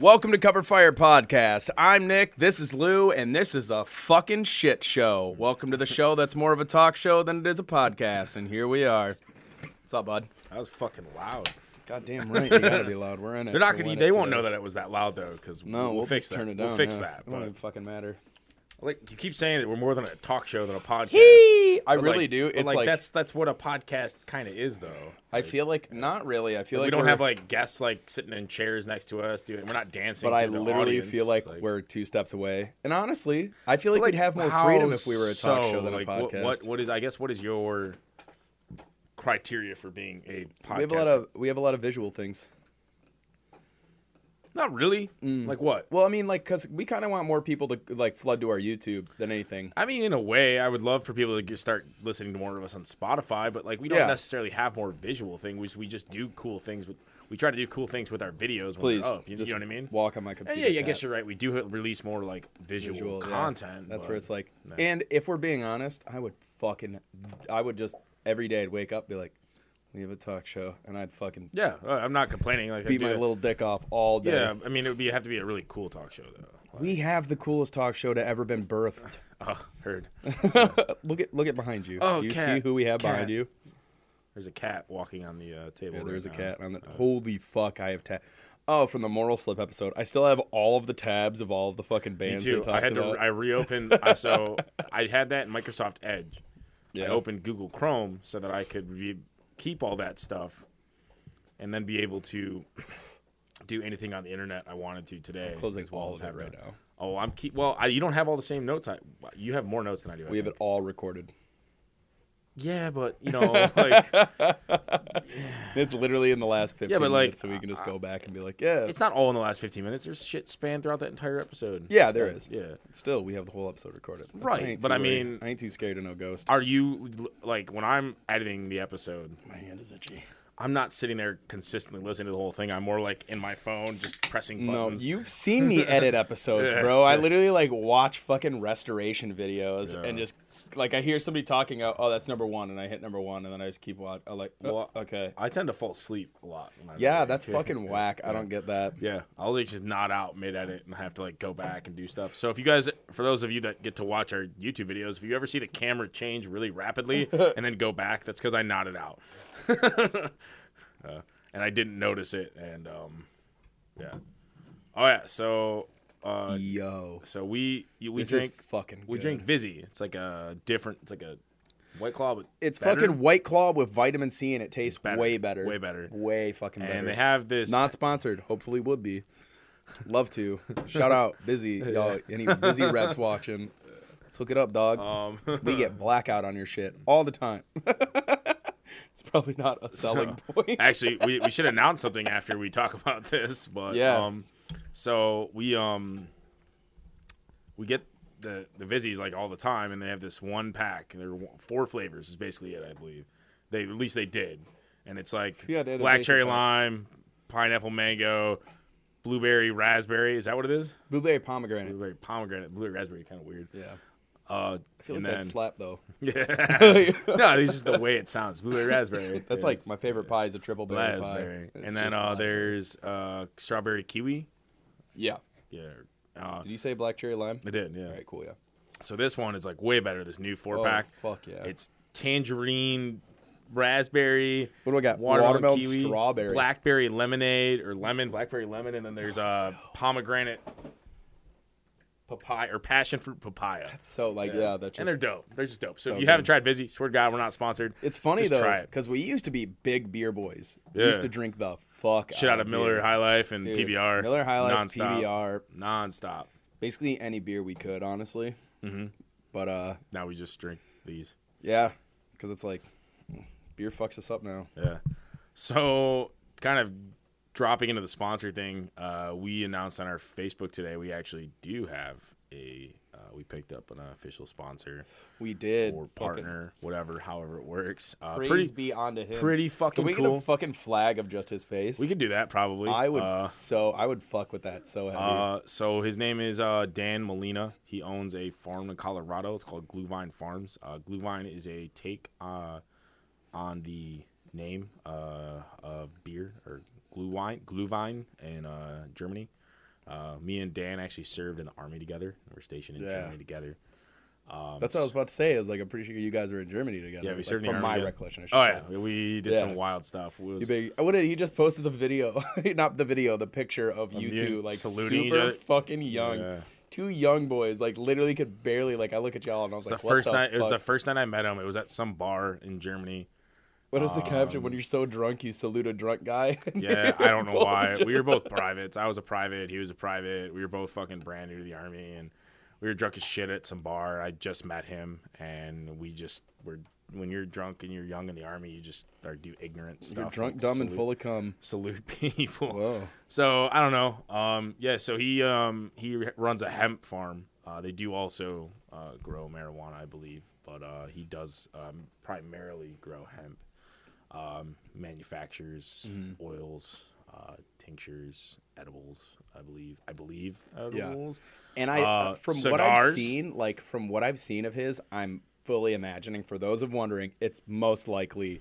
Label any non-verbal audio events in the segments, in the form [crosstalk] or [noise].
Welcome to Cover Fire Podcast. I'm Nick, this is Lou, and this is a fucking shit show. Welcome to the show that's more of a talk show than it is a podcast, and here we are. What's up, bud? That was fucking loud. Goddamn [laughs] right, you gotta be loud. We're in it. They're not gonna. They won't know that it was that loud though, because No, we'll, we'll, fix just that. turn it down. We'll fix yeah. that. It won't But even fucking matter. like you keep saying that we're more than a talk show than a podcast. I But, really like- do. It's like, like, that's that's what a podcast kind of is though. I feel like not really. I feel like we don't have like guests like sitting in chairs next to us doing. We're not dancing. But I literally audience. feel like, we're two steps away. And honestly, I feel like, Like, we'd have more freedom if we were a talk so? show than Like, a podcast. What, what is? I guess what is your criteria for being a podcast? we have a lot of we have a lot of visual things. Not really. Mm. Like what? Well, I mean, like, cause we kind of want more people to like flood to our YouTube than anything. I mean, in a way, I would love for people to get, start listening to more of us on Spotify, but like we don't Yeah. necessarily have more visual things. We just do cool things with. We try to do cool things with our videos. When Please, up, you, you know what I mean? Walk on my And computer. yeah, yeah, I guess you're right. We do release more like visual, Visual, yeah. content. That's where it's like, and if we're being honest, I would fucking, I would just every day I'd wake up be like, we have a talk show, and I'd fucking yeah, uh, I'm not complaining. Like beat my little dick off all day. Yeah, I mean, it would be have to be a really cool talk show though. We have the coolest talk show to ever been birthed. [laughs] Oh, heard. [laughs] look at look at behind you. Oh, you cat, see who we have cat. behind you? There's a cat walking on the uh, table. Yeah, right there's a now. cat on the. Holy fuck! I have tab. Oh, from the moral slip episode, I still have all of the tabs of all of the fucking bands they too. I had about. to. I reopened. [laughs] I, so I had that in Microsoft Edge. yeah. I opened Google Chrome so that I could re- keep all that stuff, and then be able to [coughs] do anything on the internet I wanted to today. closing as well all of it have right now. Oh, I'm keep. Well, I, you don't have all the same notes. I you have more notes than I do. I We have it all recorded. Yeah, but you know, [laughs] like It's literally in the last 15 but, like, minutes, so we can just go back and be like, yeah. it's not all in the last 15 minutes. There's shit spanned throughout that entire episode. yeah, there is. Yeah. Still, we have the whole episode recorded. That's- Right, ain't but I worried. mean- I ain't too scared of no ghost. Are you like when I'm editing the episode? My hand is itchy. I'm not sitting there consistently listening to the whole thing. I'm more like in my phone, just pressing buttons. No, you've seen me edit episodes, Yeah. [laughs] bro. I literally like watch fucking restoration videos Yeah. and just like I hear somebody talking out, oh, that's number one, and I hit number one, and then I just keep watching. I'm like, oh, Well, okay, I tend to fall asleep a lot. When I yeah, that's fucking [laughs] whack. I don't get that. Yeah, I'll like just nod out mid edit and have to like go back and do stuff. So if you guys, for those of you that get to watch our YouTube videos, if you ever see the camera change really rapidly [laughs] and then go back, that's because I nodded out, [laughs] uh, and I didn't notice it. And um, yeah, oh yeah. So uh, Yo, so we we this drink is fucking. we good. drink Vizzy. It's like a different. It's like a White Claw, but It's better. fucking White Claw with vitamin C, and it tastes better. way better. Way better. Way fucking better. And they have this. Not sponsored. Hopefully, would be. Love to. Shout out, Vizzy [laughs] y'all. Any Vizzy reps watching? Let's hook it up, dog. um, [laughs] we get blackout on your shit all the time. [laughs] it's probably not a selling point. Actually, we, we should announce something after we talk about this, but Yeah. Um, so we um we get the the Vizzies like all the time, and they have this one pack. And there are four flavors is basically it, I believe. They at least they did, and it's like Yeah, black cherry pack. lime, pineapple mango, blueberry raspberry. Is that what it is? Blueberry pomegranate. Blueberry pomegranate, blueberry raspberry, kind of weird. Yeah. Uh, I feel and like then that slap though. [laughs] yeah, [laughs] no, it's just the way it sounds. Blueberry raspberry. [laughs] That's Yeah. like my favorite pie is a triple berry raspberry. pie. It's And then uh, raspberry. there's uh, strawberry kiwi. Yeah. Yeah. Uh, Did you say black cherry lime? I did, yeah. All right, cool. Yeah. So this one is like way better. This new four Oh, pack. fuck yeah. It's tangerine, raspberry, what do we got? watermelon, Watermelon, kiwi, strawberry. blackberry lemonade or lemon, blackberry lemon, and then there's uh, pomegranate, papaya or passion fruit papaya. That's so like yeah, that's just. and they're dope. They're just dope. So, So if you haven't tried Vizzy, swear to God, we're not sponsored. It's funny Just though, because we used to be big beer boys. We used to drink the fuck Shit out of Miller beer. High Life and Dude, PBR. Miller High Life, nonstop, PBR, nonstop. basically any beer we could, honestly. hmm But uh, Now we just drink these. yeah, because it's like beer fucks us up now. Yeah. So, kind of dropping into the sponsor thing, uh, we announced on our Facebook today we actually do have a. Uh, we picked up an official sponsor We did. or Fucking partner, whatever, however it works. Uh, Praise pretty, be onto him. pretty Can fucking we cool. get a fucking flag of just his face? we could do that probably. I would Uh, so I would fuck with that so heavy. Uh, so his name is uh, Dan Molina. He owns a farm in Colorado. It's called Gluevine Farms. Uh, Gluevine is a take uh, on the name uh, of beer or Glühwein, Glühwein in uh, Germany. Uh, me and Dan actually served in the army together. We were stationed in Yeah. Germany together. Um, That's what I was about to say. Is like I'm pretty sure you guys were in Germany together. Yeah, we like, served in from army my together. recollection. I should Oh say. yeah, we did Yeah. some wild stuff. Was You big, what did he just posted the video? [laughs] not the video, the picture of you you two, like super fucking young, Yeah. two young boys, like literally could barely. Like I look at y'all and I was the like, the first the night. It was the first night I met him. It was at some bar in Germany. What is the caption um, when you're so drunk you salute a drunk guy? [laughs] Yeah, I don't know why. We were both privates. I was a private. He was a private. We were both fucking brand new to the army, and we were drunk as shit at some bar. I just met him, and we just were. When you're drunk and you're young in the army, you just are do ignorant stuff. You're drunk, like dumb, and full of cum. salute [laughs] people. Whoa. So I don't know. Um, yeah. So he um, he runs a hemp farm. Uh, they do also uh, grow marijuana, I believe, but uh, he does um, primarily grow hemp. Um, manufactures Mm-hmm. oils, uh, tinctures, edibles. I believe. I believe edibles. And I, Uh, from what I've seen, like from what I've seen of his, I'm fully imagining. For those of wondering, it's most likely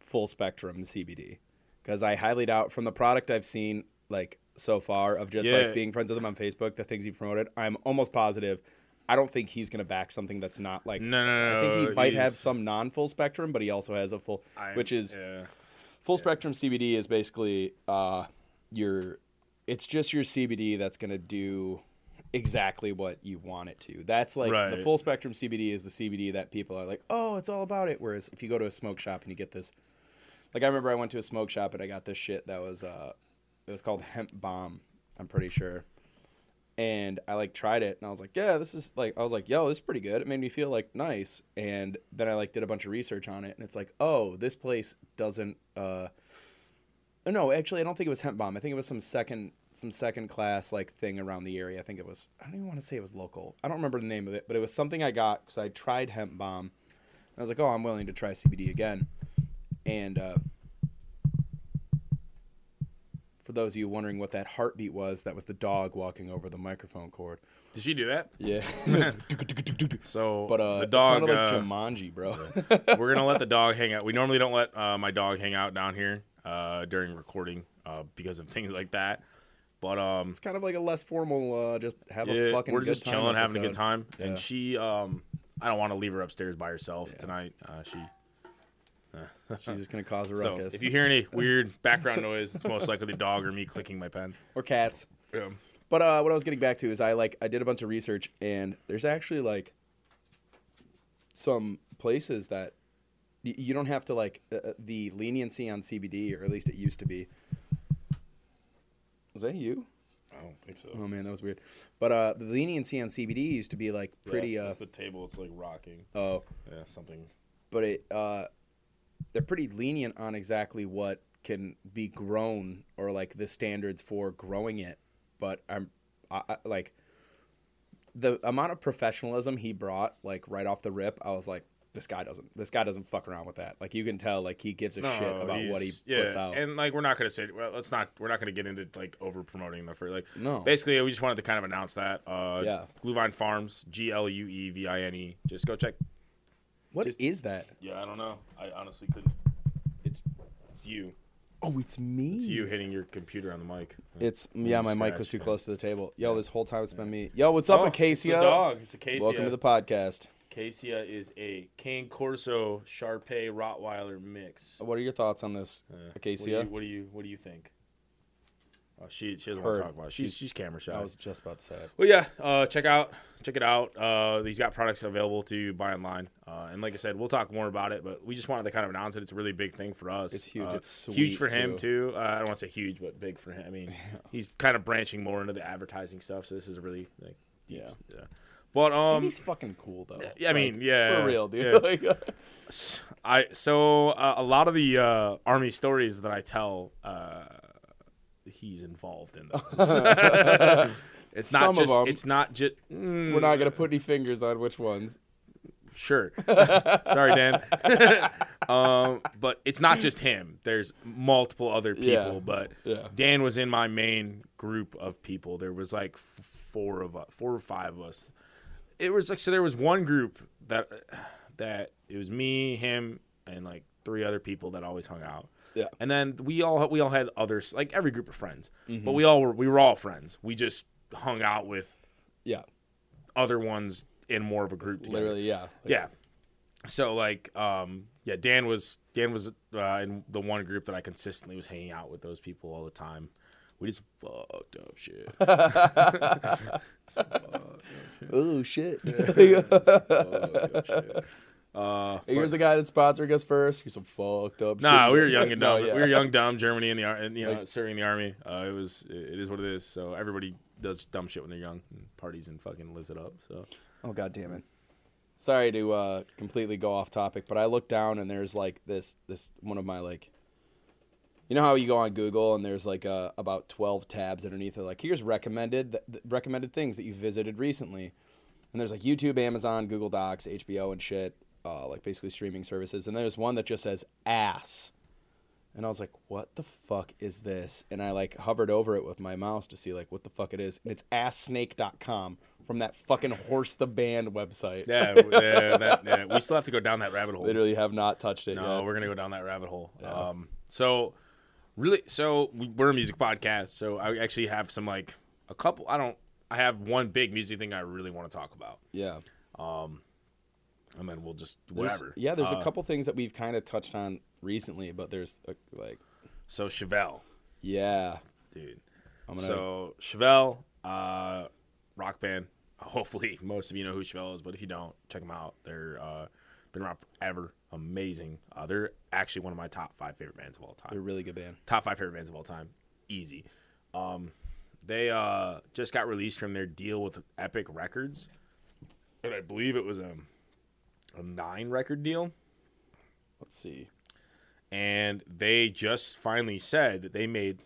full spectrum CBD, because I highly doubt from the product I've seen, like so far of just Yeah. like being friends with him on Facebook, the things he promoted. I'm almost positive. I don't think he's gonna back something that's not like. No, no, no. I think he might have some non-full spectrum, but he also has a full, I- which is yeah. full spectrum CBD is basically uh, your it's just your CBD that's going to do exactly what you want it to. That's like the full spectrum CBD is the CBD that people are like, "Oh, it's all about it." Whereas if you go to a smoke shop and you get this like I remember I went to a smoke shop and I got this shit that was uh it was called hemp bomb, I'm pretty sure. And I like tried it and I was like, yeah, this is like I was like, yo, this is pretty good. It made me feel like nice. And then I like did a bunch of research on it and it's like, oh, this place doesn't uh no, actually I don't think it was hemp bomb. I think it was some second some second class like thing around the area. I think it was I don't even want to say it was local. I don't remember the name of it, but it was something I got cuz I tried hemp bomb. And I was like, "Oh, I'm willing to try CBD again." And uh for those of you wondering what that heartbeat was, that was the dog walking over the microphone cord. Did she do that? Yeah. [laughs] So, but uh, the it dog. sounded like uh, Jumanji, bro. [laughs] we're gonna let the dog hang out. We normally don't let uh, my dog hang out down here uh, during recording uh, because of [laughs] things like that. But um, it's kind of like a less formal, uh, just have a fucking we're just chilling, having a good time. Yeah. And she, um, I don't want to leave her upstairs by herself Yeah. tonight. Uh, she. [laughs] She's just gonna cause a So ruckus. if you hear any weird background noise, it's most likely the dog or me clicking my pen. or cats. But uh, what I was getting back to is I like I did a bunch of research and there's actually like some places that y- you don't have to like uh, uh, the leniency on CBD or at least it used to be. Was that you? I don't think so. Oh man, that was weird. But uh, the leniency on CBD used to be like pretty. Yeah, uh, it's the table. It's like rocking. oh, Yeah, something. but it uh, they're pretty lenient on exactly what can be grown or like the standards for growing it. But I'm I, I, like the amount of professionalism he brought, like right off the rip, I was like, this guy doesn't this guy doesn't fuck around with that. Like you can tell, like he gives a shit about what he yeah, puts out. And like we're not gonna say well, let's not we're not gonna get into like over promoting the for like no, basically we just wanted to kind of announce that. Uh Yeah. Gluevine Farms, G L U E V I N E. Just go check. What is just- that? Yeah, I don't know. I honestly couldn't it's it's you. Oh, it's me. It's you hitting your computer on the mic. It's yeah, my mic was too close to the table. Yo, this whole time it's been me. Yo, what's up, Oh, Acacia? It's a dog. It's Acacia. Welcome to the podcast. Acacia is a Cane Corso Sharpei Rottweiler mix. What are your thoughts on this, Uh, Acacia? What do you what do you, what do you think? Oh, she she doesn't want to talk about. It. She's she's camera shy. I was just about to say it. Well, yeah, uh, check out check it out. Uh, he's got products available to buy online, uh, and like I said, we'll talk more about it. But we just wanted to kind of announce it. It's a really big thing for us. It's huge. Uh, It's huge for him too. too. Uh, I don't want to say huge, but big for him. I mean, [laughs] he's kind of branching more into the advertising stuff. So this is a really like Yeah. yeah. But And um, he's fucking cool though. yeah, I mean, yeah, for real, dude. yeah. [laughs] I so uh, a lot of the uh, army stories that I tell, uh, he's involved in [laughs] those. [laughs] it's not Some of just. them. It's not just. we're not gonna put any fingers on which ones. Sure. [laughs] Sorry, Dan. um, but it's not just him. There's multiple other people, Yeah. but Yeah. Dan was in my main group of people. There was like four of us, four or five of us. It was like so. There was one group that that it was me, him, and like three other people that always hung out. Yeah. And then we all we all had others like every group of friends, Mm-hmm. but we all were we were all friends. We just hung out with Yeah. other ones in more of a group. together. Literally, yeah. Like, Yeah. So like, um, yeah, Dan was Dan was uh, in the one group that I consistently was hanging out with those people all the time. We just fucked up shit. [laughs] [laughs] Oh shit. Shit. Uh, Here's the guy that's sponsoring us first. Here's some fucked up. Nah, shit. we were young and [laughs] No, dumb. yeah. We were young, dumb. Germany in the ar- and, you know Like- serving the army. Uh, it was it is what it is. So everybody does dumb shit when they're young and parties and fucking lives it up. So Oh god damn it. Sorry to uh, completely go off topic, but I look down and there's like this this one of my like you know how you go on Google and there's like uh, about 12 tabs underneath it like here's recommended th- th- recommended things that you visited recently. And there's like YouTube, Amazon, Google Docs, HBO and shit, uh, like basically streaming services. And there's one that just says ass. And I was like, what the fuck is this? And I like hovered over it with my mouse to see like what the fuck it is. And it's asssnake.com from that fucking Horse the Band website. yeah, [laughs] yeah, that, yeah, we still have to go down that rabbit hole. Literally have not touched it No, yet. we're gonna go down that rabbit hole. Um, so really, so we, we're a music podcast. So I actually have some like a couple. I don't. I have one big music thing I really want to talk about, Yeah. And then we'll just There's- whatever. Yeah, there's Uh, a couple things that we've kind of touched on recently, but there's uh, like, So Chevelle, yeah. dude. I'm gonna, So Chevelle, uh, rock band. [laughs] Hopefully, most of you know who Chevelle is, but if you don't, check them out. They're uh, been around forever. Amazing. Uh, they're actually one of my top five favorite bands of all time. they're a really good band. top five favorite bands of all time. Easy. Um, they uh, just got released from their deal with Epic Records, and I believe it was a, a nine record deal. Let's see. And they just finally said that they made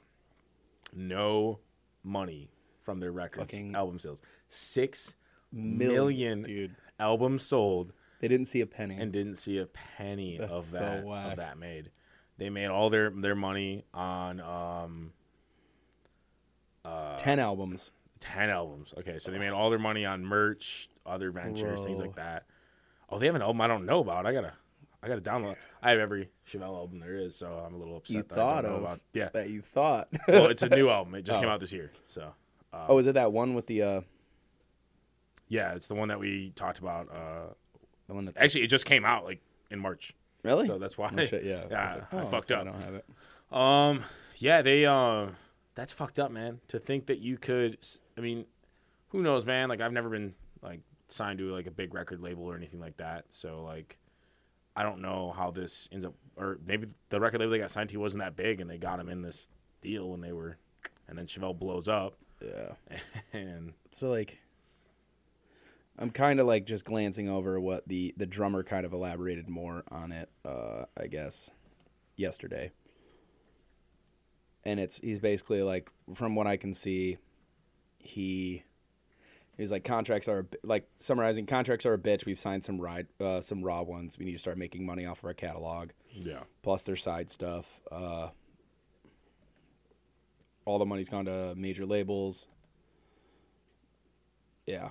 no money from their records Fucking- album sales. Six Million, million dude. albums sold They didn't see a penny. and didn't see a penny of That's so that whack. of that made. They made all their their money on um, Ten albums. 10 albums. Okay, so they made all their money on merch, other ventures, things like that. Oh, they have an album I don't know about. I gotta, I gotta download. I have every Chevelle album there is, so I'm a little upset You that thought I don't of know about. Yeah, that you thought. [laughs] well, it's a new [laughs] album. It just came Oh. out this year, so oh, is it that one with the uh yeah, it's the one that we talked about. Uh, the one that's actually, it just came out like in March, really? so that's why. Oh, shit, yeah. [laughs] yeah, was like, I oh, fucked up. I don't have it. Um, yeah, they uh, that's fucked up, man. To think that you could, I mean, who knows, man? Like I've never been signed to like a big record label or anything like that, so like I don't know how this ends up, or maybe the record label they got signed to wasn't that big, and they got him in this deal when they were, and then Chevelle blows up, Yeah. [laughs] and So like I'm kind of like just glancing over what the the drummer kind of elaborated more on it uh I guess yesterday. And it's he's basically like from what I can see he he's like contracts are like summarizing contracts are a bitch. We've signed some ride uh some raw ones. We need to start making money off of our catalog yeah, plus their side stuff. Uh, all the money's gone to major labels. Yeah.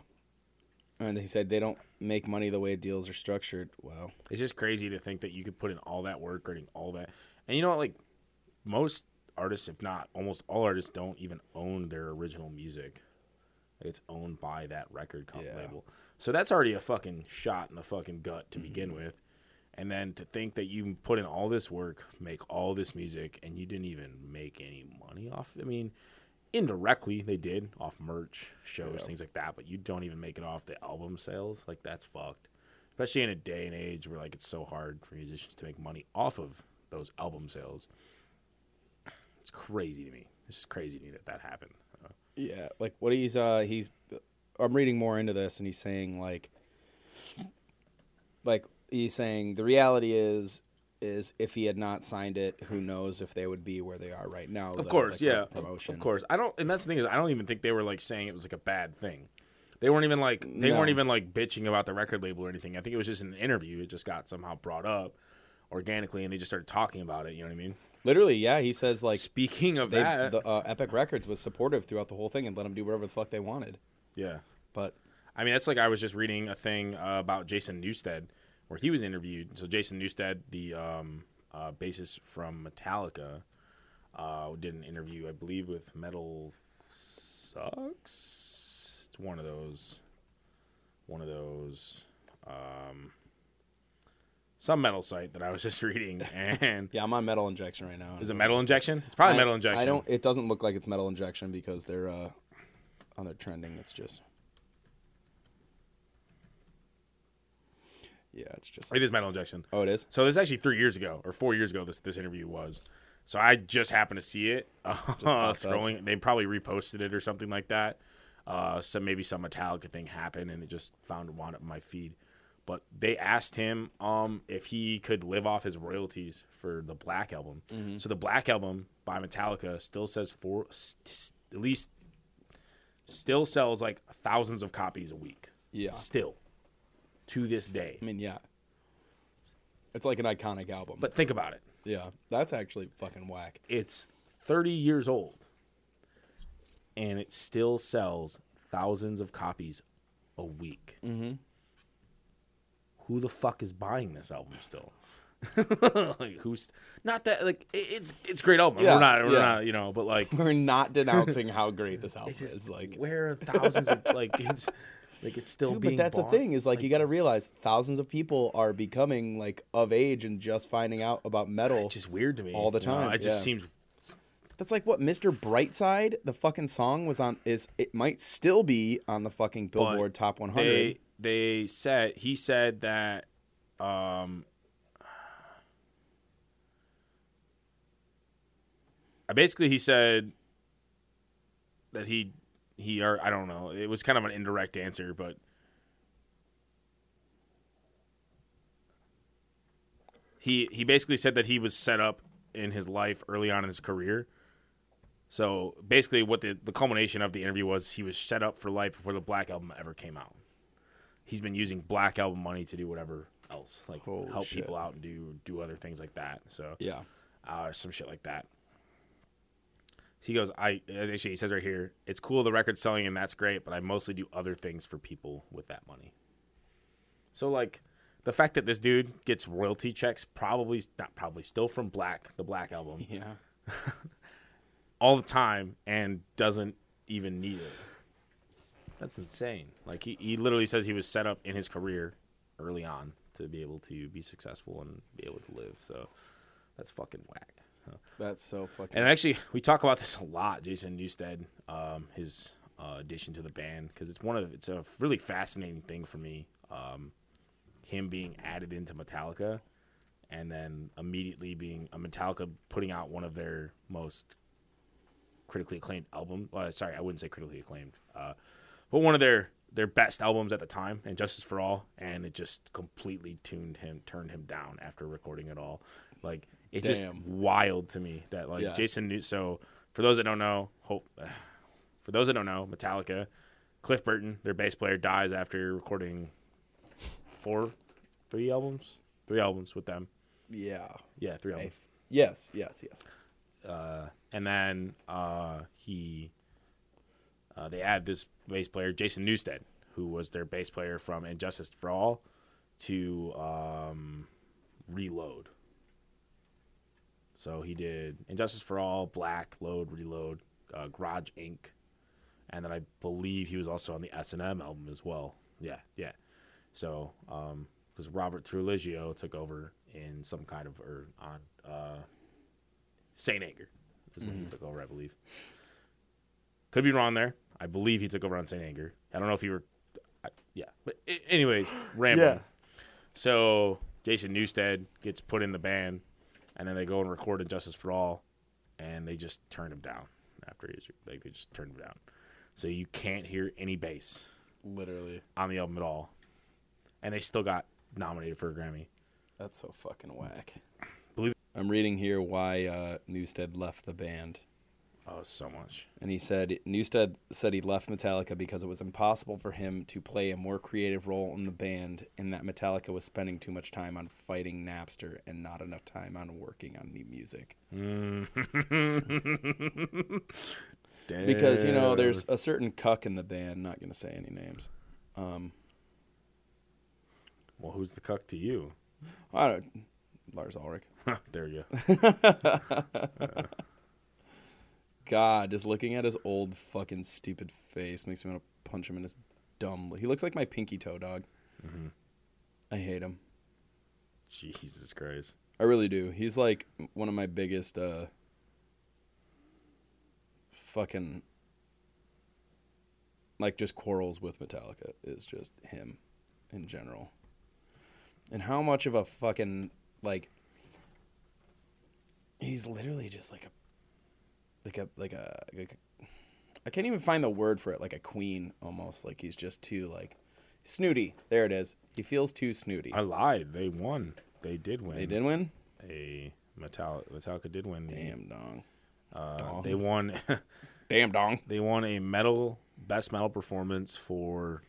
And he said they don't make money the way deals are structured. Wow. it's just crazy to think that you could put in all that work, writing all that, and you know what, like most artists, if not almost all artists, don't even own their original music. It's owned by that record comp Yeah. label. So that's already a fucking shot in the fucking gut to begin Mm-hmm. with. And then to think that you put in all this work, make all this music, and you didn't even make any money off. I mean, indirectly they did off merch, shows, Yeah. things like that. But you don't even make it off the album sales. Like that's fucked. Especially in a day and age where like it's so hard for musicians to make money off of those album sales. It's crazy to me. It's just crazy to me that that happened. Yeah, like what he's uh he's I'm reading more into this and he's saying like like he's saying the reality is is if he had not signed it, who knows if they would be where they are right now. Of the- course, like, yeah, promotion. of course. I don't, and that's the thing is, I don't even think they were like saying it was like a bad thing. They weren't even like they No. weren't even like bitching about the record label or anything. I think it was just an interview. It just got somehow brought up organically, and they just started talking about it. You know what I mean? Literally, yeah, he says like Speaking of they that, the uh, Epic Records was supportive throughout the whole thing and let them do whatever the fuck they wanted. yeah, But I mean that's like I was just reading a thing uh, about Jason Newsted where he was interviewed. So Jason Newsted, the um, uh, bassist from Metallica, uh, did an interview, I believe, with Metal Sucks. It's one of those, one of those, um, some metal site that I was [laughs] just reading, and Yeah, I'm on metal injection right now. is it Metal Injection? It's probably I- Metal Injection. I don't. It doesn't look like it's metal injection because they're uh, on their trending. It's just. Yeah, it's just. It is Metal Injection. oh, it is. So this is actually three years ago or four years ago. This this interview was. So I just happened to see it. [laughs] Uh, popped up. scrolling, they probably reposted it or something like that. Uh, so maybe some Metallica thing happened and it just found wound up in my feed. But they asked him um, if he could live off his royalties for the Black album. Mm-hmm. So the Black album by Metallica still says four, st- at least, still sells like thousands of copies a week. Yeah. Still, to this day. I mean, yeah. It's like an iconic album. But think about it. yeah, that's actually fucking whack. it's 30 years old and it still sells thousands of copies a week. Mm-hmm. Who the fuck is buying this album still? [laughs] like who's not that like it- it's it's great album. Yeah, we're not we're yeah. not you know, but like We're not denouncing [laughs] how great this album just is. Like, where are thousands of like [laughs] it's like it's still Dude, but that's bought? the thing is like, you got to realize thousands of people are becoming like of age and just finding out about metal. It's just weird to me all the time, It just yeah. seems That's like what Mr. Brightside, the fucking song was on is it might still be on the fucking but Billboard Top 100. They they said he said that um basically he said that he he or I don't know. It was kind of an indirect answer, but he he basically said that he was set up in his life early on in his career. So basically, what the the culmination of the interview was, he was set up for life before the Black album ever came out. He's been using Black album money to do whatever else, like Holy help shit. people out and do do other things like that. So yeah. uh, some shit like that. So He goes, I actually he says right here, it's cool the record's selling and that's great, but I mostly do other things for people with that money. So like the fact that this dude gets royalty checks, probably not probably still from Black, the Black album, Yeah. [laughs] all the time and doesn't even need it. That's insane. Like he, he literally says he was set up in his career early on to be able to be successful and be able to live. So that's fucking whack. That's so fucking And actually, we talk about this a lot. Jason Newsted, um, his uh, addition to the band, because it's one of it's a really fascinating thing for me. Um, him being added into Metallica, and then immediately being a Metallica putting out one of their most critically acclaimed album. Well, sorry, I wouldn't say critically acclaimed, uh, but one of their their best albums at the time, and Justice for All, and it just completely tuned him, turned him down after recording it all. Like it's just wild to me that like Yeah. Jason New. So for those that don't know, hope [sighs] for those that don't know, Metallica, Cliff Burton, their bass player, dies after recording four, three albums, three albums with them. yeah. Yeah, three albums. yes, yes, yes. Uh, and then uh, he, uh, they add this bass player, Jason Newsted, who was their bass player from Injustice for All to um, Reload. So he did Injustice for All, Black, Load, Reload, uh, Garage Inc., and then I believe he was also on the S and M album as well. Yeah, yeah. So because Robert Trujillo took over in some kind of or on uh, Saint Anger is when he took over, I believe. Could be wrong there. I believe he took over on Saint Anger. I don't know if he were. I, yeah, but anyways, [sighs] rambling. Yeah. So Jason Newsted gets put in the band, and then they go and record Injustice for All, and they just turned him down after he's like they just turned him down. So you can't hear any bass Literally. on the album at all, and they still got nominated for a Grammy. That's so fucking whack. Believe- I'm reading here why uh, Newsted left the band. Oh, so much. And he said Newsted said he left Metallica because it was impossible for him to play a more creative role in the band, and that Metallica was spending too much time on fighting Napster and not enough time on working on new music. [laughs] Because you know, there's a certain cuck in the band. Not gonna say any names. Um, well, who's the cuck to you? I don't. Lars Ulrich. [laughs] there you go. [laughs] God, just looking at his old fucking stupid face makes me want to punch him in his dumb. He looks like my pinky toe dog. Mm-hmm. I hate him. Jesus Christ. I really do. He's like one of my biggest uh fucking like just quarrels with Metallica is just him in general. And how much of a fucking like he's literally just like a like a like a like a, I can't even find the word for it like a queen almost like he's just too like snooty. There it is. He feels too snooty. I lied. They won. They did win. They did win? A Metallica, Metallica did win. the- Damn dong. Uh, dong. they won. [laughs] Damn dong. they won a metal best metal performance for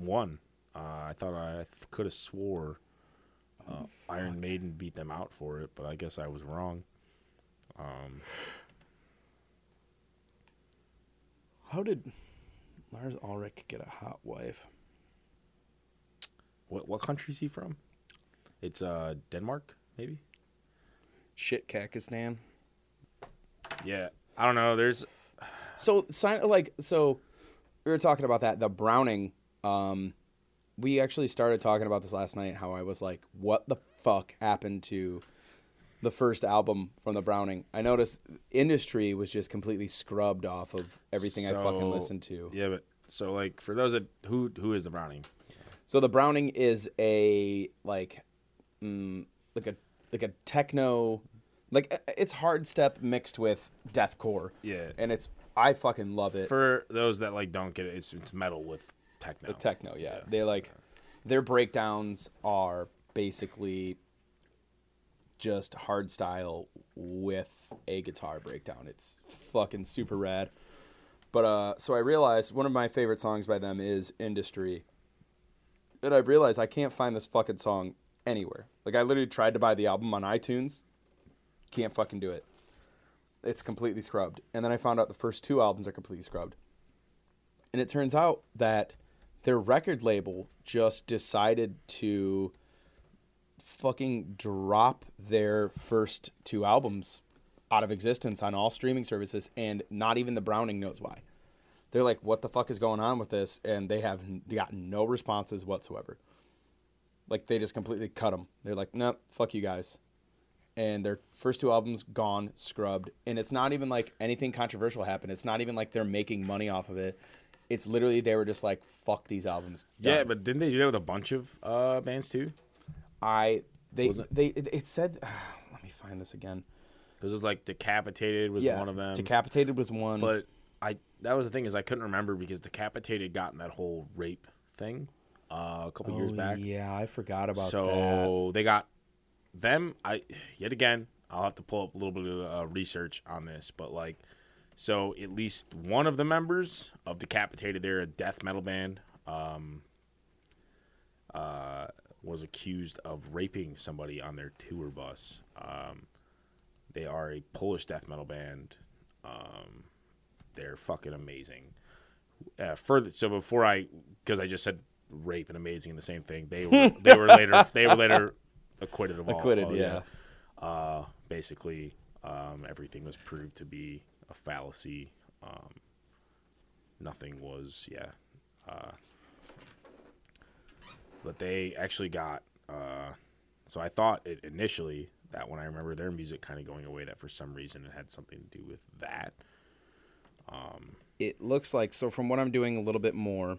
one. Uh, I thought I could have swore uh, Iron Maiden beat them out for it, but I guess I was wrong. Um, How did Lars Ulrich get a hot wife? what what country is he from? It's uh Denmark, maybe. Shit, Kakistan. Yeah, I don't know. There's [sighs] So, sign like so. We were talking about that. The Browning. Um, we actually started talking about this last night. How I was like, "What the fuck happened to the first album from the Browning?" I noticed Industry was just completely scrubbed off of everything I fucking listened to. yeah, but so like for those that who who is the Browning? So the Browning is a like, mm, like a like a techno, like uh, it's hard step mixed with deathcore. Yeah. and it's I fucking love it. For those that like don't get it, it's it's metal with techno. the techno, yeah. They like their breakdowns are basically just hard style with a guitar breakdown. It's fucking super rad. But uh so I realized one of my favorite songs by them is Industry. And I've realized I can't find this fucking song anywhere. Like I literally tried to buy the album on iTunes. Can't fucking do it. It's completely scrubbed. And then I found out the first two albums are completely scrubbed. And it turns out that their record label just decided to fucking drop their first two albums out of existence on all streaming services and not even the Browning knows why. They're like, what the fuck is going on with this? And they have gotten no responses whatsoever. Like, they just completely cut them. They're like, nope, fuck you guys. And their first two albums gone, scrubbed. And it's not even like anything controversial happened. It's not even like they're making money off of it. It's literally they were just like, fuck these albums. Yeah, but didn't they do that with a bunch of uh, bands too? I they Wasn't- they it, it said [sighs] let me find this again. Because it was like Decapitated was Yeah, one of them. Decapitated was one. but I that was the thing is I couldn't remember because Decapitated got in that whole rape thing uh, a couple years Oh, back. Yeah, I forgot about that. so they got them. I yet again I'll have to pull up a little bit of uh, research on this, but like so at least one of the members of Decapitated, they're a death metal band. Um, uh, was accused of raping somebody on their tour bus. Um, they are a Polish death metal band. Um, they're fucking amazing. Uh, further, so before I, because I just said rape and amazing and the same thing, they were they were later [laughs] they were later acquitted of all. Acquitted, all- yeah. Uh, basically, um, everything was proved to be a fallacy. Um, nothing was, yeah. Uh, but they actually got. Uh, so I thought it initially that when I remember their music kind of going away, that for some reason it had something to do with that. it looks like so from what I'm doing a little bit more.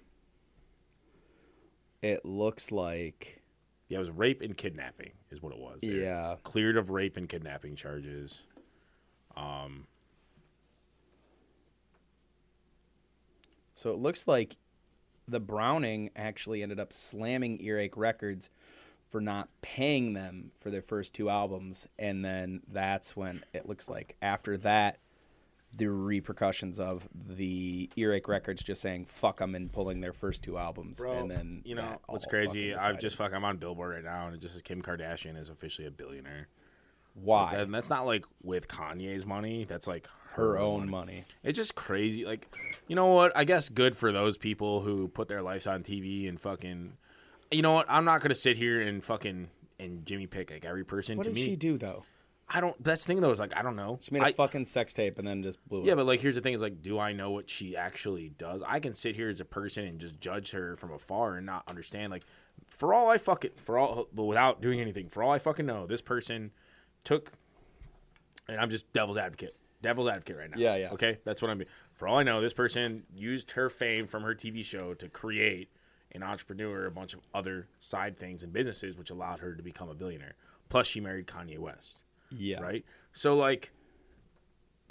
It looks like Yeah, it was rape and kidnapping, is what it was. They're yeah. cleared of rape and kidnapping charges. Um. So it looks like the Browning actually ended up slamming Earache Records for not paying them for their first two albums, and then that's when it looks like after that, the repercussions of the Earache Records just saying "fuck them" and pulling their first two albums, Bro, and then you know what's crazy? I've just fuck. I'm on Billboard right now, and it just says Kim Kardashian is officially a billionaire. why And that's not like with Kanye's money. That's like her own money. It's just crazy. Like, you know what? I guess good for those people who put their lives on TV and fucking. You know what? I'm not gonna sit here and fucking and Jimmy pick like every person. What to did me, she do though? I don't. That's the thing though. Is like I don't know. She made a I- fucking sex tape and then just blew it. yeah, but like here's the thing: is like, do I know what she actually does? I can sit here as a person and just judge her from afar and not understand. Like, for all I fucking for all, but without doing anything, for all I fucking know, this person took, and I'm just devil's advocate, devil's advocate right now. Yeah, yeah. Okay, that's what I'm. For all I know, this person used her fame from her TV show to create an entrepreneur, a bunch of other side things and businesses, which allowed her to become a billionaire. Plus, she married Kanye West yeah. right? So like,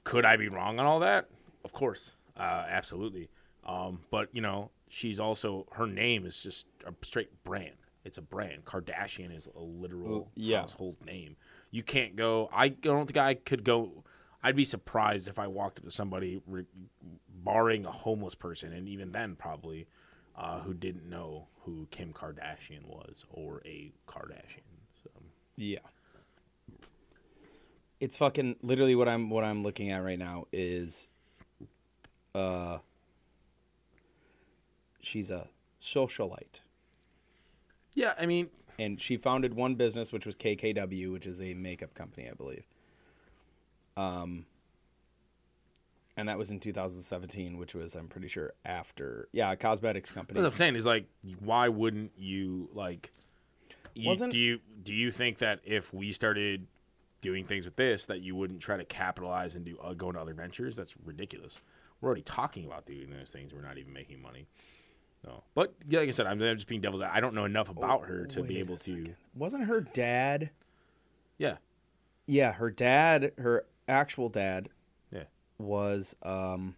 could I be wrong on all that? Of course, uh, absolutely. Um, but you know, she's also her name is just a straight brand. It's a brand. Kardashian is a literal Well, yeah. household name. You can't go. I don't think I could go. I'd be surprised if I walked up to somebody, re- barring a homeless person, and even then probably, uh, who didn't know who Kim Kardashian was or a Kardashian. So. Yeah. It's fucking literally what I'm what I'm looking at right now is uh she's a socialite. Yeah, I mean, And she founded one business which was KKW, which is a makeup company, I believe. Um and that was in 2017, which was I'm pretty sure after yeah, a cosmetics company. What I'm saying is like, why wouldn't you like? You, Wasn't- do you do you think that if we started doing things with this, that you wouldn't try to capitalize and do uh, go into other ventures? That's ridiculous. We're already talking about doing those things. We're not even making money. No, but yeah, like I said, I'm, I'm just being devil's. I don't know enough about her to be able to. Wasn't her dad Yeah, Yeah, her dad, her actual dad yeah. was um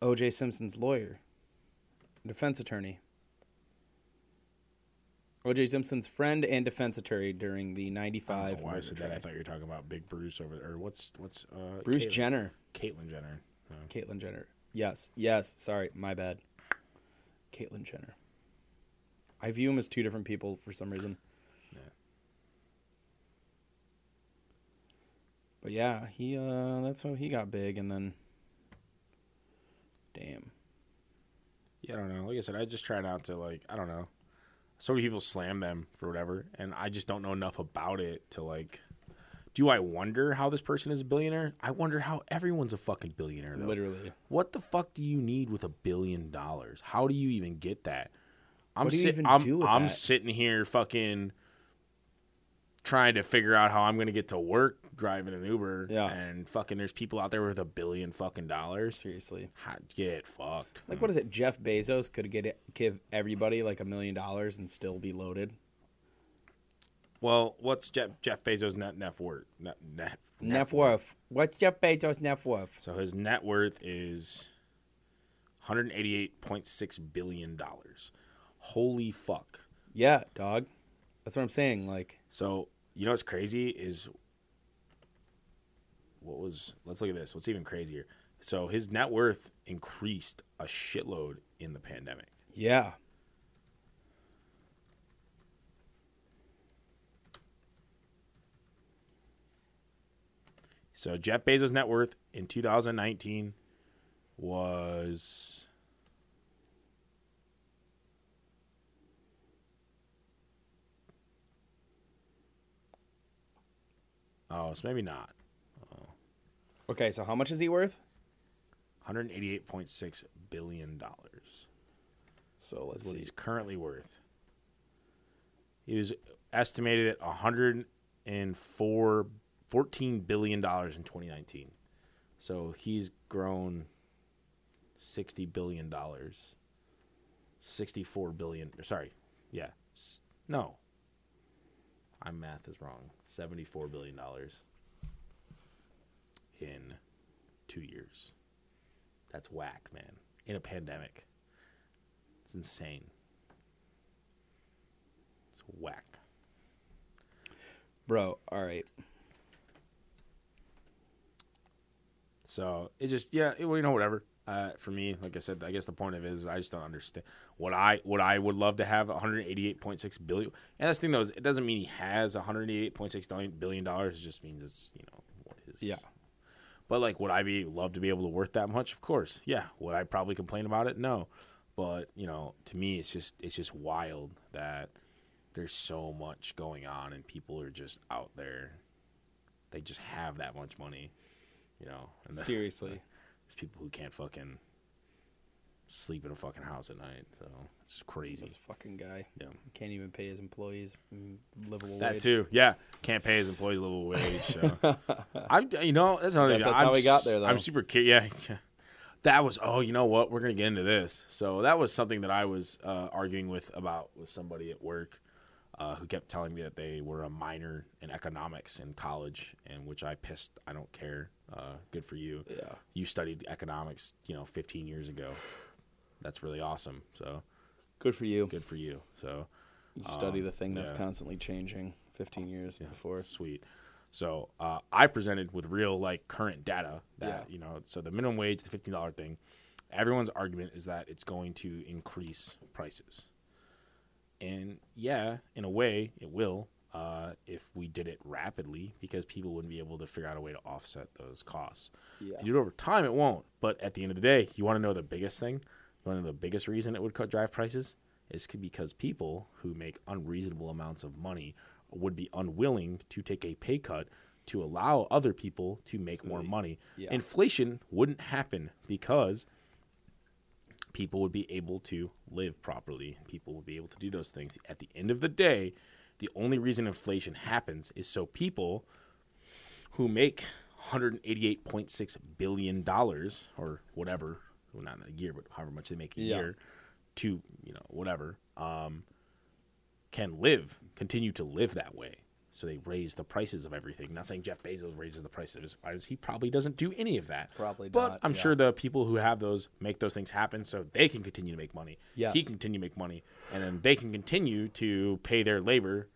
O.J. Simpson's lawyer, defense attorney. O.J. Simpson's friend and defense attorney during the I don't '95 know why I said that. I thought you were talking about Big Bruce over there. Or what's what's uh, Bruce Caitlyn- Jenner, Caitlyn Jenner. Uh, Caitlyn Jenner. Yes, yes. Sorry, my bad. Caitlyn Jenner. I view him as two different people for some reason. Yeah. But yeah, he uh that's how he got big and then damn. Yeah, I don't know. Like I said, I just try not to like. I don't know. So many people slam them for whatever, and I just don't know enough about it to like. Do I wonder how this person is a billionaire? I wonder how everyone's a fucking billionaire. Though. Literally. What the fuck do you need with a billion dollars? How do you even get that? I'm What do you sit- even I'm, I'm sitting here fucking trying to figure out how I'm gonna get to work driving an Uber. Yeah. And fucking there's people out there with a billion fucking dollars. Seriously. Get fucked. Like what is it? Jeff Bezos could get it, give everybody like a million dollars and still be loaded. Well, what's Jeff, Jeff Bezos' net net worth? Net, net, Net worth. What's Jeff Bezos' net worth? So his net worth is 188.6 billion dollars. Holy fuck! Yeah, dog. That's what I'm saying. Like, So you know what's crazy is what was? Let's look at this. What's even crazier? So his net worth increased a shitload in the pandemic. yeah. So Jeff Bezos' net worth in 2019 was Oh, so maybe not. Okay, so how much is he worth? 188.6 billion dollars. So let's That's what see. he's currently worth. He was estimated at 104 14 billion dollars in 2019. So he's grown 60 billion dollars. 64 billion, or sorry. Yeah. No. My math is wrong. 74 billion dollars in 2 years. That's whack, man. In a pandemic. It's insane. It's whack. Bro, all right. So it just yeah, it, well, you know whatever. Uh, for me, like I said, I guess the point of it is I just don't understand what I what I would love to have 188.6 billion. And that's the thing though, is it doesn't mean he has 188.6 billion dollars. It just means it's you know what his Yeah. But like, would I be love to be able to worth that much? Of course, yeah. Would I probably complain about it? No. But you know, to me, it's just it's just wild that there's so much going on, and people are just out there. They just have that much money, you know. And the- [laughs] Seriously. there's people who can't fucking sleep in a fucking house at night. So it's crazy. This fucking guy Yeah. can't even pay his employees mm, livable That wage. That too, yeah. Can't pay his employees livable wage. So. [laughs] I, you know, that's another. That's how we got there, though. I'm super curious. Yeah, that was. Oh, you know what? We're gonna get into this. So that was something that I was uh, arguing with about with somebody at work, uh, who kept telling me that they were a minor in economics in college, and which I pissed. I don't care. Uh, good for you. Yeah. You studied economics, you know, 15 years ago. That's really awesome. So Good for you. good for you. So You studied Um, a thing that's yeah. constantly changing 15 years before. Sweet. So uh, I presented with real like current data that Yeah. you know. So the minimum wage, the fifteen dollar thing. Everyone's argument is that it's going to increase prices. And yeah, in a way, it will uh, if we did it rapidly because people wouldn't be able to figure out a way to offset those costs. Yeah. If you do it over time, it won't. But at the end of the day, you want to know the biggest thing? You of the biggest reason it would cut drive prices? is because people who make unreasonable amounts of money would be unwilling to take a pay cut to allow other people to make more Sweet. money. Yeah. Inflation wouldn't happen because people would be able to live properly. People would be able to do those things. At the end of the day, the only reason inflation happens is so people who make 188.6 billion dollars or whatever, well, not in a year, but however much they make a Yeah. year, to you know whatever, um, can live, continue to live that way. So they raise the prices of everything. Not saying Jeff Bezos raises the price of his items. He probably doesn't do any of that. Probably But not, I'm yeah. sure the people who have those make those things happen so they can continue to make money. Yes. He can continue to make money. And then they can continue to pay their labor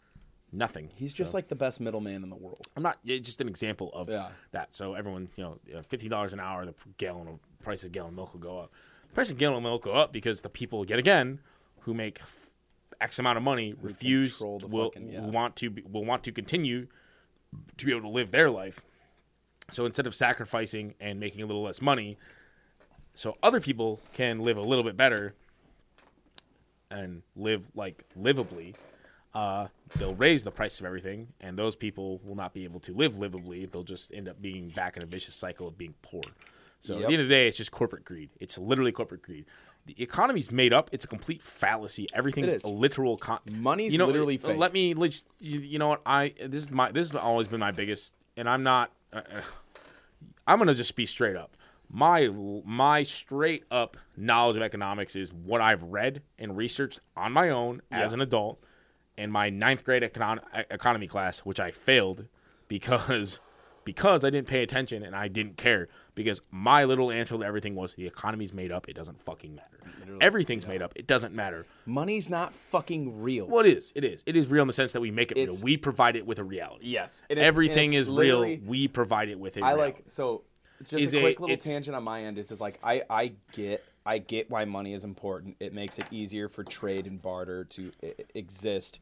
nothing. He's just like the best middleman in the world. I'm not it's just an example of Yeah. that. So everyone, you know, fifteen dollars an hour, the gallon of price of gallon milk will go up. The price of gallon milk will go up because the people, yet again, who make X amount of money refuse the will fucking- yeah. want to be, will want to continue to be able to live their life. So instead of sacrificing and making a little less money, so other people can live a little bit better and live like livably, uh, they'll raise the price of everything, and those people will not be able to live livably. They'll just end up being back in a vicious cycle of being poor. So at the end of the day, it's just corporate greed. It's literally corporate greed. The economy's made up. It's a complete fallacy. Everything's is. a literal. Con- Money's you know, literally uh, fake. Let me. Let's, you, you know what? I this is my this has always been my biggest, and I'm not. Uh, uh, I'm gonna just be straight up. My my straight up knowledge of economics is what I've read and researched on my own as Yeah. an adult, in my ninth grade econ- economy class, which I failed because because I didn't pay attention and I didn't care. Because my little answer to everything was the economy's made up. It doesn't fucking matter. Everything's made up. It doesn't matter. Money's not fucking real. Well, it is. It is. It is real in the sense that we make it real. We provide it with a reality. Yes. Everything is real. We provide it with a I reality. like so. Just Is a it- quick little tangent on my end is just like I I get I get why money is important. It makes it easier for trade and barter to I- exist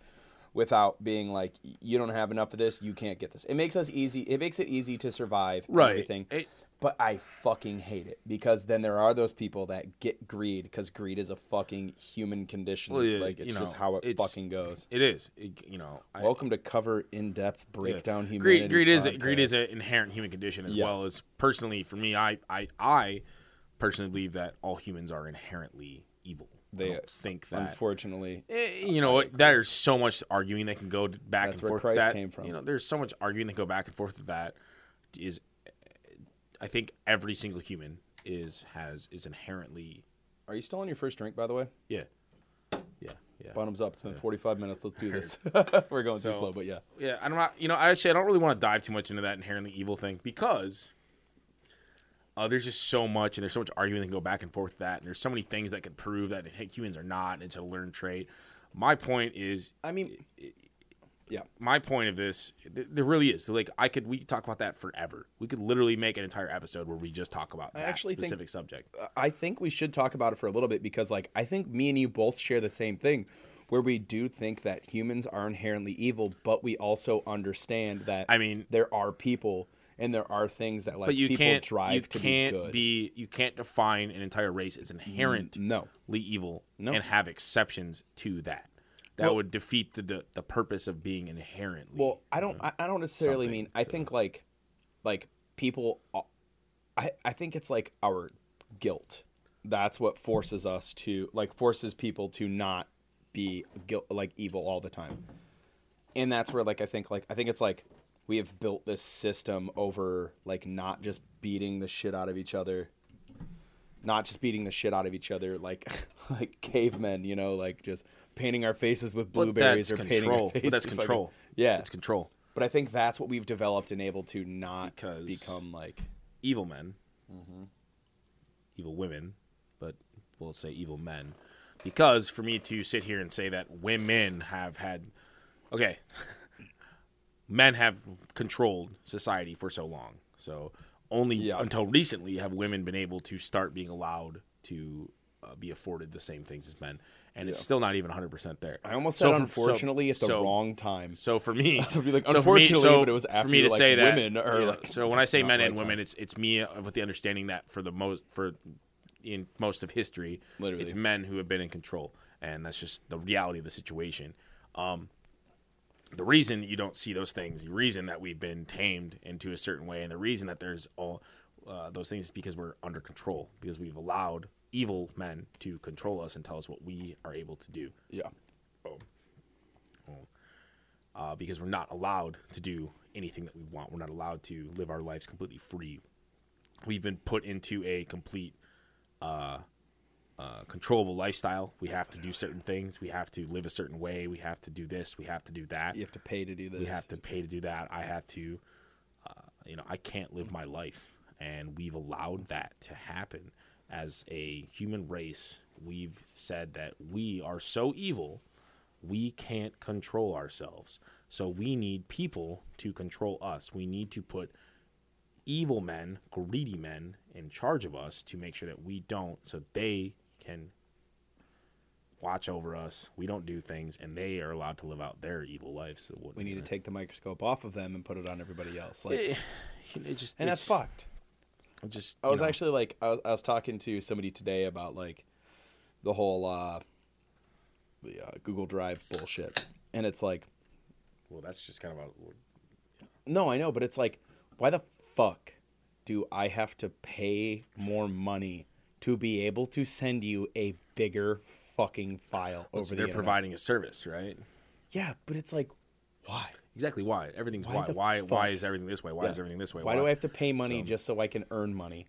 without being like you don't have enough of this, you can't get this. It makes us easy. It makes it easy to survive Right. everything. It- but I fucking hate it because then there are those people that get greed because greed is a fucking human condition. Well, yeah, like it's just know, how it fucking goes. It is. It- you know. I- Welcome to cover in depth yeah. breakdown humanity. Greed, greed is a, greed is an inherent human condition as Yes. well as personally for me. I I I personally believe that all humans are inherently evil. They think that. unfortunately Eh, you know? There's so much arguing that can go back That's and forth. Christ that. came from. You know, there's so much arguing that go back and forth with that. Is I think every single human is has is inherently Are you still on your first drink, by the way? yeah yeah yeah Bottoms up. It's been 45 minutes. Let's do this. [laughs] We're going too slow, but yeah. yeah. I don't know. You know, I actually I don't really want to dive too much into that inherently evil thing because. Uh, there's just so much, and there's so much arguing that can go back and forth with that, and there's so many things that could prove that hey, humans are not, and it's a learned trait. My point is, I mean, yeah. my point of this, th- there really is. So like, I could we could talk about that forever. We could literally make an entire episode where we just talk about that actually think- specific subject. I think we should talk about it for a little bit because, like, I think me and you both share the same thing, where we do think that humans are inherently evil, but we also understand that. I mean- there are people and there are things that like But you people can't drive you to can't be good. be you can't define an entire race as inherently no. evil No. and have exceptions to that. that Well- would defeat the, the the purpose of being inherently. Well, I don't. I, I don't necessarily mean. I to- think like, like people. I I think it's like our guilt. That's what forces us to like forces people to not be guilt like evil all the time. And that's where like I think like I think it's like we have built this system over like not just beating the shit out of each other. Not just beating the shit out of each other like [laughs] like cavemen, you know, like just painting our faces with blueberries or painting our faces But that's fucking- control. Yeah. it's control. But I think that's what we've developed and able to not Because- become like evil men, Mm-hmm. evil women, but we'll say evil men, because for me to sit here and say that women have had, okay, men have controlled society for so long, so only Yeah. until recently have women been able to start being allowed to uh, be afforded the same things as men, and it's still not even 100 percent there. I almost So said for- so- unfortunately at the so- wrong time. So for me, [laughs] So be like, so for me- unfortunately, so but it was for after me to like, say that. women are yeah, like- so when I say men right and time. women, it's it's me with the understanding that for the most for in most of history, Literally. it's men who have been in control, and that's just the reality of the situation. Um, the reason you don't see those things, the reason that we've been tamed into a certain way, and the reason that there's all uh, those things is because we're under control, because we've allowed evil men to control us and tell us what we are able to do yeah. uh, because we're not allowed to do anything that we want. We're not allowed to live our lives completely free. We've been put into a complete uh, uh, controllable lifestyle. We have to do certain things. We have to live a certain way. We have to do this. We have to do that. You have to pay to do this. We have to pay to do that. I have to, uh, you know, I can't live my life. And we've allowed that to happen as a human race. We've said that we are so evil, we can't control ourselves. So we need people to control us. We need to put evil men, greedy men in charge of us to make sure that we don't, so they can watch over us. We don't do things, and they are allowed to live out their evil lives. So we need to take the microscope off of them and put it on everybody else. Like, Eh, it just and that's fucked. it Just I was know, actually like, I was, I was talking to somebody today about like the whole uh, the uh, Google Drive bullshit, and it's like, well, that's just kind of a no, I know, but it's like, why the fuck do I have to pay more money to be able to send you a bigger fucking file well, over so the they're internet? providing a service, right? Yeah, but it's like, why? Exactly. Why everything's Why why why why, is everything this way? Why Yeah. is everything this way? Why do I have to pay money So- just so I can earn money?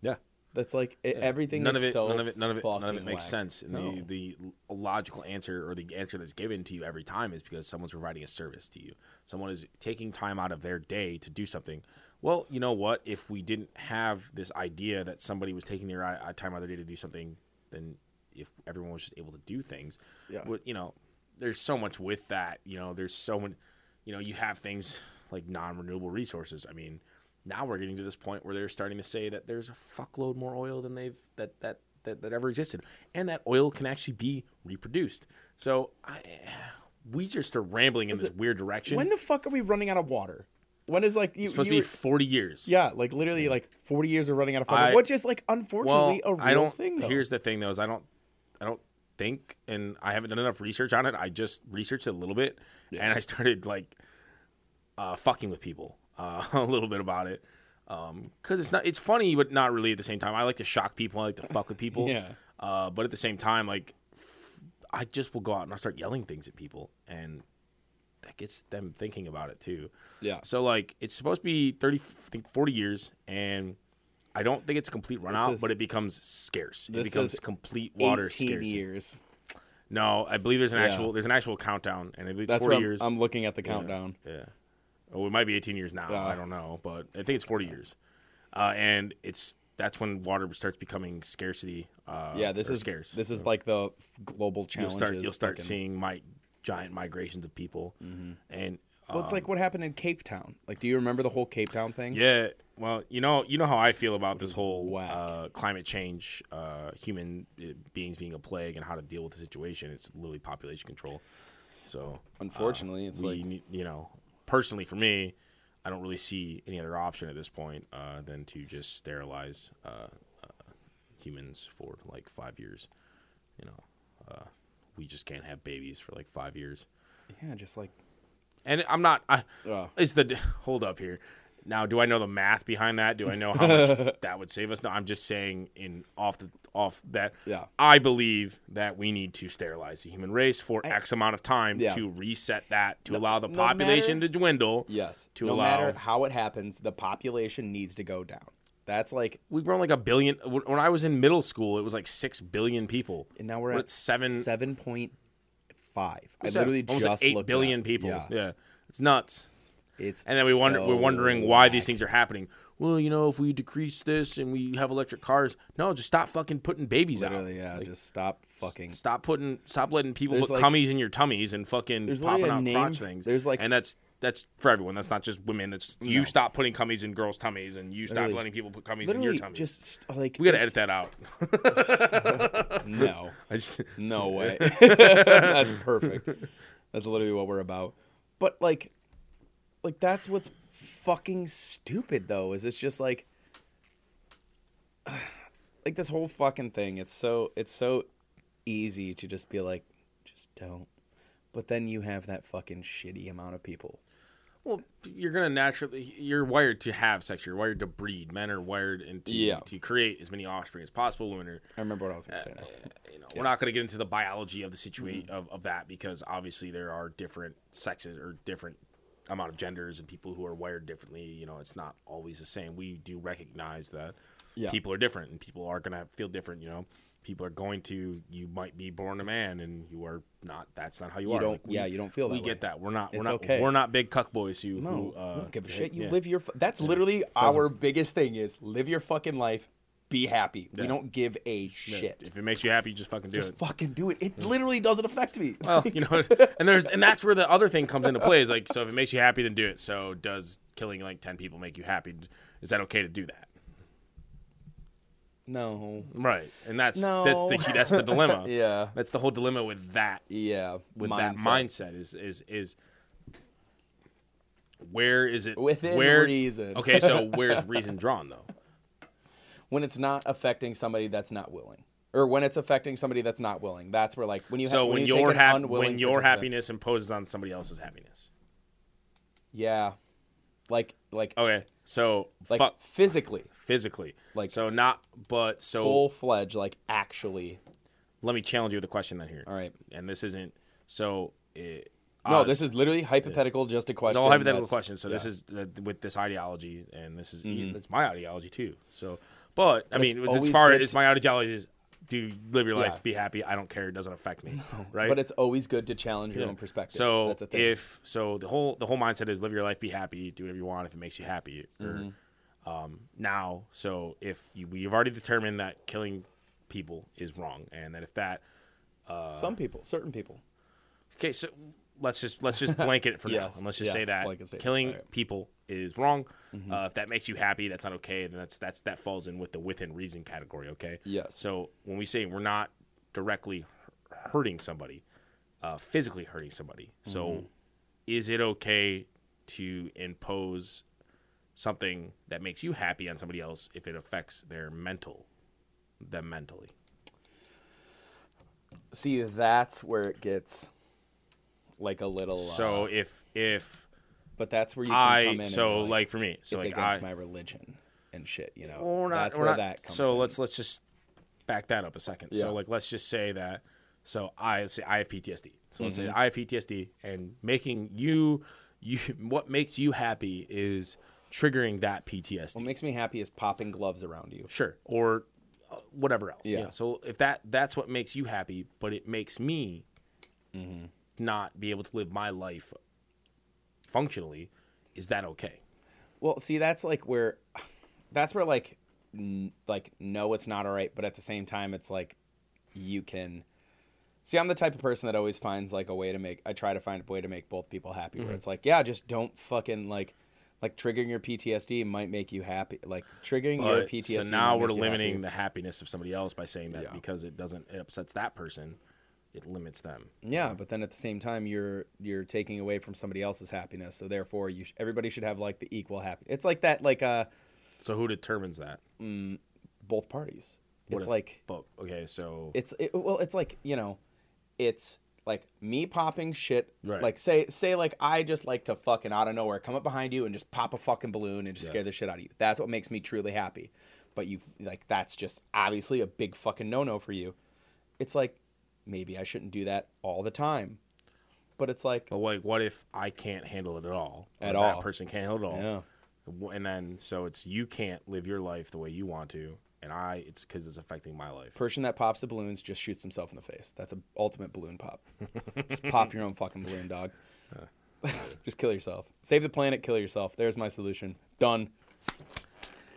Yeah. That's like it, everything. none is of it, so none of it, none of it, none of it makes whack. sense. And No. the the logical answer or the answer that's given to you every time is because someone's providing a service to you. Someone is taking time out of their day to do something. Well, you know what? If we didn't have this idea that somebody was taking their uh, time out of their day to do something, then if everyone was just able to do things, Yeah. you know, there's so much with that. You know, there's so many. You know, you have things like non-renewable resources. I mean, now we're getting to this point where they're starting to say that there's a fuckload more oil than they've that that that, that ever existed, and that oil can actually be reproduced. So I, we just are rambling in this weird direction. When the fuck are we running out of water? When is like you? it's supposed you to be 40 years. yeah, like literally like forty years of running out of fucking, I- which is like unfortunately well, a real I don't. thing. Though. Here's the thing, though, is I don't, I don't think, and I haven't done enough research on it. I just researched it a little bit, and I started like, uh, fucking with people uh, [laughs] a little bit about it, because it's not, it's funny, but not really at the same time. I like to shock people. I like to fuck with people. [laughs] Yeah. Uh, but at the same time, like, f- I just will go out and I'll start yelling things at people, and that gets them thinking about it too. yeah. So like it's supposed to be 30 I think 40 years and I don't think it's a complete run out, but it becomes scarce. It becomes is complete water 18 scarce. years. No, I believe there's an Yeah. actual there's an actual countdown and I believe it's That's 40 years. I'm looking at the countdown. yeah. Oh, it might be 18 years now. Yeah. I don't know, but I think it's 40 years. Uh, and it's that's when water starts becoming scarcity. Uh, Yeah, this is scarce. This is like the global you'll challenges. start you'll start seeing my giant migrations of people, and Well, it's like what happened in Cape Town. Like, do you remember the whole Cape Town thing? Yeah, well, you know, you know how I feel about this whole uh, climate change, uh, human uh, beings being a plague, and how to deal with the situation. It's literally population control. So, Unfortunately, it's we, like you know, personally for me, I don't really see any other option at this point uh, than to just sterilize uh, uh, humans for like five years. You know, uh, we just can't have babies for like five years. Yeah, just like And I'm not. I, Ugh. is the [laughs] hold up here? Now, do I know the math behind that? Do I know how much [laughs] that would save us? No, I'm just saying in off the off that. Yeah. I believe that we need to sterilize the human race for X amount of time Yeah. to reset that to allow the no population matter- to dwindle. yes. To no allow matter how it happens, the population needs to go down. That's like, We've grown like a billion. When I was in middle school, it was like six billion people. and now we're, We're at at seven- seven point five. I It's literally just like eight billion up. people. Yeah, Yeah. it's nuts. it's And then we wonder, we're wondering why these things are happening. Well, you know, if we decrease this and we have electric cars, no, just stop fucking putting babies Literally, out. yeah. Like, just stop fucking. stop putting, stop letting people There's put like- cummies in your tummies and fucking popping out crotch things. there's like- and that's that's for everyone. That's not just women. That's you No. stop putting cummies in girls' tummies, and you stop Literally- letting people put cummies in your Literally, tummies. just like we gotta it's- edit that out. [laughs] No, [laughs] I just [laughs] no way. that's perfect. That's literally what we're about. But like, like that's what's fucking stupid though. Is it's just like, [sighs] like this whole fucking thing. It's so it's so easy to just be like, just don't. But then you have that fucking shitty amount of people. Well, you're gonna naturally. You're wired to have sex. You're wired to breed. Men are wired into Yeah. to create as many offspring as possible. Women are. I remember what I was gonna uh, say. Now. Uh, you know, we're not gonna get into the biology of the situation mm-hmm. of, of that because obviously there are different sexes or different amount of genders and people who are wired differently. You know, it's not always the same. We do recognize that Yeah. people are different and people are gonna feel different. You know. People are going to. You might be born a man, and you are not. That's not how you, You are. don't- Like, we- yeah, you don't feel We that get that. We're not. We're It's not. okay. We're not big cuck boys who. No, who, uh, don't give a shit. You yeah. live your. That's literally our biggest thing. Is live your fucking life. Be happy. We don't give a shit. If it makes you happy, just fucking do Just it. Just fucking do it. It literally doesn't affect me. Well, you know, [laughs] and there's and that's where the other thing comes into play. Is like, so if it makes you happy, then do it. So does killing like ten people make you happy? Is that okay to do that? No. Right, and that's No. that's the that's the dilemma. [laughs] Yeah. That's the whole dilemma with that Yeah. with that mindset is is is where is it Within where reason. [laughs] Okay, so [laughs] where's reason drawn though? When it's not affecting somebody that's not willing, or when it's affecting somebody that's not willing, that's where like when you. So when, when you your hap- when your happiness imposes on somebody else's happiness. Yeah. Like like Okay, so like fuck physically, physically, like so not but so full fledged, like actually. let me challenge you with a question then here. All right. And this isn't so. It, No, uh, this is literally hypothetical, just a question. all hypothetical question. So this is uh, with this ideology, and this is Mhm. it's my ideology too. So, but I But mean, as far as to- my ideology is, do live your life, Yeah. be happy. I don't care. It doesn't affect me, [laughs] right? But it's always good to challenge your Yeah. own perspective. So that's a thing. if so, the whole the whole mindset is live your life, be happy, do whatever you want if it makes you happy. Or, Mm-hmm. Um, now, so if you, we've already determined that killing people is wrong, and that if that some people, certain people, Okay, so let's just let's just blanket it for [laughs] now, and let's just say that killing alright. people is wrong. Mm-hmm. Uh, if that makes you happy, that's not okay. Then that's that's that falls in with the within reason category. Okay. Yes. So when we say we're not directly hurting somebody, uh, physically hurting somebody, so Mm-hmm. is it okay to impose something that makes you happy on somebody else if it affects their mental, them mentally? see, that's where it gets like a little. So uh, if if but that's where you can I come in. so and, like, for me, so it's like against I my religion and shit. You know, we're not. that's we're where not- that comes. so in. let's let's just back that up a second. Yeah. So like let's just say that. So I let's say I have PTSD. So let's say Mm-hmm. I have PTSD, and making you you what makes you happy is triggering that PTSD. What makes me happy is popping gloves around you. Sure, or uh, whatever else. Yeah. So if that that's what makes you happy, but it makes me Mm-hmm. not be able to live my life functionally, is that okay? Well, see, that's like where, [sighs] that's where like, n- like no, it's not all right, but at the same time, it's like, you can. See, I'm the type of person that always finds like a way to make. I try to find a way to make both people happy. Mm-hmm. Where it's like, yeah, just don't fucking like, like triggering your PTSD might make you happy. Like triggering your PTSD. so now we're limiting the happiness of somebody else by saying that Yeah. because it doesn't it upsets that person, it limits them. Yeah, but then at the same time, you're you're taking away from somebody else's happiness. So therefore, you sh- everybody should have like the equal happy. It's like that, like uh, So who determines that? Mm, both parties. What it's if- like But okay, so it's it, well, it's like you know, it's like me popping shit. Right. Like say say like I just like to fucking out of nowhere come up behind you and just pop a fucking balloon and just Yeah. scare the shit out of you. That's what makes me truly happy. But you like that's just obviously a big fucking no no for you. It's like maybe I shouldn't do that all the time. But it's like like, what if I can't handle it at all? At that all. person can't handle it all. yeah. And then so it's you can't live your life the way you want to, and I it's because it's affecting my life. Person that pops the balloons just shoots himself in the face. That's a ultimate balloon pop. [laughs] just pop your own fucking balloon, dog. [laughs] just kill yourself. Save the planet, kill yourself. There's my solution. Done.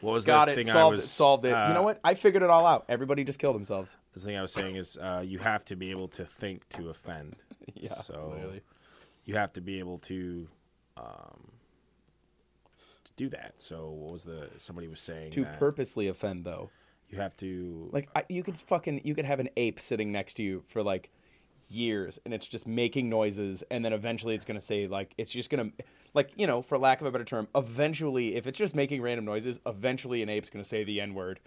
What was Got it. thing I Solved was it. Solved it. uh, you know what? I figured it all out. Everybody just killed themselves. The thing I was saying is uh, you have to be able to think to offend. [laughs] Yeah. So literally. you have to be able to um, to do that. So what was the somebody was saying To that purposely offend, though. You have to Like I, you could fucking you could have an ape sitting next to you for like years and it's just making noises and then eventually it's going to say like it's just going to like you know for lack of a better term eventually if it's just making random noises eventually an ape's going to say the n word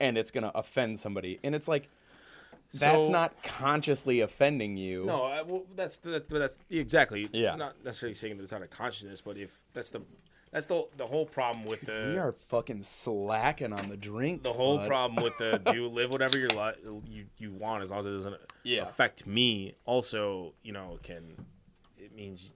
and it's going to offend somebody and it's like that's So- not consciously offending you No, I, well, that's the, that's exactly. Yeah. Not necessarily saying that it's out of consciousness, but if that's the that's the the whole problem with the we are fucking slacking on the drinks the whole bud. problem with the do [laughs] live whatever your li- you you want as long as it doesn't Yeah. affect me. Also, you know, can it means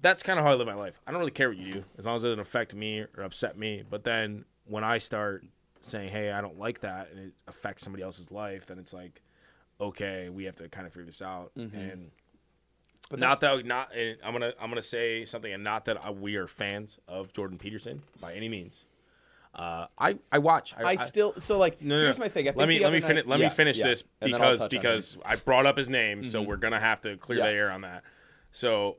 that's kind of how I live my life. I don't really care what you do as long as it doesn't affect me or upset me. But then when I start saying, "Hey, I don't like that," and it affects somebody else's life, then it's like, okay, we have to kind of figure this out. Mm-hmm. And But not that not and I'm gonna I'm gonna say something, and not that I, we are fans of Jordan Peterson by any means. Uh, I I watch. I still so like No, no, here's my thing I let me let me finish night- let yeah, me finish yeah. this And because touch on it. because I brought up his name, so we're gonna have to clear the air on that. So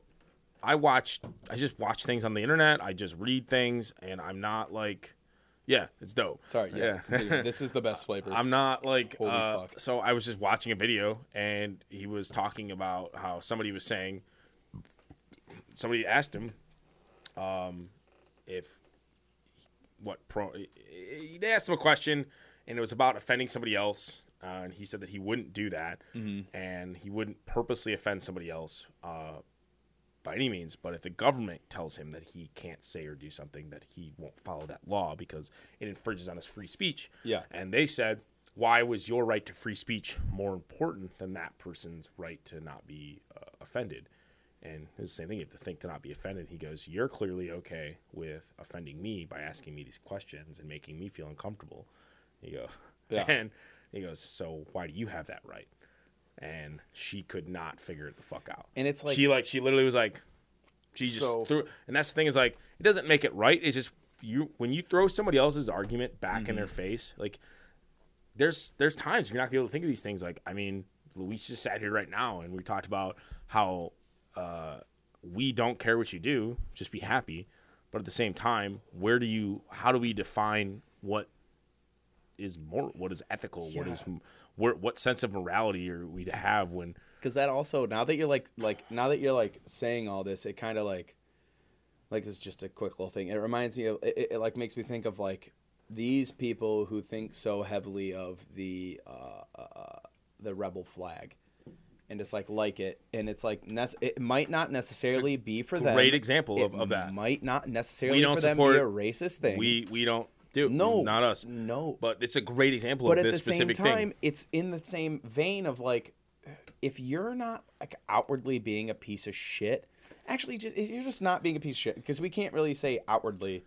I watch I just watch things on the internet. I just read things, and I'm not like, yeah, it's dope. sorry yeah, continue. [laughs] this is the best flavor I'm not like Holy uh, fuck. so I was just watching a video and he was talking about how somebody was saying somebody asked him um if what pro they asked him a question and it was about offending somebody else uh, and he said that he wouldn't do that Mm-hmm. and he wouldn't purposely offend somebody else uh, by any means but if the government tells him that he can't say or do something that he won't follow that law because it infringes on his free speech Yeah. and they said why was your right to free speech more important than that person's right to not be uh, offended and it's the same thing you have to think to not be offended he goes you're clearly okay with offending me by asking me these questions and making me feel uncomfortable you go Yeah. [laughs] and he goes so why do you have that right and she could not figure it the fuck out. And it's like- she like she literally was like she just So- threw and that's the thing is like it doesn't make it right. It's just you when you throw somebody else's argument back in their face like there's there's times you're not gonna be able to think of these things. Like i mean luis just sat here right now and we talked about how uh, we don't care what you do just be happy. But at the same time where do you how do we define what is more what is ethical what Yeah. is where, what sense of morality are we to have when because that also now that you're like like now that you're like saying all this it kind of like like this is just a quick little thing. It reminds me of it, it, like makes me think of like these people who think so heavily of the uh, uh the rebel flag. And it's like like it. And it's like nece- it might not necessarily be for them. great example of, of that. might not necessarily We don't for them support- be a racist thing. we we don't do. No. Not us. No. But it's a great example but of at this the same specific time thing it's in the same vein of like if you're not like outwardly being a piece of shit actually just if you're just not being a piece of shit because we can't really say outwardly.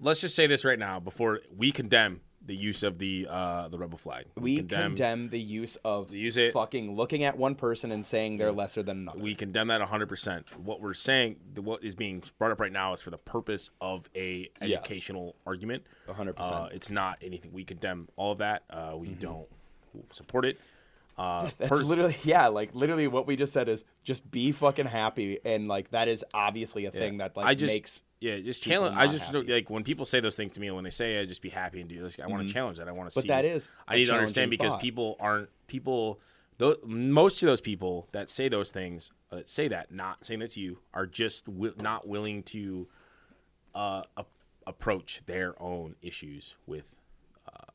Let's just say this right now before we condemn the use of the uh, the rebel flag. we condemn, the use of Use it- fucking looking at one person and saying they're lesser than another we condemn that 100%. What we're saying, the, what is being brought up right now is for the purpose of a Yes. educational argument. 100%. Uh, it's not anything. We condemn all of that. Uh, we don't support it. Uh, Mm-hmm. [laughs] That's literally yeah, like literally what we just said is just be fucking happy and like that is obviously a thing that like I just makes yeah, just challenge. I just. Mm-hmm. like when people say those things to me, and when they say, "I just be happy and do this," I want to challenge that. I want to see. But that is I need to understand because thought. people aren't people. Those, most of those people that say those things, uh, that say that, not saying that's you, are just wi- not willing to uh, a- approach their own issues with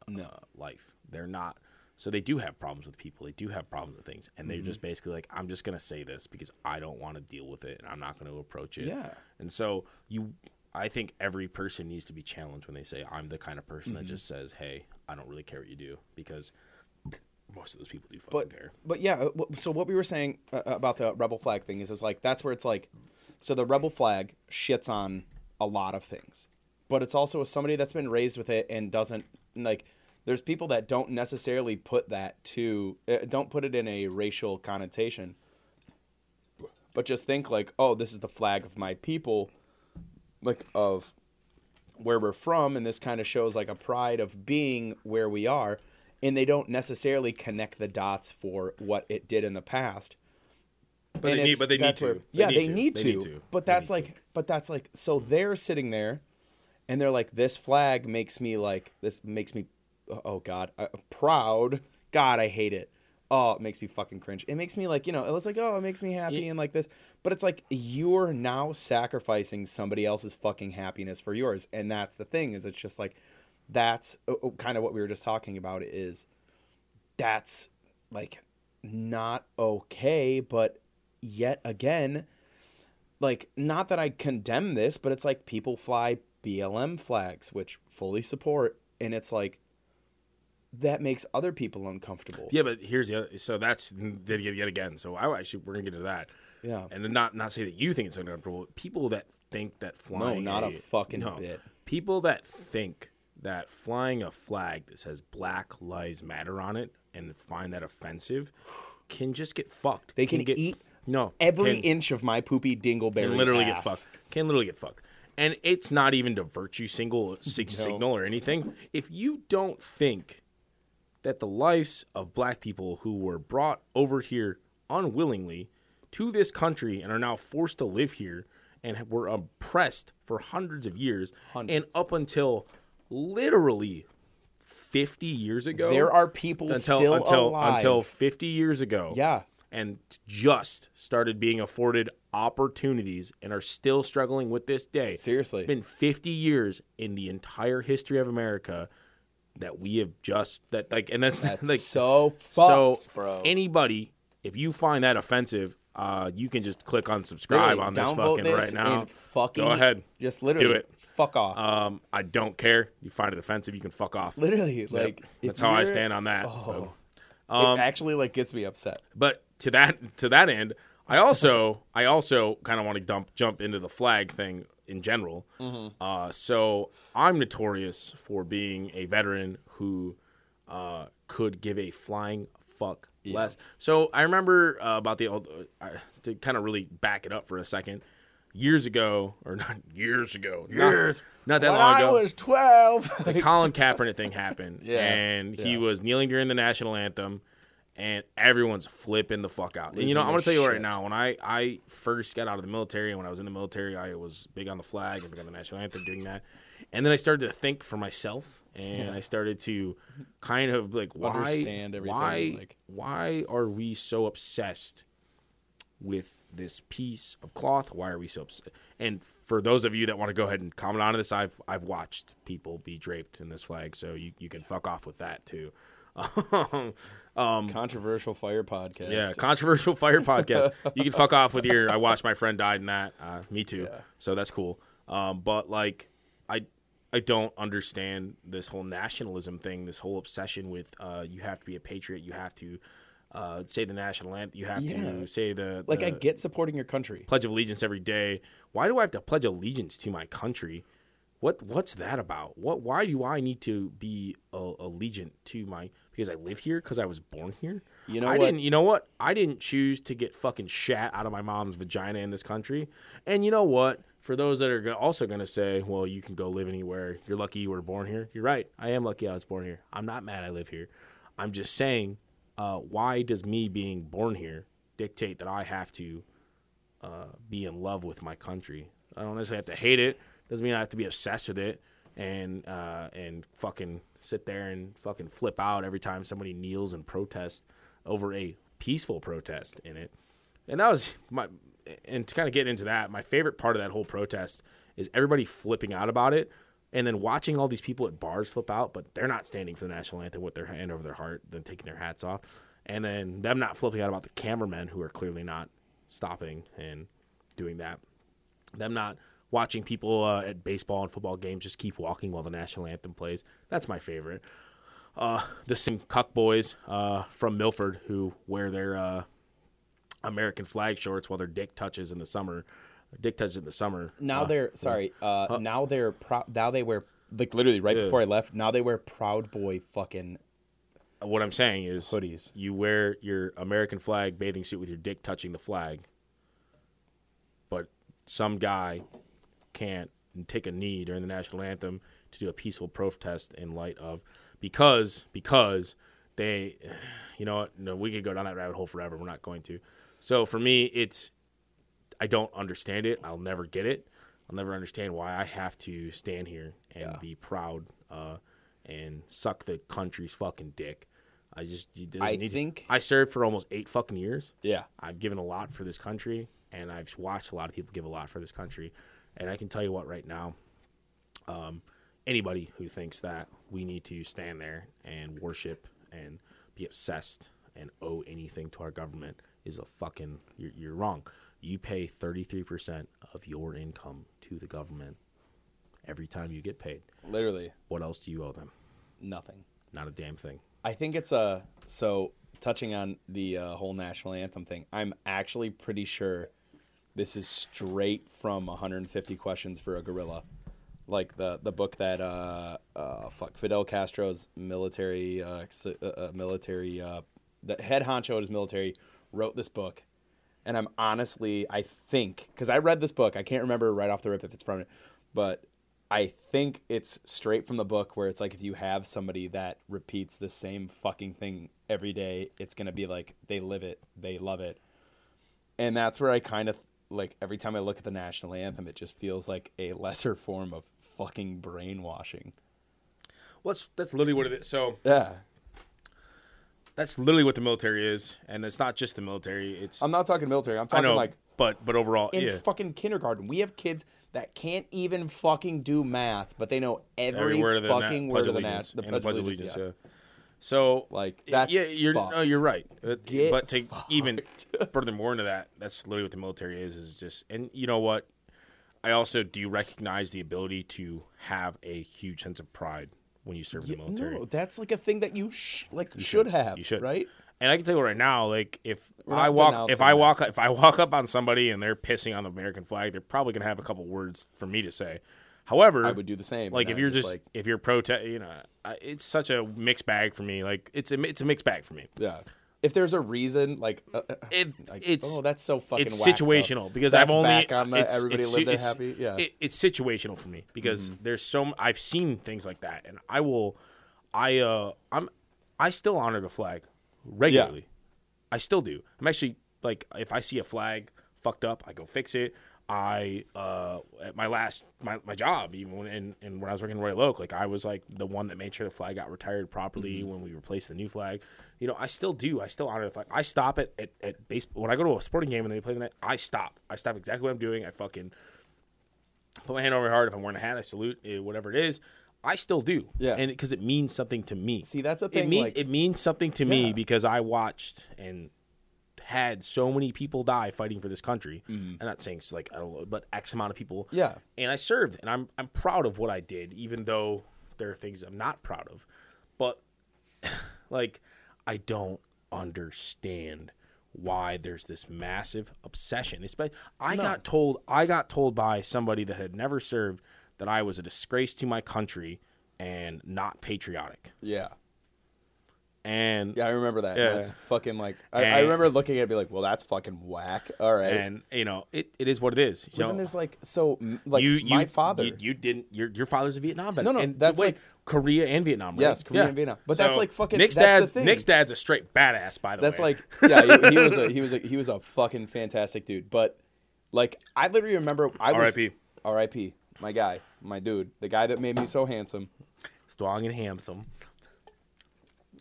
no uh, life. They're not. So they do have problems with people. They do have problems with things, and they're just basically like, "I'm just gonna say this because I don't want to deal with it, and I'm not going to approach it." Yeah. And so you, I think every person needs to be challenged when they say, "I'm the kind of person that just says, hey, I don't really care what you do," because most of those people do fucking but care. but yeah uh, so what we were saying uh, about the rebel flag thing is is like that's where it's like so the rebel flag shits on a lot of things but it's also somebody that's been raised with it and doesn't like there's people that don't necessarily put that to uh, don't put it in a racial connotation but just think like oh this is the flag of my people like of where we're from and this kind of shows like a pride of being where we are and they don't necessarily connect the dots for what it did in the past But And they need- but they need to. where- yeah they to. need They to need to. but that's like but that's like so they're sitting there and they're like this flag makes me like this makes me oh god. Uh, proud. God i hate it. Oh it makes me fucking cringe. It makes me like you know It it's like oh it makes me happy Yeah. and like this. But it's like you're now sacrificing somebody else's fucking happiness for yours. And that's the thing is it's just like that's uh, kind of what we were just talking about is that's like not okay. But yet again like not that i condemn this but it's like people fly blm flags which fully support. And it's like that makes other people uncomfortable Yeah, but here's the other. So that's did yet, yet again. So I actually we're gonna get to that. Yeah. And not not say that you think it's uncomfortable. People that think that flying no, not a fucking bit. People that think that flying a flag that says Black Lives Matter on it and find that offensive can just get fucked. They can get eat no every can- inch of my poopy dingleberry can literally ass. get fucked. Can literally get fucked. And it's not even to virtue single sig- [laughs] signal or anything. If you don't think that the lives of black people who were brought over here unwillingly to this country and are now forced to live here and were oppressed for hundreds of years and up until literally 50 years ago there are people until still until alive until 50 years ago yeah and just started being afforded opportunities and are still struggling with this day. Seriously. It's been 50 years in the entire history of America that we have just that like and that's, [laughs] that's like so so fucked bro anybody if you find that offensive, uh you can just click on subscribe Literally, on this fucking this right now. fucking Go ahead. just literally Do it. fuck off Um I don't care. You find it offensive, you can fuck off. literally Yep. like that's how I stand on that. Oh. Um, it actually like gets me upset But to that to that end, I also I also kind of want to dump jump into the flag thing in general. Mm-hmm. Uh, so I'm notorious for being a veteran who uh, could give a flying fuck less. So I remember uh, about the old uh, to kind of really back it up for a second. Years ago, or not years ago, Years. not, that when long ago. i was 12 the Colin Kaepernick thing happened, [laughs] Yeah, and he was kneeling during the national anthem, and everyone's flipping the fuck out. and you know, I'm gonna tell you right now, when I I first got out of the military, and when I was in the military, I was big on the flag and big on the national anthem, doing that, and then I started to think for myself, and I started to kind of like why Understand everything, why like- why are we so obsessed with this piece of cloth? Why are we so obsessed? And for those of you that want to go ahead and comment on this, I've I've watched people be draped in this flag, so you, you can fuck off with that too. [laughs] um, controversial fire podcast yeah, controversial fire podcast. [laughs] You can fuck off with your. I watched my friend died in that. Uh, me too. So that's cool. Um, but like, I I don't understand this whole nationalism thing. This whole obsession with uh, you have to be a patriot. You have to uh, say the national anthem. You have Yeah. to say the like i get supporting your country pledge of allegiance every day. Why do I have to pledge allegiance to my country? What what's that about? What why do I need to be a, allegiant to my because I live here because I was born here? You know I what? didn't. You know what? I didn't choose to get fucking shat out of my mom's vagina in this country. And you know what? For those that are also going to say, well, you can go live anywhere. You're lucky you were born here. You're right. I am lucky I was born here. I'm not mad I live here. I'm just saying, uh, why does me being born here dictate that I have to uh, be in love with my country? I don't necessarily have to hate it. Doesn't mean I have to be obsessed with it and uh, and fucking sit there and fucking flip out every time somebody kneels and protests over a peaceful protest in it. And that was my and to kind of get into that, my favorite part of that whole protest is everybody flipping out about it, and then watching all these people at bars flip out, but they're not standing for the national anthem with their hand over their heart, then taking their hats off, and then them not flipping out about the cameramen who are clearly not stopping and doing that. Them not watching people uh, at baseball and football games just keep walking while the national anthem plays. That's my favorite. Uh, the same cuck boys uh, from Milford who wear their uh, American flag shorts while their dick touches in the summer. Dick touches in the summer. Now Uh, they're sorry. Uh, now they're prou- now they wear like literally right Yeah. before I left. Now they wear Proud Boy fucking what I'm saying is Hoodies. You wear your American flag bathing suit with your dick touching the flag, but some guy can't take a knee during the national anthem to do a peaceful protest in light of because because they [sighs] you know no we could go down that rabbit hole forever. We're not going to. So for me it's i don't understand it. I'll never get it. I'll never understand why i have to stand here and Yeah. be proud uh, and suck the country's fucking dick. I just I need to- think- i served for almost eight fucking years. Yeah. I've given a lot for this country, and I've watched a lot of people give a lot for this country. And I can tell you what, right now, um, anybody who thinks that we need to stand there and worship and be obsessed and owe anything to our government is a fucking you're, you're wrong. You pay 33% of your income to the government every time you get paid. Literally What else do you owe them? nothing. Not a damn thing. I think it's a so touching on the uh, whole national anthem thing. I'm actually pretty sure this is straight from 150 Questions for a Guerrilla, like the the book that uh, uh fuck Fidel Castro's military uh, uh, uh, military uh, the head honcho of his military wrote this book, and I'm honestly I think because I read this book I can't remember right off the rip if it's from it, but I think it's straight from the book where it's like if you have somebody that repeats the same fucking thing every day, it's gonna be like they live it, they love it, and that's where I kind of like every time I look at the national anthem, it just feels like a lesser form of fucking brainwashing. Well, that's, that's literally what it is. So Yeah, that's literally what the military is, and it's not just the military. It's I'm not talking military. I'm talking know, like but but overall, in yeah. fucking kindergarten. We have kids that can't even fucking do math, but they know every, Every word of the na- fucking word of the, nat- the Pledge of Allegiance. Allegiance. yeah. Yeah. So Like that's yeah, you're no, you're right. Get but to even fucked. furthermore into that, that's literally what the military is. Is just and you know what? I also do recognize the ability to have a huge sense of pride when you serve in the military. No, that's like a thing that you sh- like should have. You should. right? And I can tell you right now, like if I walk, if I that. walk, if I walk up on somebody and they're pissing on the American flag, they're probably gonna have a couple words for me to say. However, I would do the same. like if I'm you're just, like, if you're protest, you know, I- it's such a mixed bag for me. Like it's a it's a mixed bag for me. yeah. If there's a reason, like, uh, uh, It, like it's oh, that's so fucking. it's whack, though. situational because That's I've only back on the it's, everybody it's, live it's- happy. Yeah. Mm-hmm. it, it's situational for me because there's so m- I've seen things like that, and I will, I uh, I'm I still honor the flag regularly. I still do. I'm actually like if I see a flag fucked up, I go fix it. I uh at my last my, my job even when and, and when I was working in Royal Oak, like I was like the one that made sure the flag got retired properly Mm-hmm. when we replaced the new flag. You know, I still do. I still honor the flag. I stop at at, at base when I go to a sporting game and they play the night. I stop. I stop exactly what I'm doing. I fucking put my hand over my heart. If I'm wearing a hat, I salute eh, whatever it is. I still do. Yeah. and because it means something to me. See, that's a It thing. mean, like, it means something to me because I watched and had so many people die fighting for this country. Mm-hmm. I'm not saying it's like I don't know, but X amount of people. Yeah. And I served, and I'm I'm proud of what I did, even though there are things I'm not proud of. But [laughs] like, I don't understand why there's this massive obsession. Especially, I got told I got told by somebody that had never served that I was a disgrace to my country and not patriotic. yeah. And Yeah, I remember that. Yeah. That's fucking like. I, I remember looking at it and be like, well, that's fucking whack. All right. and you know it, it is what it is. You but know, then there's like, so like you, my father. you, you didn't your your father's a Vietnam vet. No, no, and that's wait, like- Korea and Vietnam. Right? Yes, Korea Yeah. and Vietnam. But that's like fucking- Nick's dad's. Nick's dad's a straight badass. By the That's way, that's like, yeah, he, he was [laughs] a he was a he was a fucking fantastic dude. But like, I literally remember I was R.I.P.. R.I.P. My guy, my dude, the guy that made me so handsome. strong and handsome.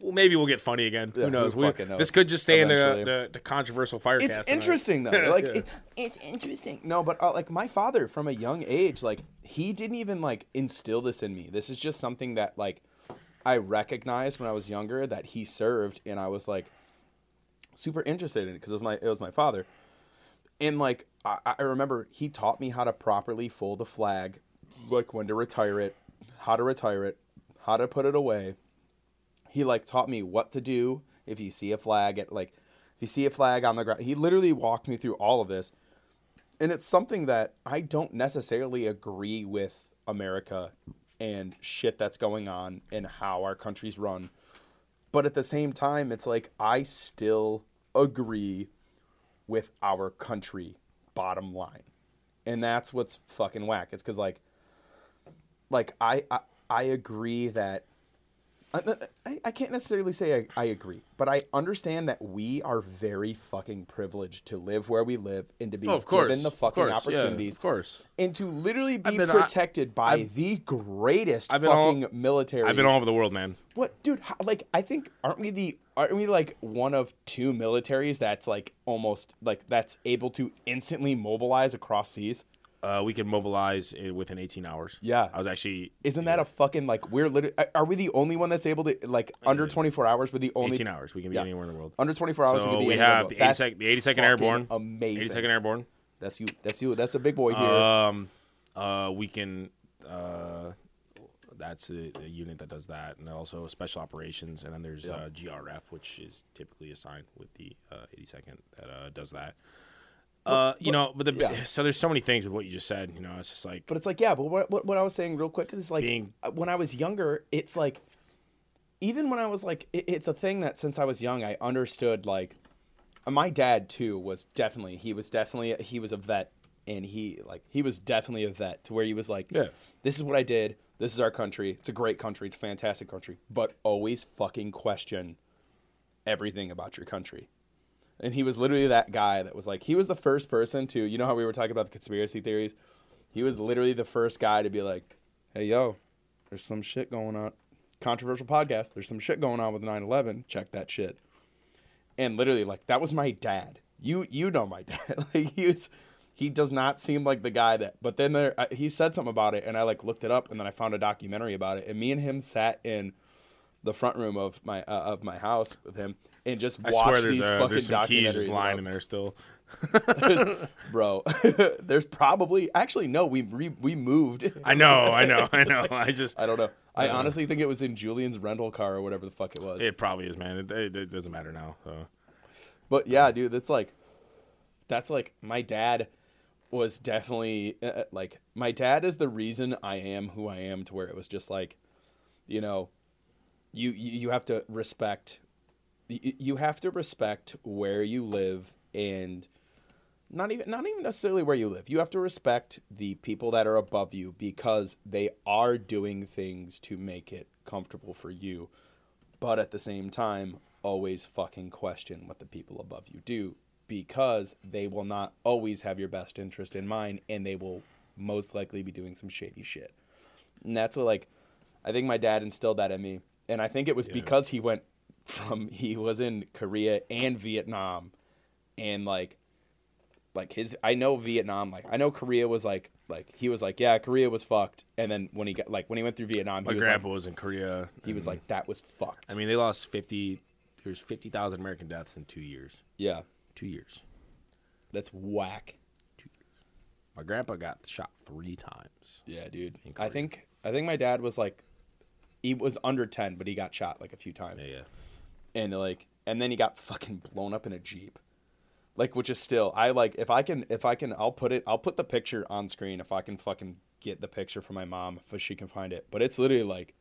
Well, maybe we'll get funny again. Yeah, who knows? who We- knows? This could just stay in the, the, the controversial firecast. it's interesting though. [laughs] Like Yeah. it, it's interesting. No, but uh, like my father from a young age, like he didn't even like instill this in me. This is just something that like I recognized when I was younger that he served, and I was like super interested in it because it was my it was my father. And like I, I remember he taught me how to properly fold a flag, like when to retire it, how to retire it, how to put it away. He like taught me what to do if you see a flag at like if you see a flag on the ground. He literally walked me through all of this. And it's something that I don't necessarily agree with America and shit that's going on and how our country's run. But at the same time, it's like I still agree with our country bottom line. And that's what's fucking whack. It's cuz like like I, I I agree that I, I, I can't necessarily say I, I agree, but I understand that we are very fucking privileged to live where we live and to be Oh, of course. given the of fucking course, yeah, opportunities of course. and to literally be been- I- protected by I've- the greatest been all- fucking military. I've been all over the world, man. What, dude? How, like, I think aren't we the aren't we like one of two militaries that's like almost like that's able to instantly mobilize across seas? Uh, we can mobilize it within 18 hours. Yeah. I was actually Isn't that a fucking like we're literally are we the only one that's able to like under twenty four hours? We're the only 18 hours. We can be Yeah. anywhere in the world. under twenty four hours. we, So could be we have the That's 82nd the 82nd Airborne. Amazing. 82nd Airborne. That's you. That's you. That's a big boy here. Um, uh, we can. Uh, that's the, the unit that does that, and also special operations, and then there's Yeah. uh, GRF, which is typically assigned with the uh, 82nd that uh, does that. Uh, you know, but the yeah. [sighs] so there's so many things with what you just said. You know, it's just like But it's like, yeah, but what, what, what I was saying real quick is like, Being- uh, when I was younger, it's like, even when I was like, it, it's a thing that since I was young, I understood like, my dad too was definitely, he was definitely, he was a vet and he like, he was definitely a vet to where he was like, Yeah. this is what I did. This is our country. It's a great country. It's a fantastic country, but always fucking question everything about your country. And he was literally that guy that was like, he was the first person to, you know how we were talking about the conspiracy theories? He was literally the first guy to be like, hey, yo, there's some shit going on. Controversial podcast. There's some shit going on with 9 11. Check that shit. And literally, like, that was my dad. You you know my [laughs] dad. like, he was, he does not seem like the guy that, but then there, he said something about it, and I, like, looked it up, and then I found a documentary about it. And me and him sat in the front room of my uh, of my house with him and just I swear there's these fucking there's some keys just lying about- in there still. [laughs] [laughs] bro. [laughs] There's probably actually no. We re, we moved. I know, I know, I know. I just I don't know. I Uh. honestly think it was in Julian's rental car or whatever the fuck it was. it probably is, man. It, it, it doesn't matter now. So. But yeah, dude, that's like, that's like my dad was definitely uh, uh, like my dad is the reason I am who I am. To where it was just like, you know, you, you have to respect. You, have to respect where you live and not even not even necessarily where you live. You have to respect the people that are above you because they are doing things to make it comfortable for you. But at the same time, always fucking question what the people above you do because they will not always have your best interest in mind and they will most likely be doing some shady shit. And that's what like I think my dad instilled that in me. And I think it was because he went from [laughs] he was in Korea and Vietnam and like like his I know Vietnam like I know Korea was like like he was like yeah Korea was fucked and then when he got like when he went through Vietnam My he was grandpa like was in Korea. he was like that was fucked I mean, they lost fifty. There's fifty thousand American deaths in two years. yeah Two years. that's whack My grandpa got shot three times. yeah dude I think I think my dad was like he was under 10 but he got shot like a few times Yeah, yeah. And like and then he got fucking blown up in a jeep like which is still i like if i can if i can i'll put it i'll put the picture on screen if i can fucking get the picture from my mom if she can find it but it's literally like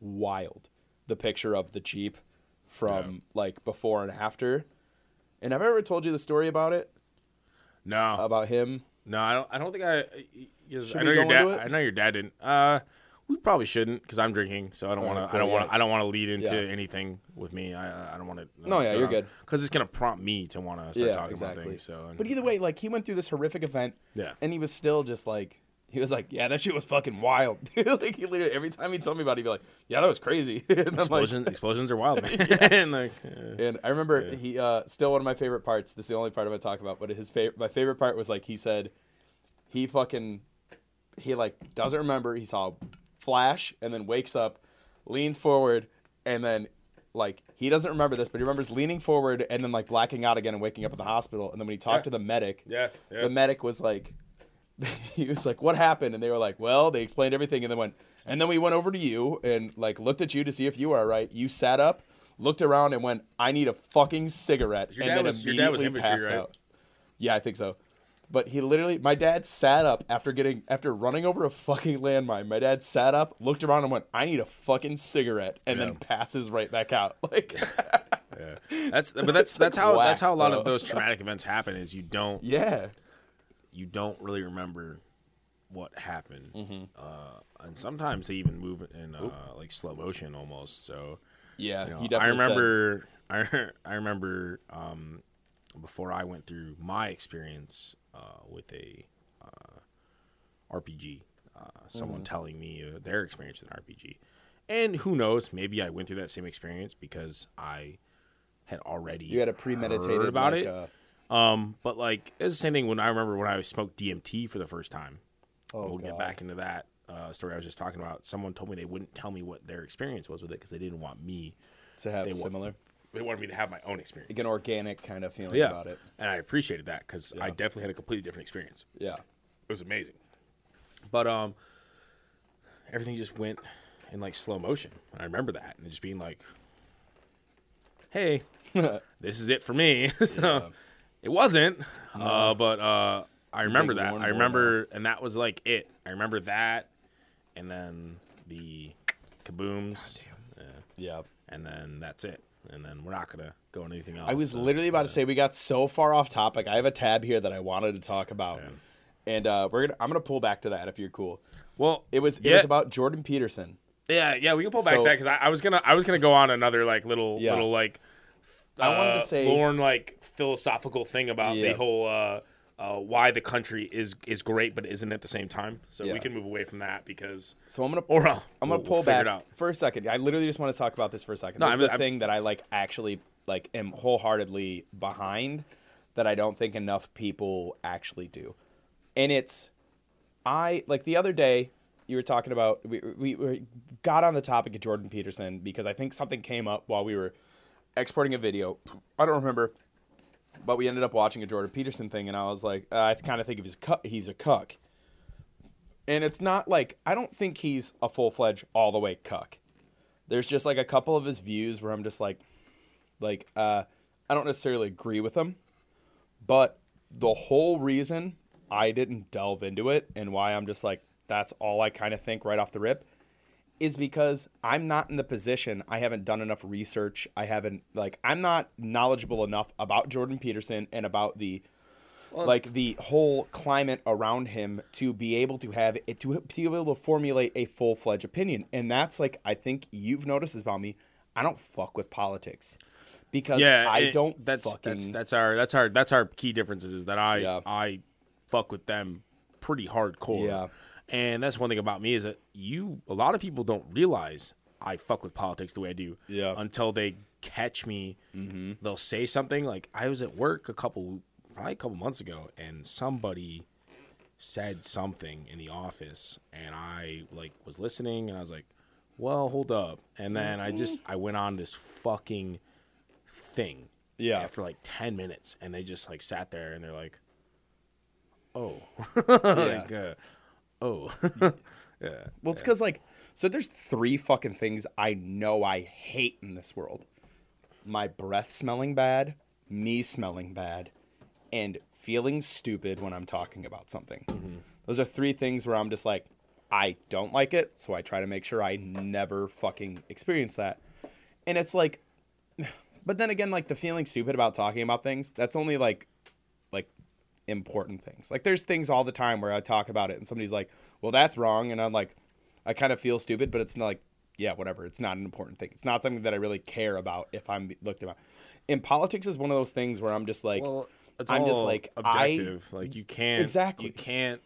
wild the picture of the jeep from Yeah. like before and after and have i ever told you the story about it No, about him no, I don't. I don't think I. I know your dad. I know your dad didn't. Uh, we probably shouldn't because I'm drinking, so I don't want to. I don't want. to. I don't want to lead into Yeah. anything with me. I. I don't want to. No, yeah, you're good. Because it's gonna prompt me to want to start yeah talking exactly about things. So, but either way like he went through this horrific event yeah, and he was still just like He was like, "Yeah, that shit was fucking wild." [laughs] like he literally every time he told me about it, he'd be like, "Yeah, that was crazy." [laughs] like, [laughs] explosions are wild, man. And like, yeah. and I remember he uh, still one of my favorite parts. This is the only part I'm gonna talk about, but his favorite, my favorite part was like he said, he fucking, he like doesn't remember. He saw flash and then wakes up, leans forward, and then like he doesn't remember this, but he remembers leaning forward and then like blacking out again and waking up in the hospital. And then when he talked Yeah. to the medic, yeah, yeah. the medic was like [laughs] he was like what happened and they were like well they explained everything and then went and then we went over to you and like looked at you to see if you were all right you sat up looked around and went i need a fucking cigarette Your and then was- your dad was immediately infantry, passed right? out yeah i think so but he literally my dad sat up after getting after running over a fucking landmine my dad sat up looked around and went i need a fucking cigarette and then passes right back out [laughs] like Yeah. That's but that's that's how whack, that's how a lot bro. of those traumatic events happen. Is you don't yeah you don't really remember what happened, Mm-hmm. uh, and sometimes they even move in uh, like slow motion almost. So yeah you know, he I definitely said- remember I [laughs] I remember um, before I went through my experience uh, with a uh, RPG, uh, someone Mm-hmm. telling me uh, their experience with an RPG, and who knows, maybe I went through that same experience because I had already you had a premeditated about like, it. uh, Um, but like it's the same thing when I remember when I smoked DMT for the first time. oh we'll God. get back into that uh, story I was just talking about. Someone told me they wouldn't tell me what their experience was with it because they didn't want me. to have They similar They wanted me to have my own experience. like an organic kind of feeling yeah, about it. and I appreciated that because I definitely had a completely different experience. Yeah. It was amazing. But um, everything just went in like slow motion. I remember that and just being like, "Hey, [laughs] this is it for me." [laughs] so Yeah. it wasn't, uh, but uh, I remember that. I remember, and that was like it. I remember that, and then the kabooms, uh, Yeah. and then that's it. And then we're not gonna go into anything else. I was so, literally about to say we got so far off topic. I have a tab here that I wanted to talk about. And uh, we're gonna I'm gonna pull back to that if you're cool. Well, It was it yeah, was about Jordan Peterson. Yeah, yeah, we can pull back So- to that because I, I was gonna I was gonna go on another like little Yeah. little like I wanted to uh, say- Lorne like philosophical thing about the whole uh, uh, why the country is is great but isn't at the same time. So Yeah. we can move away from that because So I'm gonna [laughs] or uh, I'm we'll- gonna pull we'll back out. for a second. I literally just want to talk about this for a second. No, this I'm- is the I'm- thing that I like actually like am wholeheartedly behind that I don't think enough people actually do. And it's I like the other day you were talking about we, we, we got on the topic of Jordan Peterson because I think something came up while we were exporting a video. I don't remember, but we ended up watching a Jordan Peterson thing, and I was like, uh, I kind of think of his cu- he's a cuck, and it's not like I don't think he's a full fledged all the way cuck. There's just like a couple of his views where I'm just like, like uh, I don't necessarily agree with him, but the whole reason I didn't delve into it and why I'm just like that's all I kind of think right off the rip is because I'm not in the position. I haven't done enough research. I haven't like I'm not knowledgeable enough about Jordan Peterson and about the like the whole climate around him to be able to have it to be able to formulate a full fledged opinion. And that's like I think you've noticed this about me. I don't fuck with politics because Yeah, I it- don't That's fucking that's that's our that's our that's our key differences is that I Yeah. I fuck with them pretty hardcore. Yeah. And that's one thing about me is that you a lot of people don't realize I fuck with politics the way I do. Yeah. Until they catch me, mm-hmm. they'll say something like I was at work a couple probably a couple months ago and somebody said something in the office and I like was listening and I was like, "Well, hold up." And then I just I went on this fucking thing Yeah. after like 10 minutes and they just like sat there and they're like oh [laughs] Yeah. like, uh, oh. [laughs] Yeah. Well, it's because like, so there's three fucking things I know I hate in this world: my breath smelling bad, me smelling bad, and feeling stupid when I'm talking about something. Mm-hmm. Those are three things where I'm just like, I don't like it, so I try to make sure I never fucking experience that. And it's like, [sighs] but then again, like the feeling stupid about talking about things, that's only like like important things. Like there's things all the time where I talk about it and somebody's like, "Well, that's wrong," and I'm like, I kind of feel stupid, but it's not like, yeah, whatever. It's not an important thing. It's not something that I really care about if I'm looked about. In politics is one of those things where I'm just like, well I'm just like, I- objective like you can't Exactly. you can't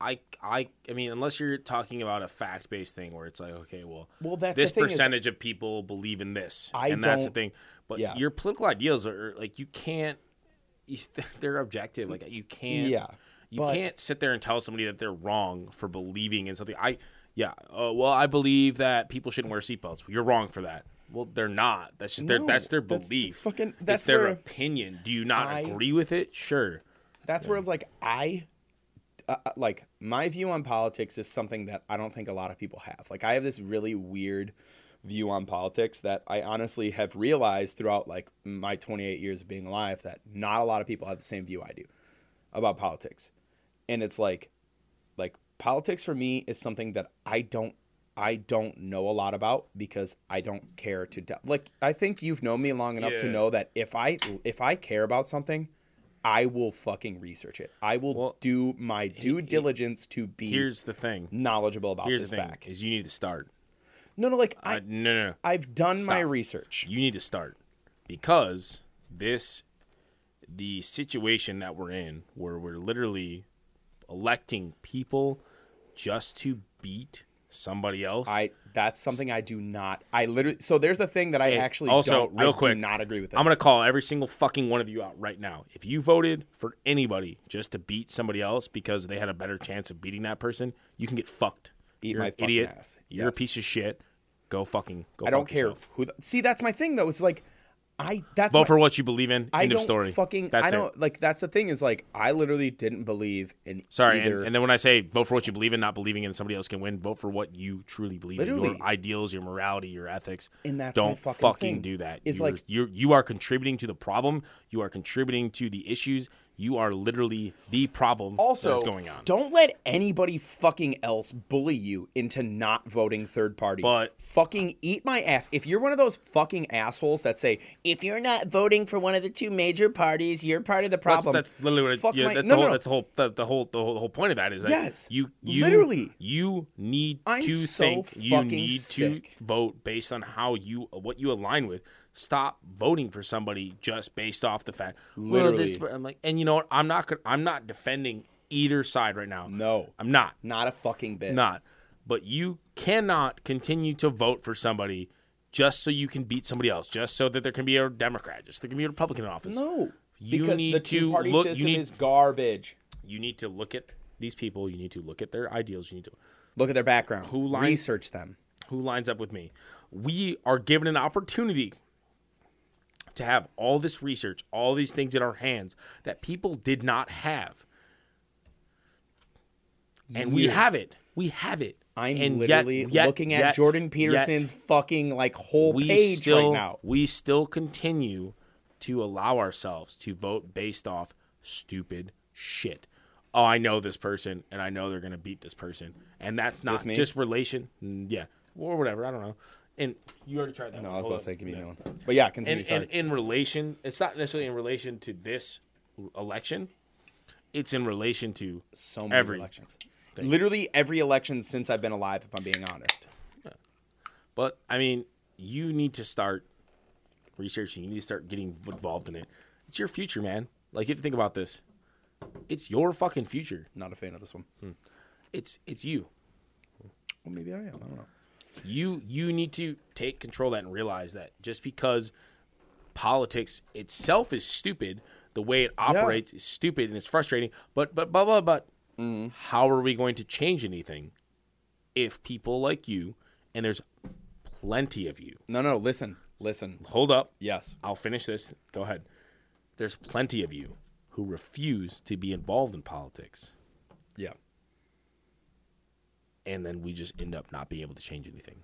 I, I, I mean, unless you're talking about a fact based thing where it's like, okay, well, Well, that's this thing is- percentage of people believe in this, I and that's the thing. But yeah. your political ideals are like you can't. [laughs] They're objective. Like you can't. Yeah, You but- can't sit there and tell somebody that they're wrong for believing in something. I, yeah. Uh, well, I believe that people shouldn't wear seatbelts. You're wrong for that. Well, they're not. That's just their. No, That's their that's the belief. fucking- It's that's their where opinion. Do you not I- agree with it? Sure. That's where it's like I, uh, uh, like my view on politics is something that I don't think a lot of people have. Like I have this really weird view on politics that I honestly have realized throughout like my 28 years of being alive that not a lot of people have the same view I do about politics. And it's like like politics for me is something that I don't I don't know a lot about because I don't care to de- like I think you've known me long enough to know that if I if I care about something I will fucking research it. I will Well, do my due he- diligence to be Here's the thing. knowledgeable about Here's this the thing. fact. Is you need to start. No, no, like I Uh, no, no, no. I've done my research. You need to start because this, the situation that we're in, where we're literally electing people just to beat somebody else. I that's something I do not. I literally. So there's the thing that I Hey, actually also, don't. real I quick, do not agree with. This. I'm gonna call every single fucking one of you out right now. If you voted for anybody just to beat somebody else because they had a better chance of beating that person, you can get fucked. Eat You're my an idiot. ass. You're a piece of shit. Go fucking. Go. I don't care yourself. who. The, see, that's my thing though. It's like I. That's Vote my- for what you believe in. I End of story. fucking. That's I don't it. like. That's the thing is like I literally didn't believe in. Sorry, either. and, and then when I say vote for what you believe in, not believing in somebody else can win, vote for what you truly believe in. Your ideals, your morality, your ethics. And that's don't fucking thing. do that. It's You're- like- you're you are contributing to the problem. You are contributing to the issues. You are literally the problem also that's going on. don't let anybody fucking else bully you into not voting third party. But- fucking eat my ass. If you're one of those fucking assholes that say if you're not voting for one of the two major parties, you're part of the problem. that's literally what Fuck yeah, my- that's, no, the whole, no. that's the whole the, the whole the whole the whole point of that is that Yes. you you Literally. you need I'm to so think you need sick. to vote based on how you what you align with. Stop voting for somebody just based off the fact. Well, this, Literally. I'm like, and you know what? I'm not I'm not defending either side right now. No. I'm not not a fucking bit. not. But you cannot continue to vote for somebody just so you can beat somebody else, just so that there can be a Democrat, just so there can be a Republican in office. No. You because need the two party look- system need- is garbage. You need to look at these people. You need to look at their ideals. You need to Look at their background. Who line- research them? who lines up with me. We are given an opportunity to have all this research, all these things in our hands that people did not have. And we have it. We have it. I'm and literally yet- looking at yet- Jordan yet Peterson's fucking like whole we page still, right now. We still continue to allow ourselves to vote based off stupid shit. Oh, I know this person, and I know they're going to beat this person, and that's not this just relation. Mm, Yeah, or whatever. I don't know. And you already tried that. No, one. I was Hold about to say on. give me Yeah. another one. But yeah, continue. And, sorry. and in relation, it's not necessarily in relation to this election. It's in relation to so many every elections. Literally every election since I've been alive, if I'm being honest. But I mean, you need to start researching. You need to start getting involved in it. It's your future, man. Like if you think about this, it's your fucking future. Not a fan of this one. Hmm. It's it's you. Well, maybe I am. I don't know. You you need to take control of that and realize that just because politics itself is stupid, the way it operates is stupid and it's frustrating. But but but but but mm-hmm. how are we going to change anything if people like you and there's plenty of you. No, no, listen, listen. Hold up. Yes. I'll finish this. Go ahead. There's plenty of you who refuse to be involved in politics, Yeah. And then we just end up not being able to change anything.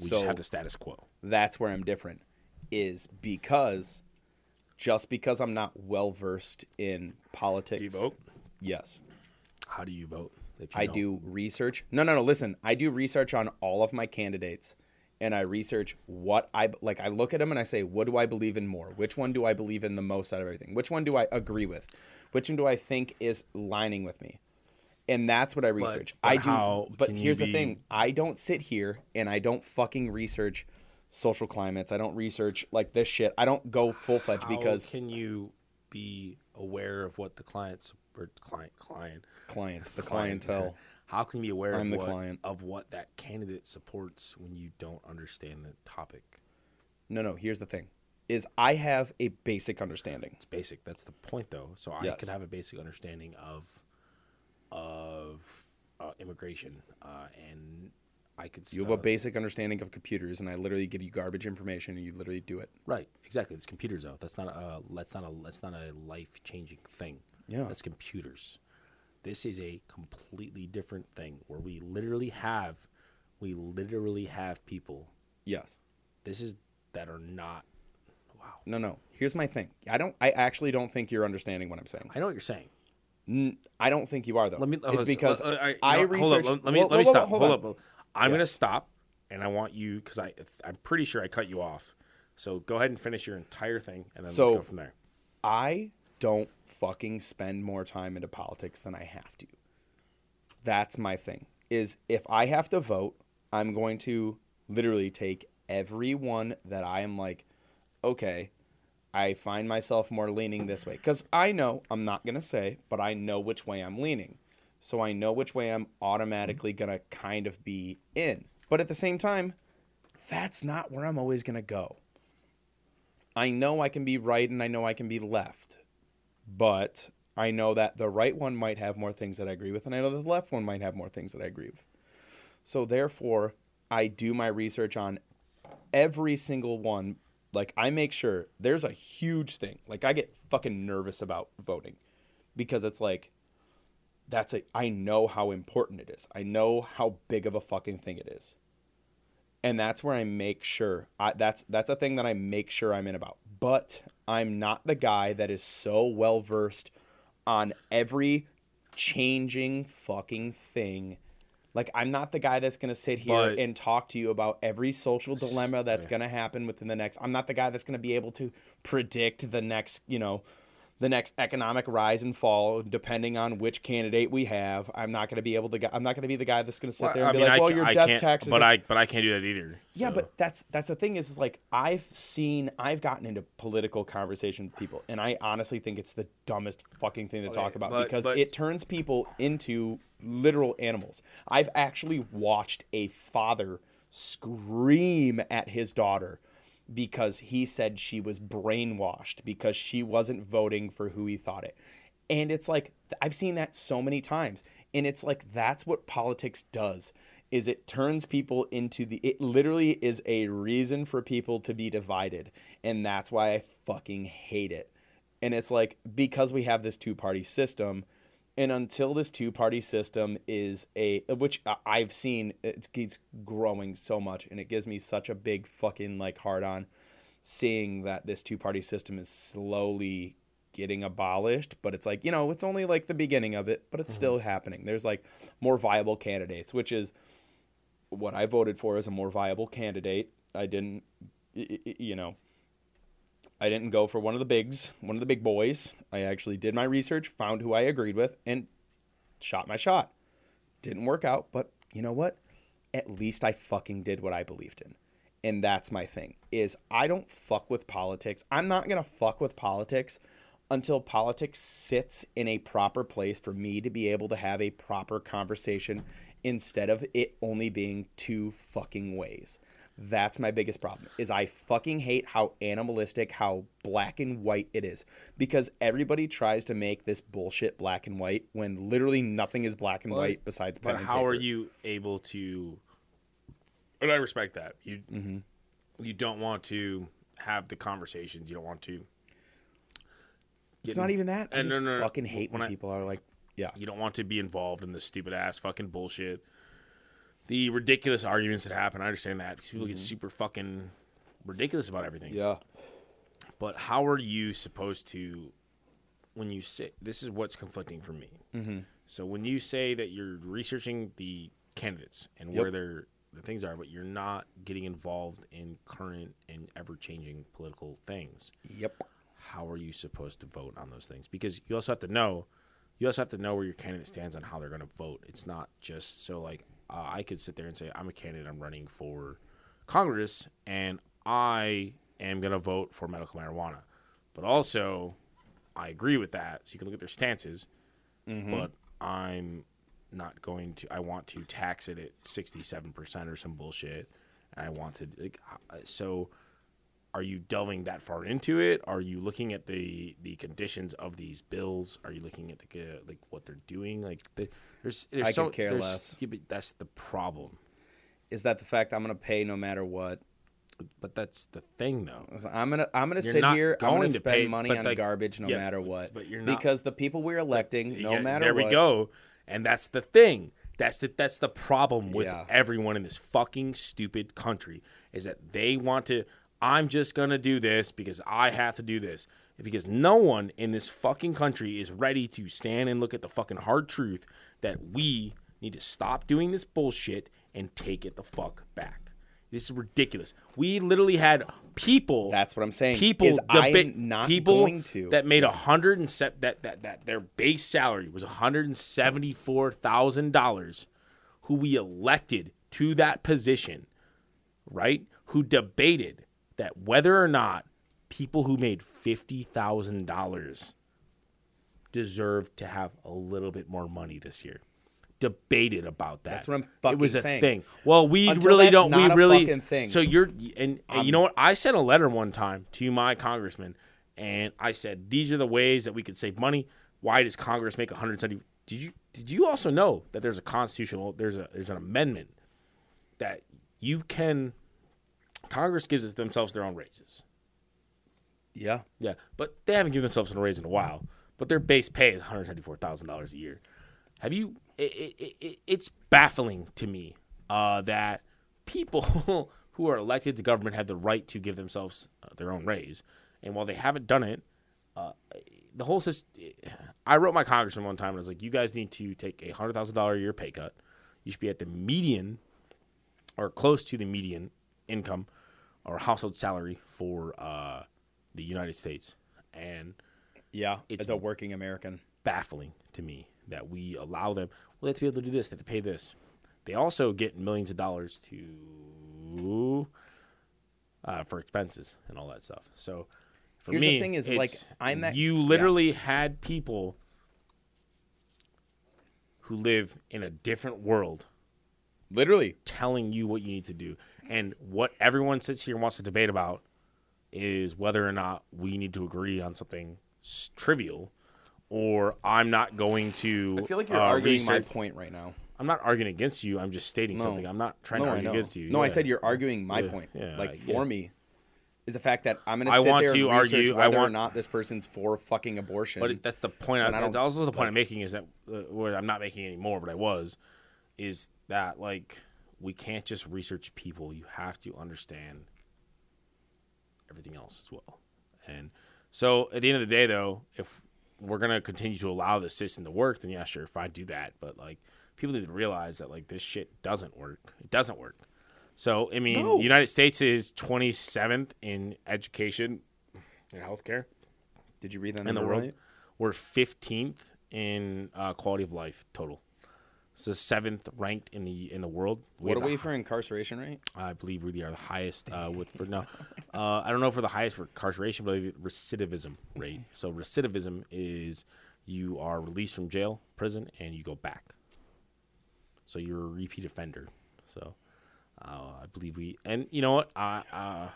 We So- just have the status quo. That's where I'm different. Is because just because I'm not well versed in politics. Do you vote? Yes. How do you vote? you I don't? do research. No, no, no. Listen, I do research on all of my candidates, and I research what I like. I look at them and I say, what do I believe in more? Which one do I believe in the most out of everything? Which one do I agree with? Which one do I think is lining with me? And that's what I research. but I do. But can here's the thing: I don't sit here and I don't fucking research social climates. I don't research like this shit. I don't go full fledged because can you be aware of what the clients or client client Client, the client- clientele. How can you be aware I'm of the what, client. of what that candidate supports when you don't understand the topic? No, no. Here's the thing: is I have a basic understanding. It's basic. That's the point, though. So I Yes. could have a basic understanding of of uh, immigration, uh, and I could. You have a basic understanding of computers, and I literally give you garbage information, and you literally do it. right. Exactly. It's computers, though. That's not a. That's not a. That's not a life changing thing. Yeah. That's computers. This is a completely different thing where we literally have, we literally have people. Yes. This is that are not. Wow. No, no. Here's my thing. I don't. I actually don't think you're understanding what I'm saying. I know what you're saying. N- I don't think you are though. Let me. It's because uh, I no, hold up. Let, me. Whoa, let me whoa, stop. Hold, Hold, on. up. I'm Yeah. gonna stop, and I want you because I. I'm pretty sure I cut you off. So go ahead and finish your entire thing, and then So- let's go from there. I don't fucking spend more time into politics than I have to. That's my thing. Is if I have to vote, I'm going to literally take everyone that I am like, okay, I find myself more leaning this way. Because I know, I'm not going to say, but I know which way I'm leaning. So I know which way I'm automatically going to kind of be in. But at the same time, that's not where I'm always going to go. I know I can be right and I know I can be left. But I know that the right one might have more things that I agree with, and I know the left one might have more things that I agree with. So therefore, I do my research on every single one. Like I make sure there's a huge thing. Like I get fucking nervous about voting because it's like that's a I know how important it is. I know how big of a fucking thing it is. And that's where I make sure I, that's that's a thing that I make sure I'm in about. But I'm not the guy that is so well versed on every changing fucking thing. Like I'm not the guy that's gonna sit here But- and talk to you about every social dilemma that's gonna happen within the next. I'm not the guy that's gonna be able to predict the next, you know, the next economic rise and fall depending on which candidate we have. I'm not gonna be able to. I'm not gonna be the guy that's gonna sit there and be like, "Well, ca- your I death tax." but I but I can't do that either. yeah, so. but that's that's the thing is, is like I've seen I've gotten into political conversation with people, and I honestly think it's the dumbest fucking thing to oh, talk about but- because but- it turns people into literal animals. I've actually watched a father scream at his daughter because he said she was brainwashed because she wasn't voting for who he thought it. And it's like I've seen that so many times and it's like that's what politics does is it turns people into the it literally is a reason for people to be divided and that's why I fucking hate it. And it's like because we have this two-party system and until this two-party system is a which I've seen it keeps growing so much and it gives me such a big fucking like hard on seeing that this two-party system is slowly getting abolished. But it's like you know it's only like the beginning of it but it's mm-hmm. still happening. There's like more viable candidates which is what I voted for as a more viable candidate. I didn't you know I didn't go for one of the bigs, one of the big boys. I actually did my research, found who I agreed with, and shot my shot. Didn't work out, but you know what? At least I fucking did what I believed in. And that's my thing. Is I don't fuck with politics. I'm not going to fuck with politics until politics sits in a proper place for me to be able to have a proper conversation instead of it only being two fucking ways. That's my biggest problem. Is I fucking hate how animalistic, how black and white it is. Because everybody tries to make this bullshit black and white when literally nothing is black and white besides pen But and how are you able to? And I respect that you Mm-hmm. you don't want to have the conversations. You don't want to. It's not even that. I just no, no, no. fucking hate when, When I- people are like, yeah. You don't want to be involved in this stupid ass fucking bullshit. The ridiculous arguments that happen. I understand that because people get super fucking ridiculous about everything. Mm-hmm. Yeah. But how are you supposed to, when you say this is what's conflicting for me? Mm-hmm. So when you say that you're researching the candidates and Yep. where their the things are, but you're not getting involved in current and ever changing political things, Yep. how are you supposed to vote on those things? Because you also have to know, you also have to know where your candidate stands on how they're going to vote. It's not just so like uh, I could sit there and say I'm a candidate, I'm running for Congress, and I am going to vote for medical marijuana, but also I agree with that. So you can look at their stances, Mm-hmm. but I'm not going to. I want to tax it at 67 percent or some bullshit, and I want to like uh, so. Are you delving that far into it? Are you looking at the the conditions of these bills? Are you looking at the uh, like what they're doing? Like the, there's, there's I so, could care less. yeah, that's the problem. Is that the fact I'm gonna pay no matter what? But that's the thing, though. I'm gonna I'm gonna You're sit here. I'm going gonna to spend pay- money on like- garbage no yeah, matter what. but you're not- because the people we're electing, no Yeah, matter there what. we go and that's the thing that's the that's the problem with Yeah. everyone in this fucking stupid country is that they want to i'm just gonna do this because i have to do this because no one in this fucking country is ready to stand and look at the fucking hard truth that we need to stop doing this bullshit and take it the fuck back this is ridiculous we literally had people That's what I'm saying. people deba- not people going to. that made a hundred and se- that that that their base salary was hundred and seventy four thousand dollars, who we elected to that position, right? Who debated that whether or not people who made fifty thousand dollars deserved to have a little bit more money this year. Debated about that. That's what I'm It was fucking a saying. thing. Well, we Until really that's don't. not we a really. fucking thing. So you're and, and you know what? I sent a letter one time to my congressman, and I said these are the ways that we could save money. Why does Congress make 170? Did you did you also know that there's a constitutional there's a there's an amendment that you can Congress gives themselves their own raises. yeah. Yeah, but they haven't given themselves a raise in a while. But their base pay is one hundred seventy four thousand dollars a year. Have you? It, it, it, it's baffling to me uh, that people [laughs] who are elected to government have the right to give themselves uh, their own raise, and while they haven't done it, uh, the whole system. I wrote my congressman one time and I was like, "You guys need to take a hundred thousand dollar a year pay cut. You should be at the median or close to the median income or household salary for uh, the United States." And Yeah. It's- as a working American. baffling to me that we allow them. Well, they have to be able to do this. They have to pay this. They also get millions of dollars to uh, for expenses and all that stuff. So for Here's the thing is, like, I'm that- you literally had people who live in a different world Literally. telling you what you need to do. And what everyone sits here and wants to debate about is whether or not we need to agree on something s- trivial or I'm not going to. I feel like you're uh, arguing my research- point right now. I'm not arguing against you. I'm just stating No. something. I'm not trying to I argue know. against you. No, I Yeah. said you're arguing my Yeah, point. yeah, like I- for me, is the fact that I'm gonna I sit want there to and research argue- I whether or want- not this person's for fucking abortion. But it- that's the point. I, And I that's don't- also the point I'm making is that uh, where I'm not making anymore, but I was, is that like we can't just research people. You have to understand everything else as well. And so at the end of the day, though, if we're gonna continue to allow the system to work, then yeah, sure, if I do that. But like people need to realize that like this shit doesn't work. It doesn't work. So I mean, No. the United States is 27th in education and healthcare Did you read that in the world. right? We're 15th in uh, quality of life total. So seventh ranked in the in the world. We What are we for incarceration rate? I believe we are the highest uh, with for no. [laughs] Uh, I don't know for the highest for incarceration, but recidivism rate. So recidivism is you are released from jail, prison, and you go back. So you're a repeat offender. So uh, I believe we and you know what? Uh,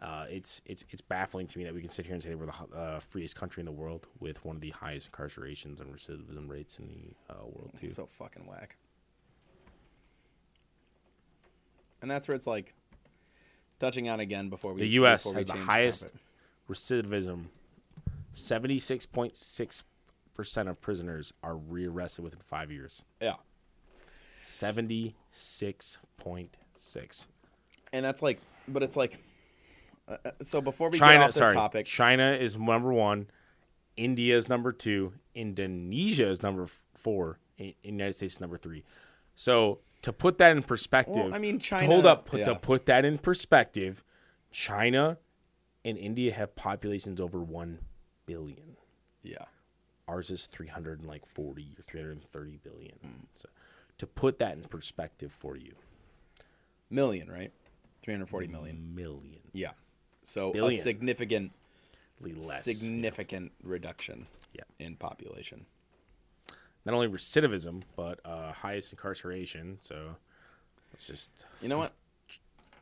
uh, it's it's it's baffling to me that we can sit here and say that we're the uh, freest country in the world with one of the highest incarcerations and recidivism rates in the uh, world too. It's so fucking whack. And that's where it's like touching on again before we The U.S. has the highest recidivism. Seventy-six point six percent of prisoners are rearrested within five years. Yeah. Seventy-six point six. And that's like but it's like uh, so before we get China, off this sorry, topic, China is number one. India is number two. Indonesia is number four. and United States is number three. So to put that in perspective, Well, I mean, China- hold up, put yeah. to put that in perspective, China and India have populations over one billion. yeah. Ours is 300 and like 40 or 330 billion. Hmm. So to put that in perspective for you, Million, right? 340 million. million. Yeah. So a significant less. significant reduction Yeah. in population. Not only recidivism, but uh, highest incarceration. So it's just You know what?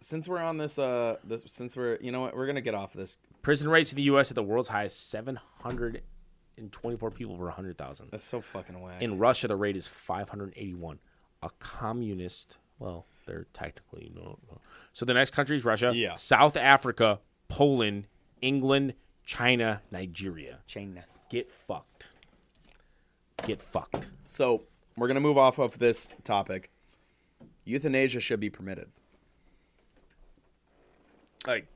Since we're on this, uh, this since we're, you know what, we're gonna get off this. prison rates in the U.S. at the world's highest, 724 people per 100,000. That's so fucking whack. In Russia, the rate is 581. A communist, well, they're technically no, no. So the next country is Russia, Yeah. South Africa, Poland, England, China, Nigeria. China. Get fucked. Get fucked. So we're gonna move off of this topic. Euthanasia should be permitted. Like,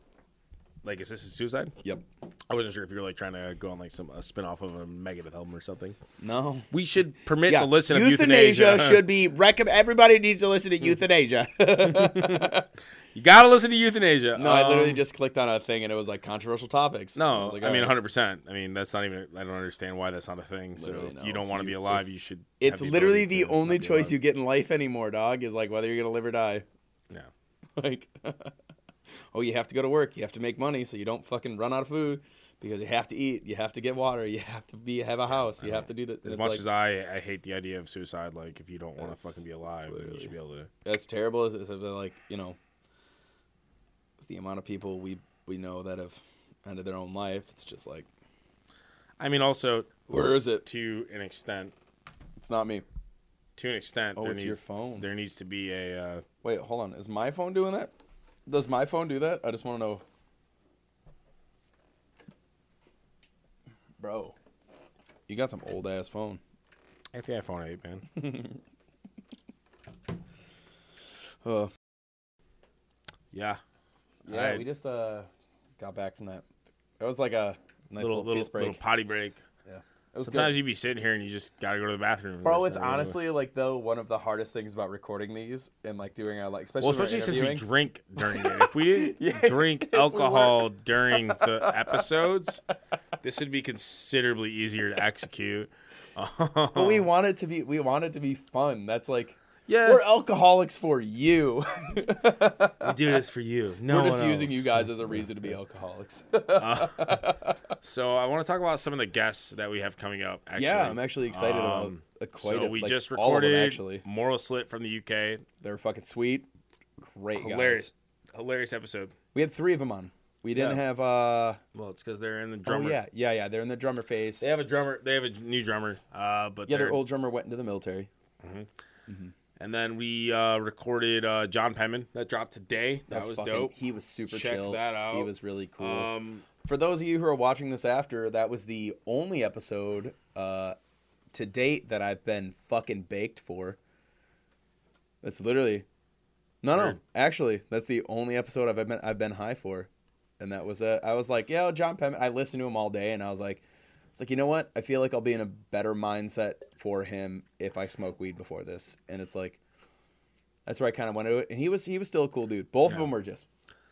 like assisted suicide? Yep. I wasn't sure if you were like trying to go on like some a spin off of a Megadeth album or something. No. We should permit Yeah. the listen of euthanasia, euthanasia. [laughs] should be recommend. Everybody needs to listen to euthanasia. [laughs] you gotta listen to euthanasia. no, I literally Um, just clicked on a thing and it was like controversial topics. No, was like, I mean, 100. percent I mean, that's not even. I don't understand why that's not a thing. So if no. you don't want to be alive, you should. It's the literally the only choice you get in life anymore, dog. Is like whether you're gonna live or die. Yeah. [laughs] Like, oh, you have to go to work. You have to make money so you don't fucking run out of food because you have to eat. You have to get water. You have to be have a house. You have to do that. As much like- as I, I hate the idea of suicide. Like, if you don't want to fucking be alive, then you should be able to. as terrible as it's like you know it's the amount of people we we know that have ended their own life it's just like I mean, also where is it to an extent. it's not me To an extent, oh there it's needs your phone there needs to be a. Uh, wait hold on is my phone doing that does my phone do that? I just want to know. Bro you got some old ass phone. I the iPhone 8, man. [laughs] uh, Yeah. yeah I- we just uh got back from that. It was like a nice little little, little, piss break. little potty break. yeah was good. Sometimes you be sitting here and you just gotta go to the bathroom. Bro, it's honestly like though one of the hardest things about recording these and like doing our like especially, Well, especially since we drink during it. If we [laughs] didn't Yeah, drink if we alcohol during [laughs] the episodes, this would be considerably easier to execute. but we um, want it to be we want it to be fun. That's like yeah, we're alcoholics for you. we do this for you. No we're just one using else. you guys as a reason to be alcoholics. [laughs] So I want to talk about some of the guests that we have coming up. Actually. yeah, I'm actually excited about Um, a quite so a, we like, just all of them, recorded actually. Moral Slit from the UK. They're fucking sweet. Great guys. Hilarious, hilarious episode. We had three of them on. We didn't Yeah. have uh Well, it's because they're in the oh drummer. yeah, yeah, yeah. They're in the drummer phase. They have a drummer. They have a new drummer. Uh, but yeah, they're their old drummer went into the military. And then we uh, recorded uh, John Penman that dropped today. That That's was fucking, dope. He was super Check chill. that He was really cool. Um, For those of you who are watching this after, that was the only episode uh, to date that I've been fucking baked for. That's literally no, no. Actually, that's the only episode I've been I've been high for, and that was it. I was like, yo, John Penman. I listened to him all day, and I was like, it's like you know what? I feel like I'll be in a better mindset for him if I smoke weed before this, and it's like. That's where I kind of went to it, and he was he was still a cool dude. Both of them were just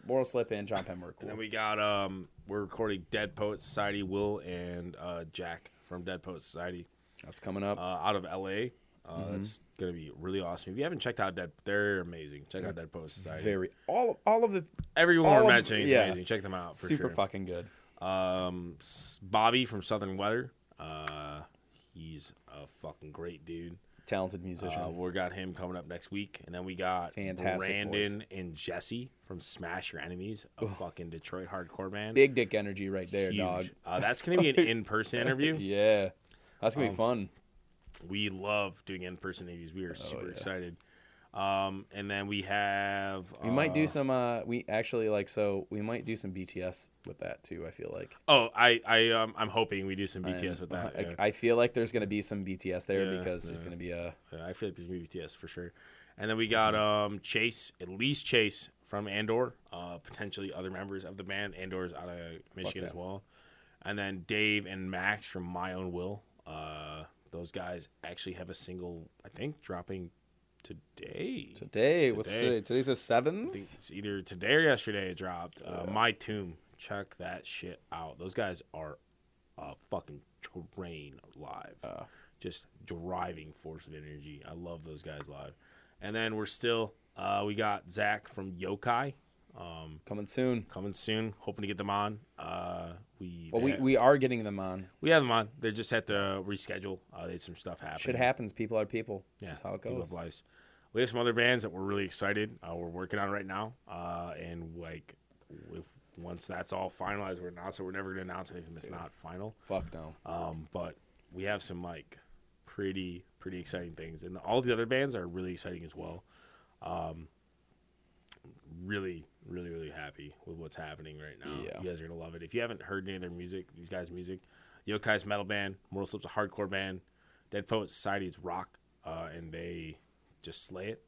Moral Slip and John Penn were cool. and then we got um, we're recording Dead Poet Society. Will and uh, Jack from Dead Poet Society That's coming up. uh, out of LA. Uh, Mm-hmm. That's gonna be really awesome. If you haven't checked out Dead, they're amazing. Check out Dead Poet Society. Very all all of the Everyone we're of- mentioning is yeah. amazing. Check them out for super sure. fucking good. Um, Bobby from Southern Weather. Uh, he's a fucking great dude. Talented musician. Uh, we got him coming up next week, and then we got Fantastic Brandon and Jesse from Smash Your Enemies, a fucking Detroit hardcore band. Big dick energy right there, Huge. dog. Uh, that's gonna be an [laughs] in-person interview. Yeah. That's Um, gonna be fun. We love doing in-person interviews. We are super Oh, yeah. excited. Um, and then we have We might uh, do some uh we actually like so we might do some BTS with that too, I feel like. Oh, I I um, I'm hoping we do some BTS And, with that. [laughs] uh, yeah. I, I feel like there's gonna be some BTS there Yeah, because there's gonna be a Yeah, I feel like there's gonna be BTS for sure. And then we got um Chase, at least Chase from Andor, uh, potentially other members of the band. Andor's out of Michigan as well. And then Dave and Max from My Own Will. Uh, those guys actually have a single, I think, dropping today. today. What's Today. today? Today's the I seventh? think it's either today or yesterday it dropped. Uh, My Tomb. Check that shit out. Those guys are a fucking train live. Uh. Just driving force of energy. I love those guys live. And then we're still, uh, we got Zach from Yokai. Um, Coming soon. coming soon. Hoping to get them on. Uh, we Well, we, we are getting them on. we have them on. They just had to reschedule. Uh, they had some stuff happen. Shit happens. People are people. It's Yeah, just how it people goes. have lives. We have some other bands that we're really excited. Uh, we're working on right now, uh, and like, if once that's all finalized, we're announced it. We're never gonna announce anything that's not final. Fuck no. Um, but we have some like pretty pretty exciting things, and all the other bands are really exciting as well. Um, really, really, really happy with what's happening right now. Yeah. You guys are gonna love it. If you haven't heard any of their music, these guys' music, Yokai's metal band, Mortal Slips a hardcore band, Dead Poet Society is rock, uh, and they just slay it.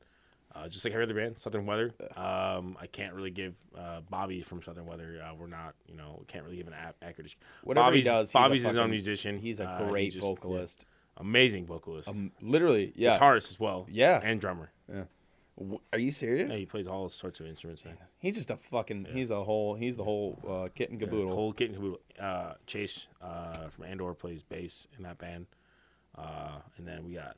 Uh, just like every other band, Southern Weather. Um, I can't really give uh, Bobby from Southern Weather. Uh, we're not, you know, can't really give an accurate. Whatever Bobby's, he does, he's a Bobby's his own musician. He's a Uh, great just- vocalist. yeah, amazing vocalist, Um, literally, yeah. guitarist as well. Yeah. and drummer. W- Are you serious? Yeah, he plays all sorts of instruments. Man. He's just a fucking. He's a whole. He's the whole uh, kit and caboodle. Whole kit and caboodle. Uh, Chase uh, from Andor plays bass in that band, uh, and then we got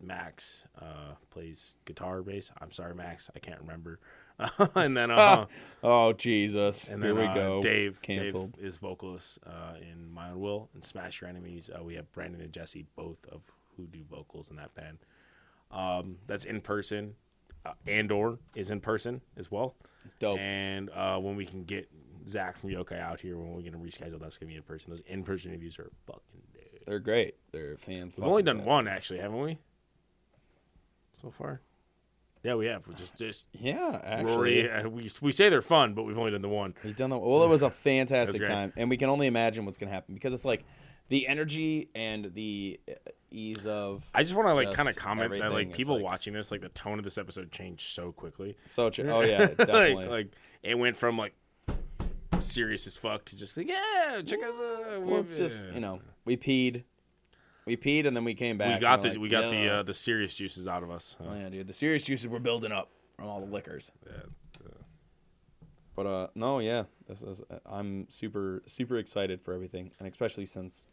Max uh, plays guitar, bass. I'm sorry, Max, I can't remember. [laughs] and then [laughs] uh, oh Jesus! and Here we uh, go. Dave Canceled. Dave is vocalist uh, in My Own Will and Smash Your Enemies. Uh, we have Brandon and Jesse, both of who do vocals in that band. Um, that's in person. Uh, Andor is in person as well. Dope. And uh, when we can get Zach from Yokai out here, when we're gonna reschedule, that's gonna be in person. Those in person interviews are fucking. They're great. They're fan. We've only done one actually, haven't we? So far. Yeah, we have. We're just just Yeah, actually, Rory. Uh, we we say they're fun, but we've only done the one. he's done the. Well, it was a fantastic great. time, and we can only imagine what's gonna happen because it's like the energy and the uh, ease of. I just want to like kind of comment that like people like- watching this, like the tone of this episode changed so quickly. So ch- [laughs] oh yeah, definitely. like, like it went from like serious as fuck to just like yeah, check us out. well, it's just you know we peed, we peed, and then we came back. we got the like, we got the uh, the serious juices out of us. Oh yeah, dude. The serious juices were building up from all the liquors. Yeah. But uh, no, yeah, this is. I'm super super excited for everything, and especially since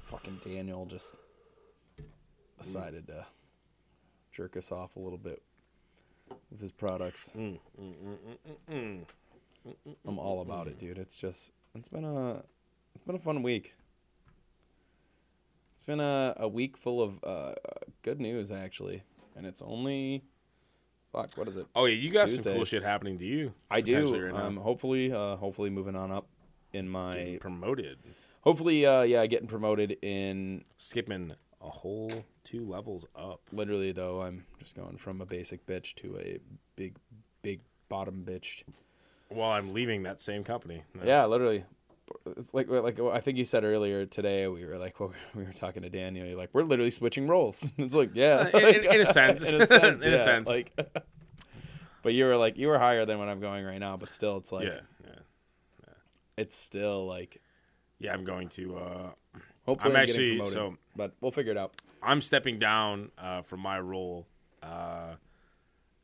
fucking Daniel just decided to jerk us off a little bit with his products. Mm, mm, mm, mm, mm, mm. I'm all about it, dude. It's just it's been a it's been a fun week. It's been a, a week full of uh, good news actually, and it's only fuck. What is it? Oh yeah, you It's got Tuesday. some cool shit happening to you. I do. Right um, hopefully, uh, hopefully moving on up in my. Getting promoted, Hopefully, uh, yeah, getting promoted in. skipping a whole two levels up. Literally, though, I'm just going from a basic bitch to a big, big bottom bitch. While I'm leaving that same company. Yeah, literally. It's like like I think you said earlier today. We were like, [laughs] well, we were talking to Daniel. You're like, we're literally switching roles. [laughs] it's like, yeah, Uh, in- in- in a sense. [laughs] in a sense, In a sense. Like, but you were like, you were higher than what I'm going right now. But still, it's like, yeah, yeah, yeah. it's still like, yeah. I'm going to. uh hopefully, I'm I'm, actually- promoted. so- but we'll figure it out. I'm stepping down uh, from my role. Uh,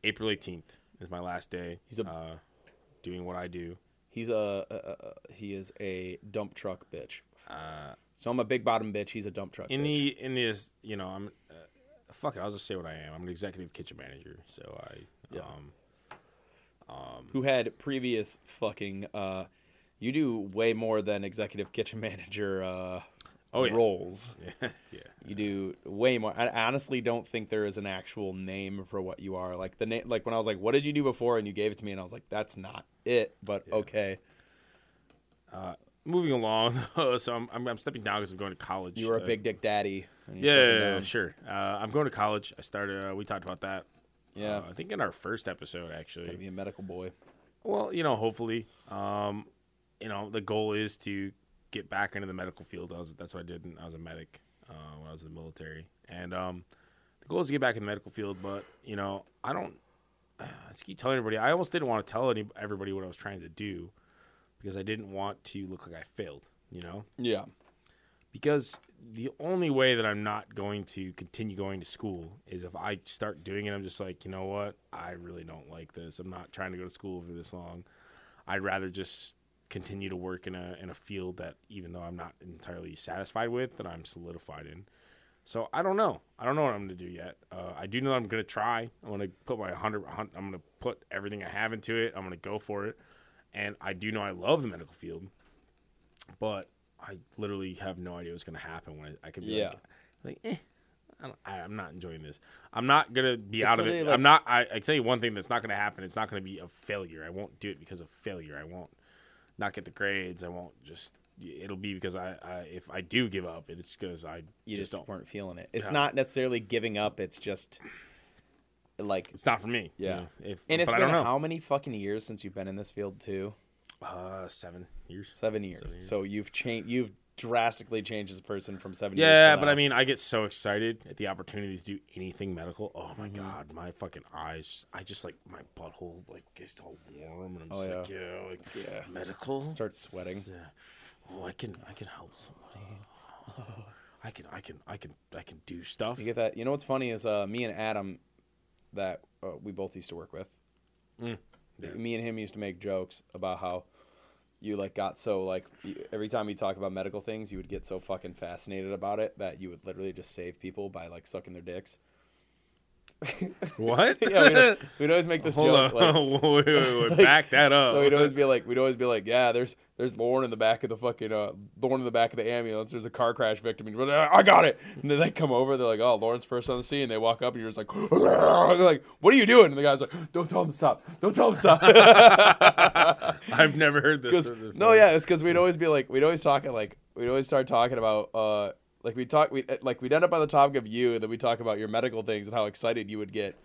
April 18th is my last day. He's a- uh, doing what I do. He's a, a, a he is a dump truck bitch. Uh, So I'm a big bottom bitch. He's a dump truck in bitch. the in this, you know, I'm. Uh, fuck it. I'll just say what I am. I'm an executive kitchen manager. So I. Yeah. Um, who had previous fucking uh you do way more than executive kitchen [laughs] manager uh Oh, yeah. roles. [laughs] yeah, yeah. You do way more. I honestly don't think there is an actual name for what you are. Like the name, like when I was like, "What did you do before?" and you gave it to me, and I was like, "That's not it." But okay, Moving along, [laughs] so I'm, I'm I'm stepping down because I'm going to college. You are a Uh, big dick daddy. Yeah, yeah, yeah, sure. Uh, I'm going to college. I started. Uh, we talked about that. Yeah. uh, I think in our first episode, actually. Gotta be a medical boy. Well, you know, hopefully, um, you know, the goal is to get back into the medical field. I was, that's what I did. I was a medic uh, when I was in the military, and um, the goal is to get back in the medical field. But you know, I don't. [sighs] I just keep telling everybody. I almost didn't want to tell any, everybody what I was trying to do because I didn't want to look like I failed. You know, Yeah, because the only way that I'm not going to continue going to school is if I start doing it. I'm just like, you know what? I really don't like this. I'm not trying to go to school for this long. I'd rather just continue to work in a in a field that, even though I'm not entirely satisfied with, that I'm solidified in. So I don't know. I don't know what I'm gonna do yet. Uh, I do know I'm gonna try. I'm gonna put my hundred. I'm gonna put everything I have into it. I'm gonna go for it. And I do know I love the medical field, but I literally have no idea what's gonna happen when I, I could be Yeah. like, like, eh. I I'm not enjoying this. I'm not gonna be out of it. like- I'm not. I, I tell you one thing that's not gonna happen. It's not gonna be a failure. I won't do it because of failure. I won't not get the grades. I won't just. It'll be because I, I if I do give up, it's because I You just don't. weren't feeling it. It's Yeah. not necessarily giving up. It's just like, It's not for me. you Yeah. know, If and it's but I been don't know. how many fucking years since you've been in this field too? uh, seven years. Seven years. Seven years. So you've changed. You've drastically changes a person from seven years. Yeah, but now. I mean, I get so excited at the opportunity to do anything medical. Oh Mm-hmm. my god, my fucking eyes! Just, I just like my butthole like gets all warm, and I'm Oh, yeah. like, yeah, like Yeah. medical. start sweating. Yeah. Oh, I can, I can help somebody. [laughs] I can, I can, I can, I can do stuff. You get that? You know what's funny is uh, me and Adam, that uh, we both used to work with. Mm, yeah. Me and him used to make jokes about how you like got so like every time you talk about medical things, you would get so fucking fascinated about it that you would literally just save people by like sucking their dicks. What? [laughs] yeah, we'd, so we'd always make this Hold joke. Like, [laughs] wait, wait, wait, [laughs] back that up. So we'd always be like, we'd always be like, yeah, there's there's Lauren in the back of the fucking uh, Lauren in the back of the ambulance. There's a car crash victim. And like, I got it. And then they come over. They're like, oh, Lauren's first on the scene. And They walk up and you're just like, they're like, what are you doing? And the guy's like, don't tell him to stop. Don't tell him to stop. I've never heard this. no, yeah, it's because we'd always be like, we'd always talk at like, we'd always start talking about, uh, like we talk, we eh, like we'd end up on the topic of you, and then we talk about your medical things and how excited you would get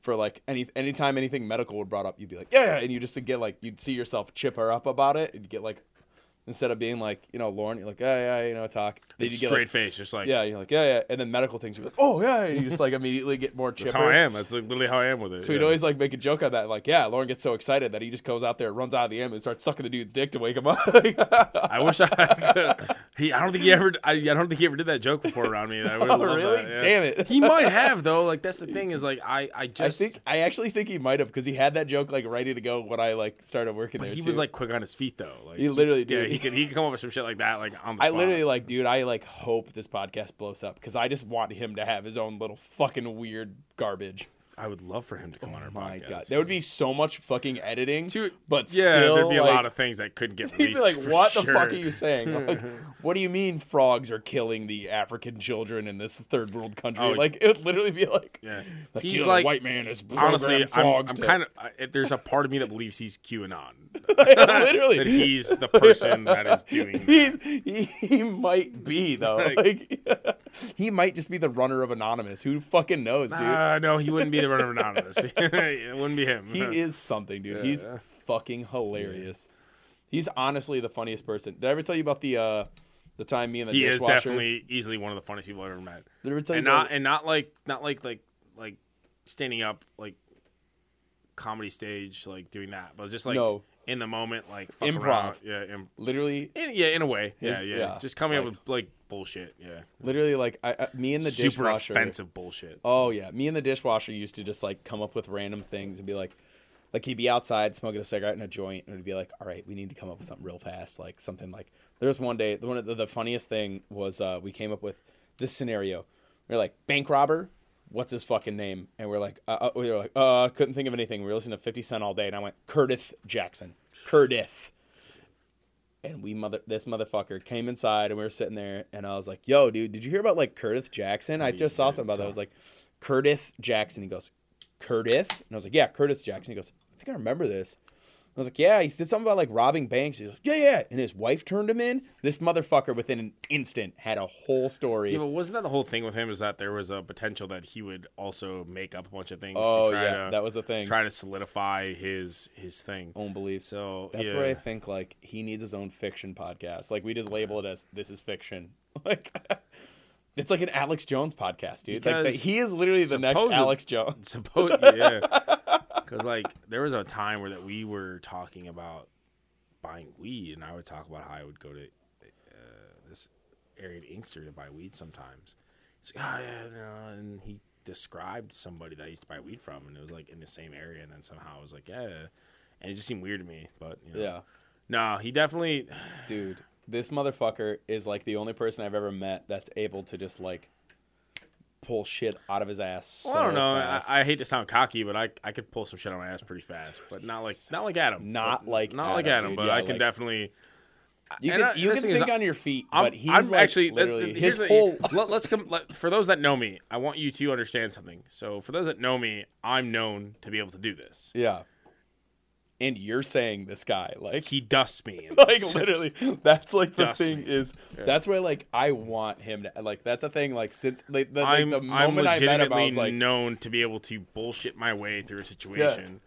for like any anytime anything medical would brought up, you'd be like, yeah, and you just get like you'd see yourself chip her up about it, and you get like instead of being like, you know, Lauren, you're like, yeah, yeah, you know, talk. Then you get straight like, face, just like yeah, you're like, yeah, yeah, and then medical things, you're like, oh yeah, and you just like immediately get more chipper. That's how I am. That's like literally how I am with it. So we'd always like make a joke on that, like, yeah, Lauren gets so excited that he just goes out there, runs out of the ambulance, starts sucking the dude's dick to wake him up. [laughs] I wish I could. He, I don't think he ever. I, I don't think he ever did that joke before around me. I [laughs] Oh, really? yeah. Damn it. He might have though. Like that's the thing is like I. I just I think I actually think he might have because he had that joke like ready to go when I like started working But there. he too. was like quick on his feet though. Like He literally Yeah, did. He could. He could come up with some shit like that, like on the I spot. literally like, dude. I like hope this podcast blows up because I just want him to have his own little fucking weird garbage. I would love for him to come on our Oh My podcast. God, there would be so much fucking editing, Dude, but yeah, still, there'd be a like, lot of things that couldn't get [laughs] released. like, "What the fuck are you saying? Like, [laughs] what do you mean frogs are killing the African children in this third world country? Oh, like, it would literally be like, Yeah, like he's you know, like white man is honestly. I'm, I'm kind of. There's a part of me that believes he's QAnon. [laughs] literally that he's the person that is doing. that. He's he, he might be though. Like- Like he might just be the runner of anonymous. Who fucking knows, dude? Uh, no, he wouldn't be the of anonymous. [laughs] it wouldn't be him. he is something, dude. He's fucking hilarious. He's honestly the funniest person. Did I ever tell you about the uh the time me and the He is definitely easily one of the funniest people I've ever met. Did I ever tell you and about not and not like not like like like standing up like comedy stage like doing that, but just like No. In the moment like fuck Improv. around. Yeah, im- literally in, yeah, in a way. Yeah, His- yeah, yeah, Just coming like- up with like bullshit. Yeah, literally like I, I me and the super dishwasher offensive bullshit. Oh yeah, me and the dishwasher used to just like come up with random things and be like, like he'd be outside smoking a cigarette and a joint, and it'd be like, all right, we need to come up with something real fast, like something like. There was one day, the one of the, the funniest thing was uh, we came up with this scenario. We are like bank robber, what's his fucking name? And we're like, uh, uh, we were like, uh, couldn't think of anything. We were listening to Fifty Cent all day, and I went Curtis Jackson, Curtis. And we mother this motherfucker came inside and we were sitting there and I was like, "Yo, dude, did you hear about like Curtis Jackson? I just saw something about that." I was like, "Curtis Jackson." He goes, "Curtis?" And I was like, "Yeah, Curtis Jackson." He goes, "I think I remember this." I was like, "Yeah, he said something about like robbing banks." He's like, "Yeah, yeah." And his wife turned him in. This motherfucker within an instant had a whole story. Yeah, but wasn't that the whole thing with him? Is that there was a potential that he would also make up a bunch of things oh to try yeah, to that was the thing. try to solidify his his thing. Own beliefs. So That's yeah. where I think like he needs his own fiction podcast. Like we just label it as this is fiction. [laughs] Like [laughs] it's like an Alex Jones podcast, dude. like Because he is literally the next Alex Jones. [laughs] Suppose yeah, because like there was a time where that we were talking about buying weed, and I would talk about how I would go to uh, this area in Inkster to buy weed sometimes. He's like, oh yeah, you know, and he described somebody that I used to buy weed from, and it was like in the same area, and then somehow I was like, yeah, and it just seemed weird to me, but you know, Yeah. no, he definitely. Dude, this motherfucker is like the only person I've ever met that's able to just like pull shit out of his ass. So Well, I don't know. I. I hate to sound cocky, but I I could pull some shit on my ass pretty fast, but not like not like Adam. Not But- like not like Adam, Adam, dude. but Yeah, I can like- definitely. you can I- you can thing is, think on your feet, I'm, but he's I'm like actually literally his whole. Let, us come. Let, for those that know me, I want you to understand something. So, for those that know me, I'm known to be able to do this. yeah. And you're saying this guy like He dusts me. [laughs] like [laughs] literally that's like the thing me. is that's where like I want him to like that's a thing like since like, the, like, I'm, the I'm moment I met him I was like known to be able to bullshit my way through a situation,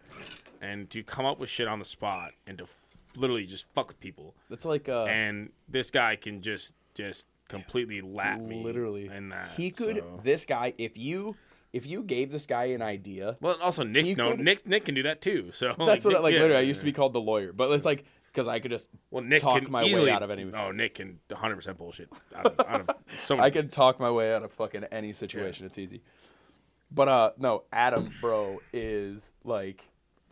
and to come up with shit on the spot, and to f- literally just fuck with people. that's like uh and this guy can just just completely lap me literally in that he could so- this guy if you if you gave this guy an idea well also nick no could- Nick Nick can do that too so [laughs] that's what I, like yeah, literally I used to be called the lawyer but it's like because I could just well Nick talk can my way easily, out of any- oh Nick can 100 percent bullshit out of, out of [laughs] so I could talk my way out of fucking any situation. It's easy. But uh no, Adam bro is like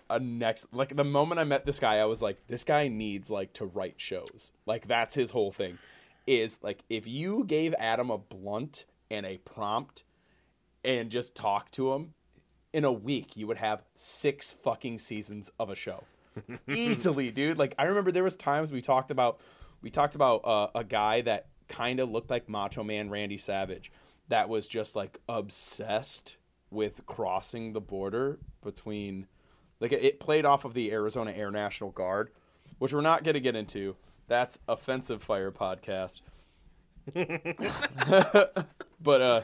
a next like the moment I met this guy, I was like, this guy needs like to write shows. Like that's his whole thing. Is like if you gave Adam a blunt and a prompt and just talk to him, in a week you would have six fucking seasons of a show. [laughs] Easily, dude. Like I remember there was times we talked about we talked about uh, a guy that kind of looked like Macho Man Randy Savage that was just like obsessed with crossing the border between like it played off of the Arizona Air National Guard, which we're not going to get into. That's offensive fire podcast. [laughs] [laughs] but uh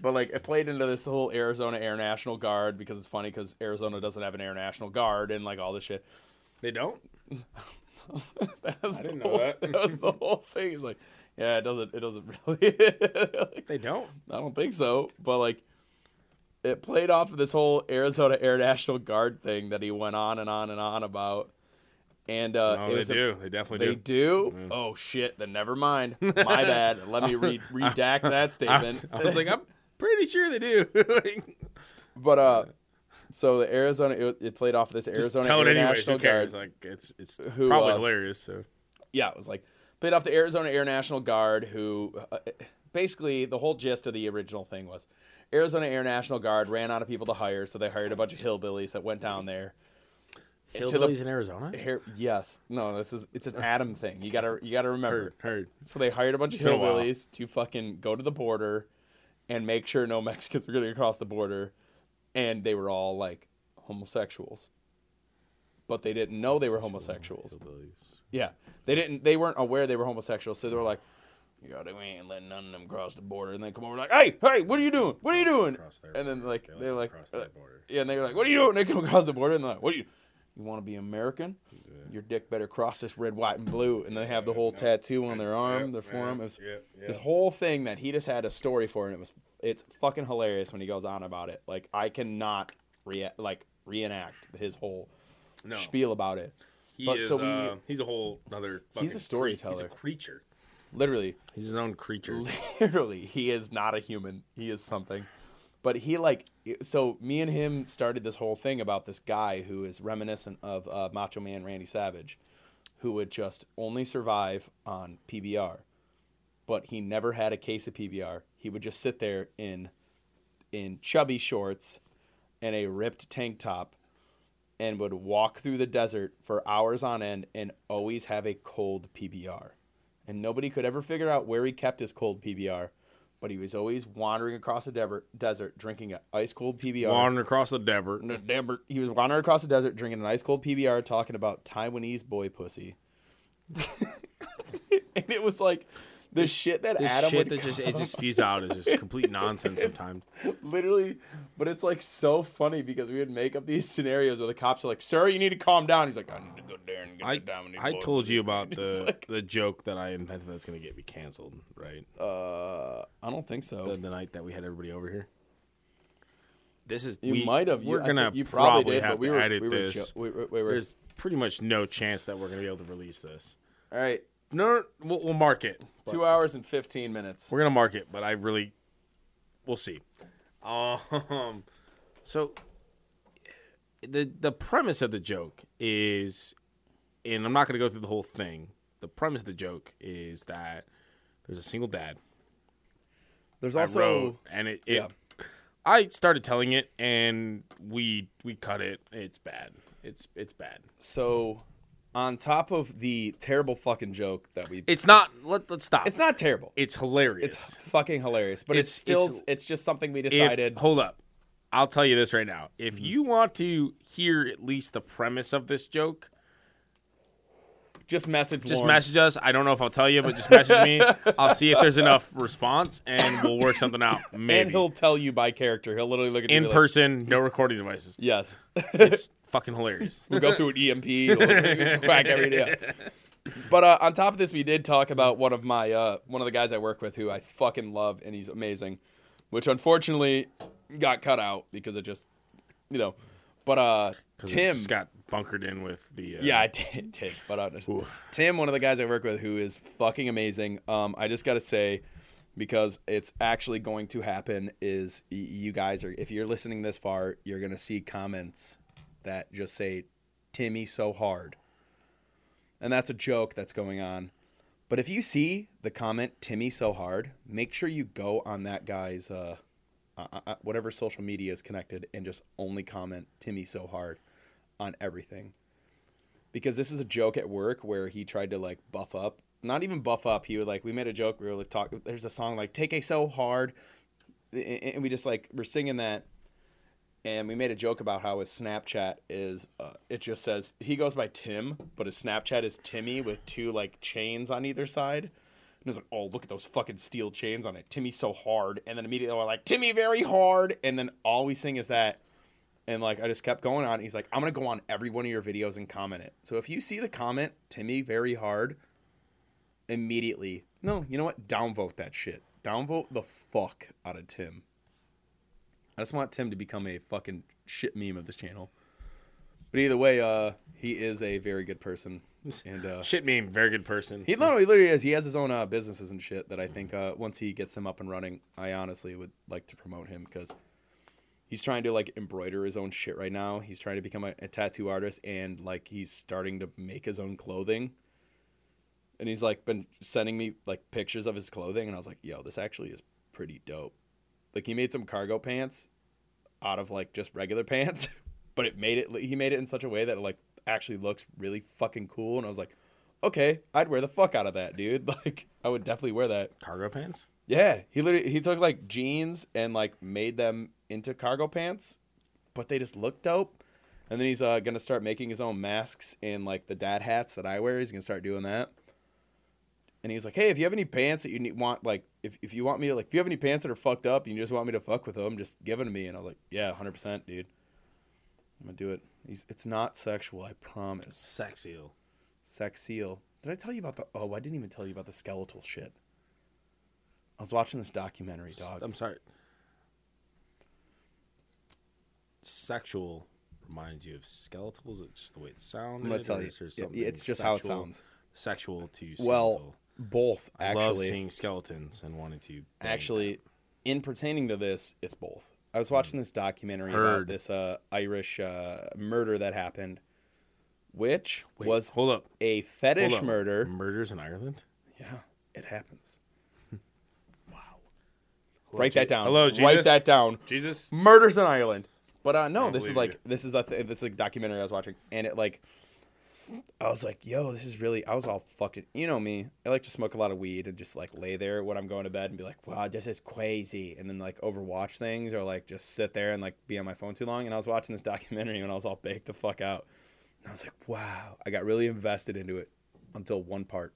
but like it played into this whole Arizona Air National Guard because it's funny because Arizona doesn't have an Air National Guard and like all this shit. they don't [laughs] That was I the didn't know whole, that. was the whole thing. He's like, yeah, it doesn't. It doesn't [laughs] really. like, they don't I don't think so. But like, it played off of this whole Arizona Air National Guard thing that he went on and on and on about. And uh, oh it they was a- do they definitely do. they do do. Oh shit! Then never mind. [laughs] My bad. Let me re- redact that I was, statement. I was like I'm pretty sure they do [laughs] Like, But uh, so the Arizona it, it played off of this just Arizona tell it Air anyways National who cares Guard. like it's it's Who, probably uh, hilarious so Yeah, it was like played off the Arizona Air National Guard, who uh, basically the whole gist of the original thing was Arizona Air National Guard ran out of people to hire, so they hired a bunch of hillbillies that went down there. to the- Hillbillies in Arizona Here, yes, no, this is it's an Adam thing. You gotta you gotta remember. heard heard So they hired a bunch of been a while. hillbillies to fucking go to the border and make sure no [laughs] Mexicans were getting across the border, and they were all like homosexuals, but they didn't know they were homosexuals. Yeah, they didn't. They weren't aware they were homosexuals, so they were like, "Yo, we ain't letting none of them cross the border." And they come over like, "Hey, hey, what are you doing? What are you doing?" And then like they're like, uh, border. yeah, and they were like, "What are you doing?" They come across the border, and they're like, "What are you? You want to be American? Your dick better cross this red, white, and blue." And they have the whole tattoo on their arm, their forearm. It was this whole thing that he just had a story for, and it was it's fucking hilarious when he goes on about it. Like I cannot rea- like reenact his whole No. spiel about it. He But is. so we- uh, he's a whole another. He's a storyteller. He's a creature. Literally, He's his own creature. [laughs] literally he is not a human he is something but he like so me and him started this whole thing about this guy who is reminiscent of uh, macho man randy savage who would just only survive on pbr but he never had a case of pbr he would just sit there in in chubby shorts and a ripped tank top and would walk through the desert for hours on end and always have a cold pbr and nobody could ever figure out where he kept his cold PBR. But he was always wandering across the desert, drinking an ice cold PBR. Wandering across the desert. No, desert. He was wandering across the desert, drinking an ice cold PBR, talking about Taiwanese boy pussy. [laughs] and it was like the shit that This Adam shit that just it just spews out is just complete nonsense [laughs] sometimes. literally but it's like so funny because we would make up these scenarios where the cops are like sir you need to calm down he's like i need to go there and get I, I boy told you about [laughs] the like, the joke that I invented that's gonna get me canceled, right? uh i don't think so The, the night that we had everybody over here. This is You we- might have. We're You, gonna you probably, did, have but we to were, edit we were, this. we, were- we were. There's pretty much no chance that we're gonna be able to release this. All right, No, we'll, we'll mark it. but- two hours and fifteen minutes. We're gonna mark it, but I really, we'll see. Um, [laughs] so the the premise of the joke is, and I'm not gonna go through the whole thing. The premise of the joke is that there's a single dad There's also wrote, and it, it Yeah. I started telling it, and we we cut it. It's bad. It's it's bad. so on top of the terrible fucking joke that we It's not. Let let's stop. it's not terrible. It's hilarious. It's fucking hilarious, but it's, It's- still it's- it's, just something we If- decided. Mm-hmm. hold up. I'll tell you this right now. If you want to hear at least the premise of this joke, just message just Lauren. message us. I don't know if I'll tell you, but just message me. [laughs] I'll see if there's enough response, and we'll work something out. [laughs] and Maybe he'll tell you by character. He'll literally look at you in and be like, person, no recording devices. yes. It's [laughs] fucking hilarious. we'll go through an EMP, we'll [laughs] crack everything [laughs] up. But uh, on top of this, we did talk about one of my uh, one of the guys I work with who I fucking love, and he's amazing, which unfortunately got cut out because it just, you know. But uh, Tim, just got bunkered in with the. Uh, yeah, I did, [laughs] did. But uh, Tim, one of the guys I work with, who is fucking amazing. Um, I just gotta say, because it's actually going to happen, is y- you guys are if you're listening this far, you're gonna see comments that just say, "Timmy so hard," and that's a joke that's going on. But if you see the comment "Timmy so hard," make sure you go on that guy's uh, uh, uh, whatever social media is connected and just only comment "Timmy so hard" on everything because this is a joke at work where he tried to like buff up not even buff up he would like we made a joke we were like talk there's a song like take a so hard and we just like we're singing that and we made a joke about how his snapchat is uh, it just says he goes by tim but his snapchat is timmy with two like chains on either side and it's like oh look at those fucking steel chains on it timmy so hard and then immediately we're like timmy very hard and then all we sing is that and like I just kept going on. He's like, I'm gonna go on every one of your videos and comment it. So if you see the comment, Timmy very hard, immediately, no, you know what? Downvote that shit. Downvote the fuck out of Tim. I just want Tim to become a fucking shit meme of this channel. But either way, uh, he is a very good person, and uh, Shit meme, very good person. he no, he literally is. He has his own uh, businesses and shit that I think uh, once he gets them up and running, I honestly would like to promote him because he's trying to like embroider his own shit right now. He's trying to become a, a tattoo artist and like he's starting to make his own clothing. And he's like been sending me like pictures of his clothing, and I was like, "Yo, this actually is pretty dope." Like he made some cargo pants out of like just regular pants, [laughs] but it made it. He made it in such a way that it like actually looks really fucking cool. And I was like, "Okay, I'd wear the fuck out of that, dude. [laughs] Like, I would definitely wear that." Cargo pants. Yeah, he literally he took like jeans and like made them into cargo pants, but they just look dope. And then he's uh, gonna start making his own masks and like the dad hats that I wear. He's gonna start doing that. And he's like, "Hey, if you have any pants that you need, want like if, if you want me like if you have any pants that are fucked up and you just want me to fuck with them, just give them to me." And I was like, "Yeah, hundred percent, dude. I'm gonna do it." He's it's not sexual, I promise. Sex seal. Sex seal. Did I tell you about the? Oh, I didn't even tell you about the skeletal shit. I was watching this documentary, dog. I'm sorry. Sexual reminds you of skeletal? Is it just the way it sounds? I'm gonna tell you, there it's just how it sounds. Sexual to skeletal. Well, both I love actually. seeing skeletons and wanting to. Actually, in pertaining to this, it's both. I was watching this documentary about this uh, Irish uh, murder that happened, which. Wait, was hold up. a fetish up. murder. Murders in Ireland. Yeah, it happens. wow. Hello, Write Je- that down. Hello, Write that down. Jesus. Murders in Ireland. But uh, no, this is like you. this is a th- this is a documentary I was watching, and it like, I was like, yo, this is really. I was all fucking. You know me. I like to smoke a lot of weed and just like lay there when I'm going to bed and be like, wow, this is crazy, and then like overwatch things or like just sit there and like be on my phone too long. And I was watching this [laughs] documentary and I was all baked the fuck out. And I was like, wow, I got really invested into it until one part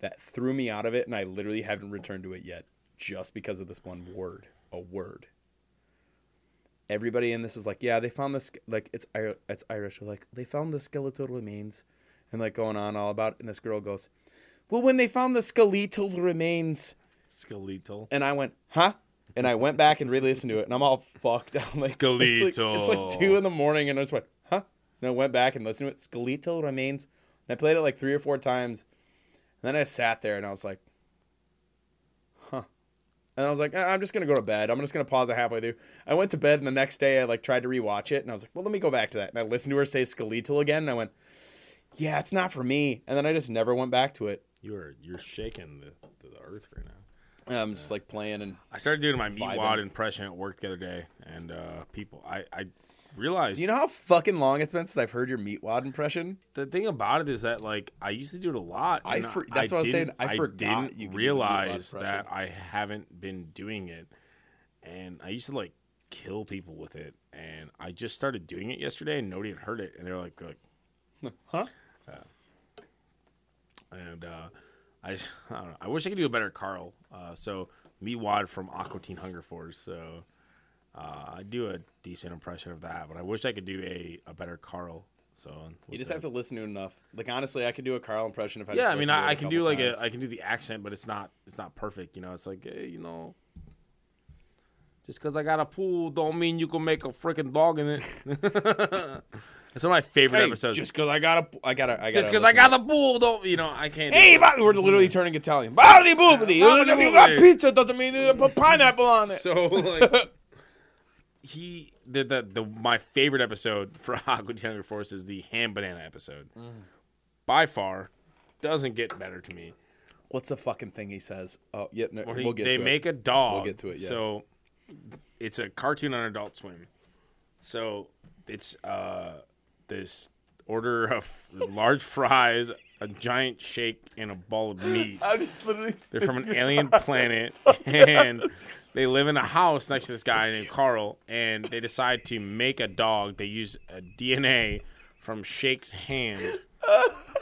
that threw me out of it, and I literally haven't returned to it yet, just because of this one word, a word everybody in this is like, yeah, they found this like it's it's Irish. They're like they found the skeletal remains, and like going on all about. It. And this girl goes, well, when they found the skeletal remains, Skeletal. and I went, huh? And I went back and re-listened to it, and I'm all fucked. I'm [laughs] like, It's like, it's like two in the morning, and I just went, huh? And I went back and listened to it. Skeletal remains. And I played it like three or four times, and then I sat there and I was like. And I was like, "Ah, I'm just gonna go to bed. I'm just gonna pause it halfway through. I went to bed, and the next day I like tried to rewatch it, and I was like, well, let me go back to that. And I listened to her say skeletal again, and I went, yeah, it's not for me. And then I just never went back to it. You are you're shaking the, the, the earth right now. I'm just like playing and. I started doing my Vibing. Meatwad impression at work the other day, and uh, people, I, I realized Do you know how fucking long it's been since I've heard your meatwad impression? the thing about it is that like I used to do it a lot. I for- that's what I was saying, didn't- I forgot didn't you could do the realize that I haven't been doing it, and I used to like kill people with it, and I just started doing it yesterday, and nobody had heard it, and they were like, like [laughs] Huh? and uh, I, [laughs] I don't know. I wish I could do a better Carl. Uh, so Meatwad from Aqua Teen Hunger Force. So uh, I do a decent impression of that, but I wish I could do a, a better Carl. So You just have to listen to enough. Like honestly, I could do a Carl impression if I. yeah, just I mean, I, I, can do like times. a, I can do the accent, but it's not, it's not perfect. You know, it's like, hey, you know, just because I got a pool don't mean you can make a freaking dog in it. [laughs] it's one of my favorite Hey, episodes. just because I got a, I got a, I got. just because I got the pool, don't you know? I can't. Hey, it. we're literally turning Italian. Bobby boobity. You got pizza, doesn't mean you put pineapple on it. So like, [laughs] he the, the the my favorite episode for [laughs] Aqua Teen Hunger Force is the Hand Banana episode. By far, doesn't get better to me. What's the fucking thing he says? Oh, yeah, no, Where he- we'll get they to make it. a dog. We'll get to it, yeah. So it's a cartoon on Adult Swim. So it's uh this order of [laughs] large fries, a giant shake, and a ball of [laughs] meat. I'm just literally. They're from an alien planet, and they live in a house next to this guy named Carl. And they decide to make a dog. They use a DNA from Shake's hand,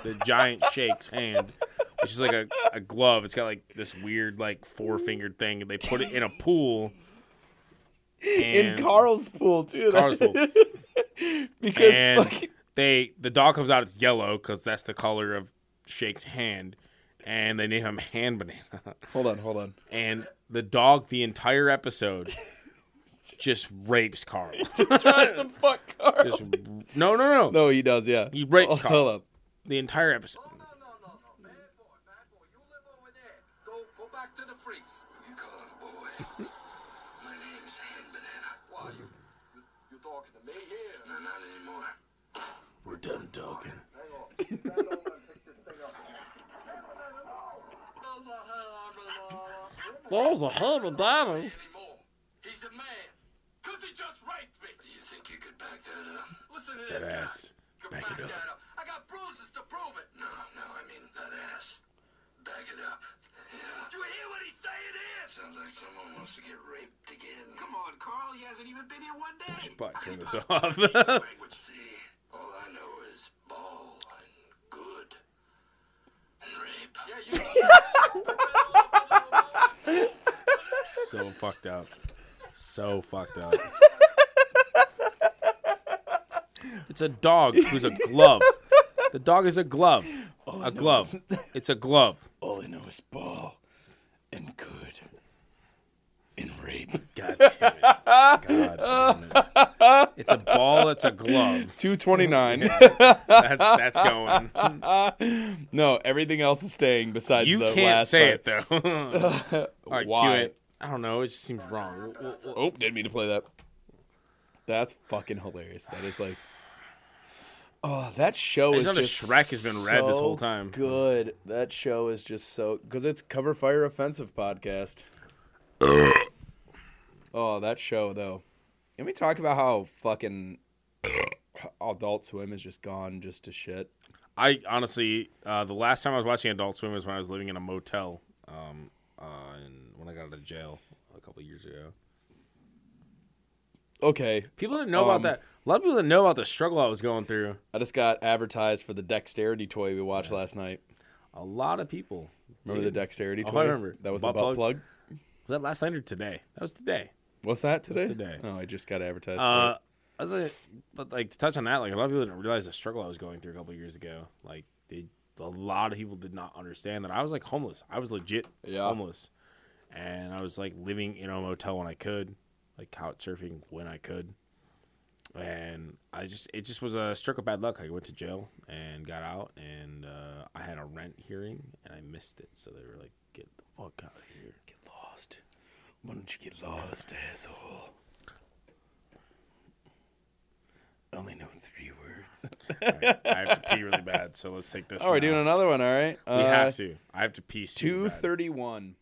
the giant Shake's hand, which is like a, a glove. It's got like this weird like four fingered thing. And they put it in a pool. in Carl's pool too. Carl's pool. [laughs] because and fucking, they the dog comes out. It's yellow because that's the color of Shake's hand. And they name him [laughs] Hand Banana. hold on, hold on. and the dog the entire episode [laughs] just rapes Carl. Tries to fuck Carl. Just no, no, no, no, he does. Yeah, He rapes Oh, Carl. Hold up. The entire episode. Oh, no, no, no, no. Bad boy, bad boy. You live over there. Go, go back to the freaks. You call him boy. [laughs] My name's Hand Banana. Why? You, you, you talking to me here? No, not anymore. We're done talking. Hang on. There's a hand banana. Anymore. He's a man. Cause he just raped me. You think you could back that up? Listen to this That guy. ass. Can Back it up. that up. I got bruises to prove it. No, no, I mean that ass. Back it up. Yeah. You hear what he's saying here? Sounds like someone wants to get raped again. Come on, Carl. He hasn't even been here one day. But turn this off. can he possibly use language? See, all I know is ball and good and rape. Yeah, you. [laughs] so fucked up. So fucked up. It's a dog who's a glove. The dog is a glove. Oh, a glove. It's a glove. All I know is ball and good and rape. God damn it. God damn it. It's a ball that's a glove. Two twenty nine. [laughs] That's that's going. [laughs] no, everything else is staying besides You the can't last say part. it though. [laughs] All right, cue Why? it. I don't know. It just seems wrong. Oh, didn't mean to play that. That's fucking hilarious. That is like, oh, that show I is just know just Shrek has been red this whole so time. Good. That show is just so because it's cover fire offensive podcast. Oh, that show though. Can we talk about how fucking Adult Swim is just gone just to shit? I honestly, uh, the last time I was watching Adult Swim was when I was living in a motel, um, uh, and when I got out of jail a couple years ago. Okay, People didn't know Um, about that. A lot of people didn't know about the struggle I was going through. I just got advertised for the dexterity toy we watched last night. A lot of people. Remember the dexterity Oh, toy? I remember. That was Butt the butt plug? plug. Was that last night or today? That was today. What's that today? today. Oh, I just got advertised. Uh, I was like, but like to touch on that, like a lot of people didn't realize the struggle I was going through a couple years ago. Like they, a lot of people did not understand that I was like homeless. I was legit Yeah. homeless, and I was like living in a motel when I could, like couch surfing when I could, and I just it just was a stroke of bad luck. I went to jail and got out, and uh, I had a rent hearing and I missed it. So they were like, "Get the fuck out of here." Get lost. Why don't you get lost, asshole? Only know three words. All right, I have to pee really bad, so let's take this. Oh, we're now. doing another one, all right? We have uh, to. I have to pee. super Two bad. thirty-one.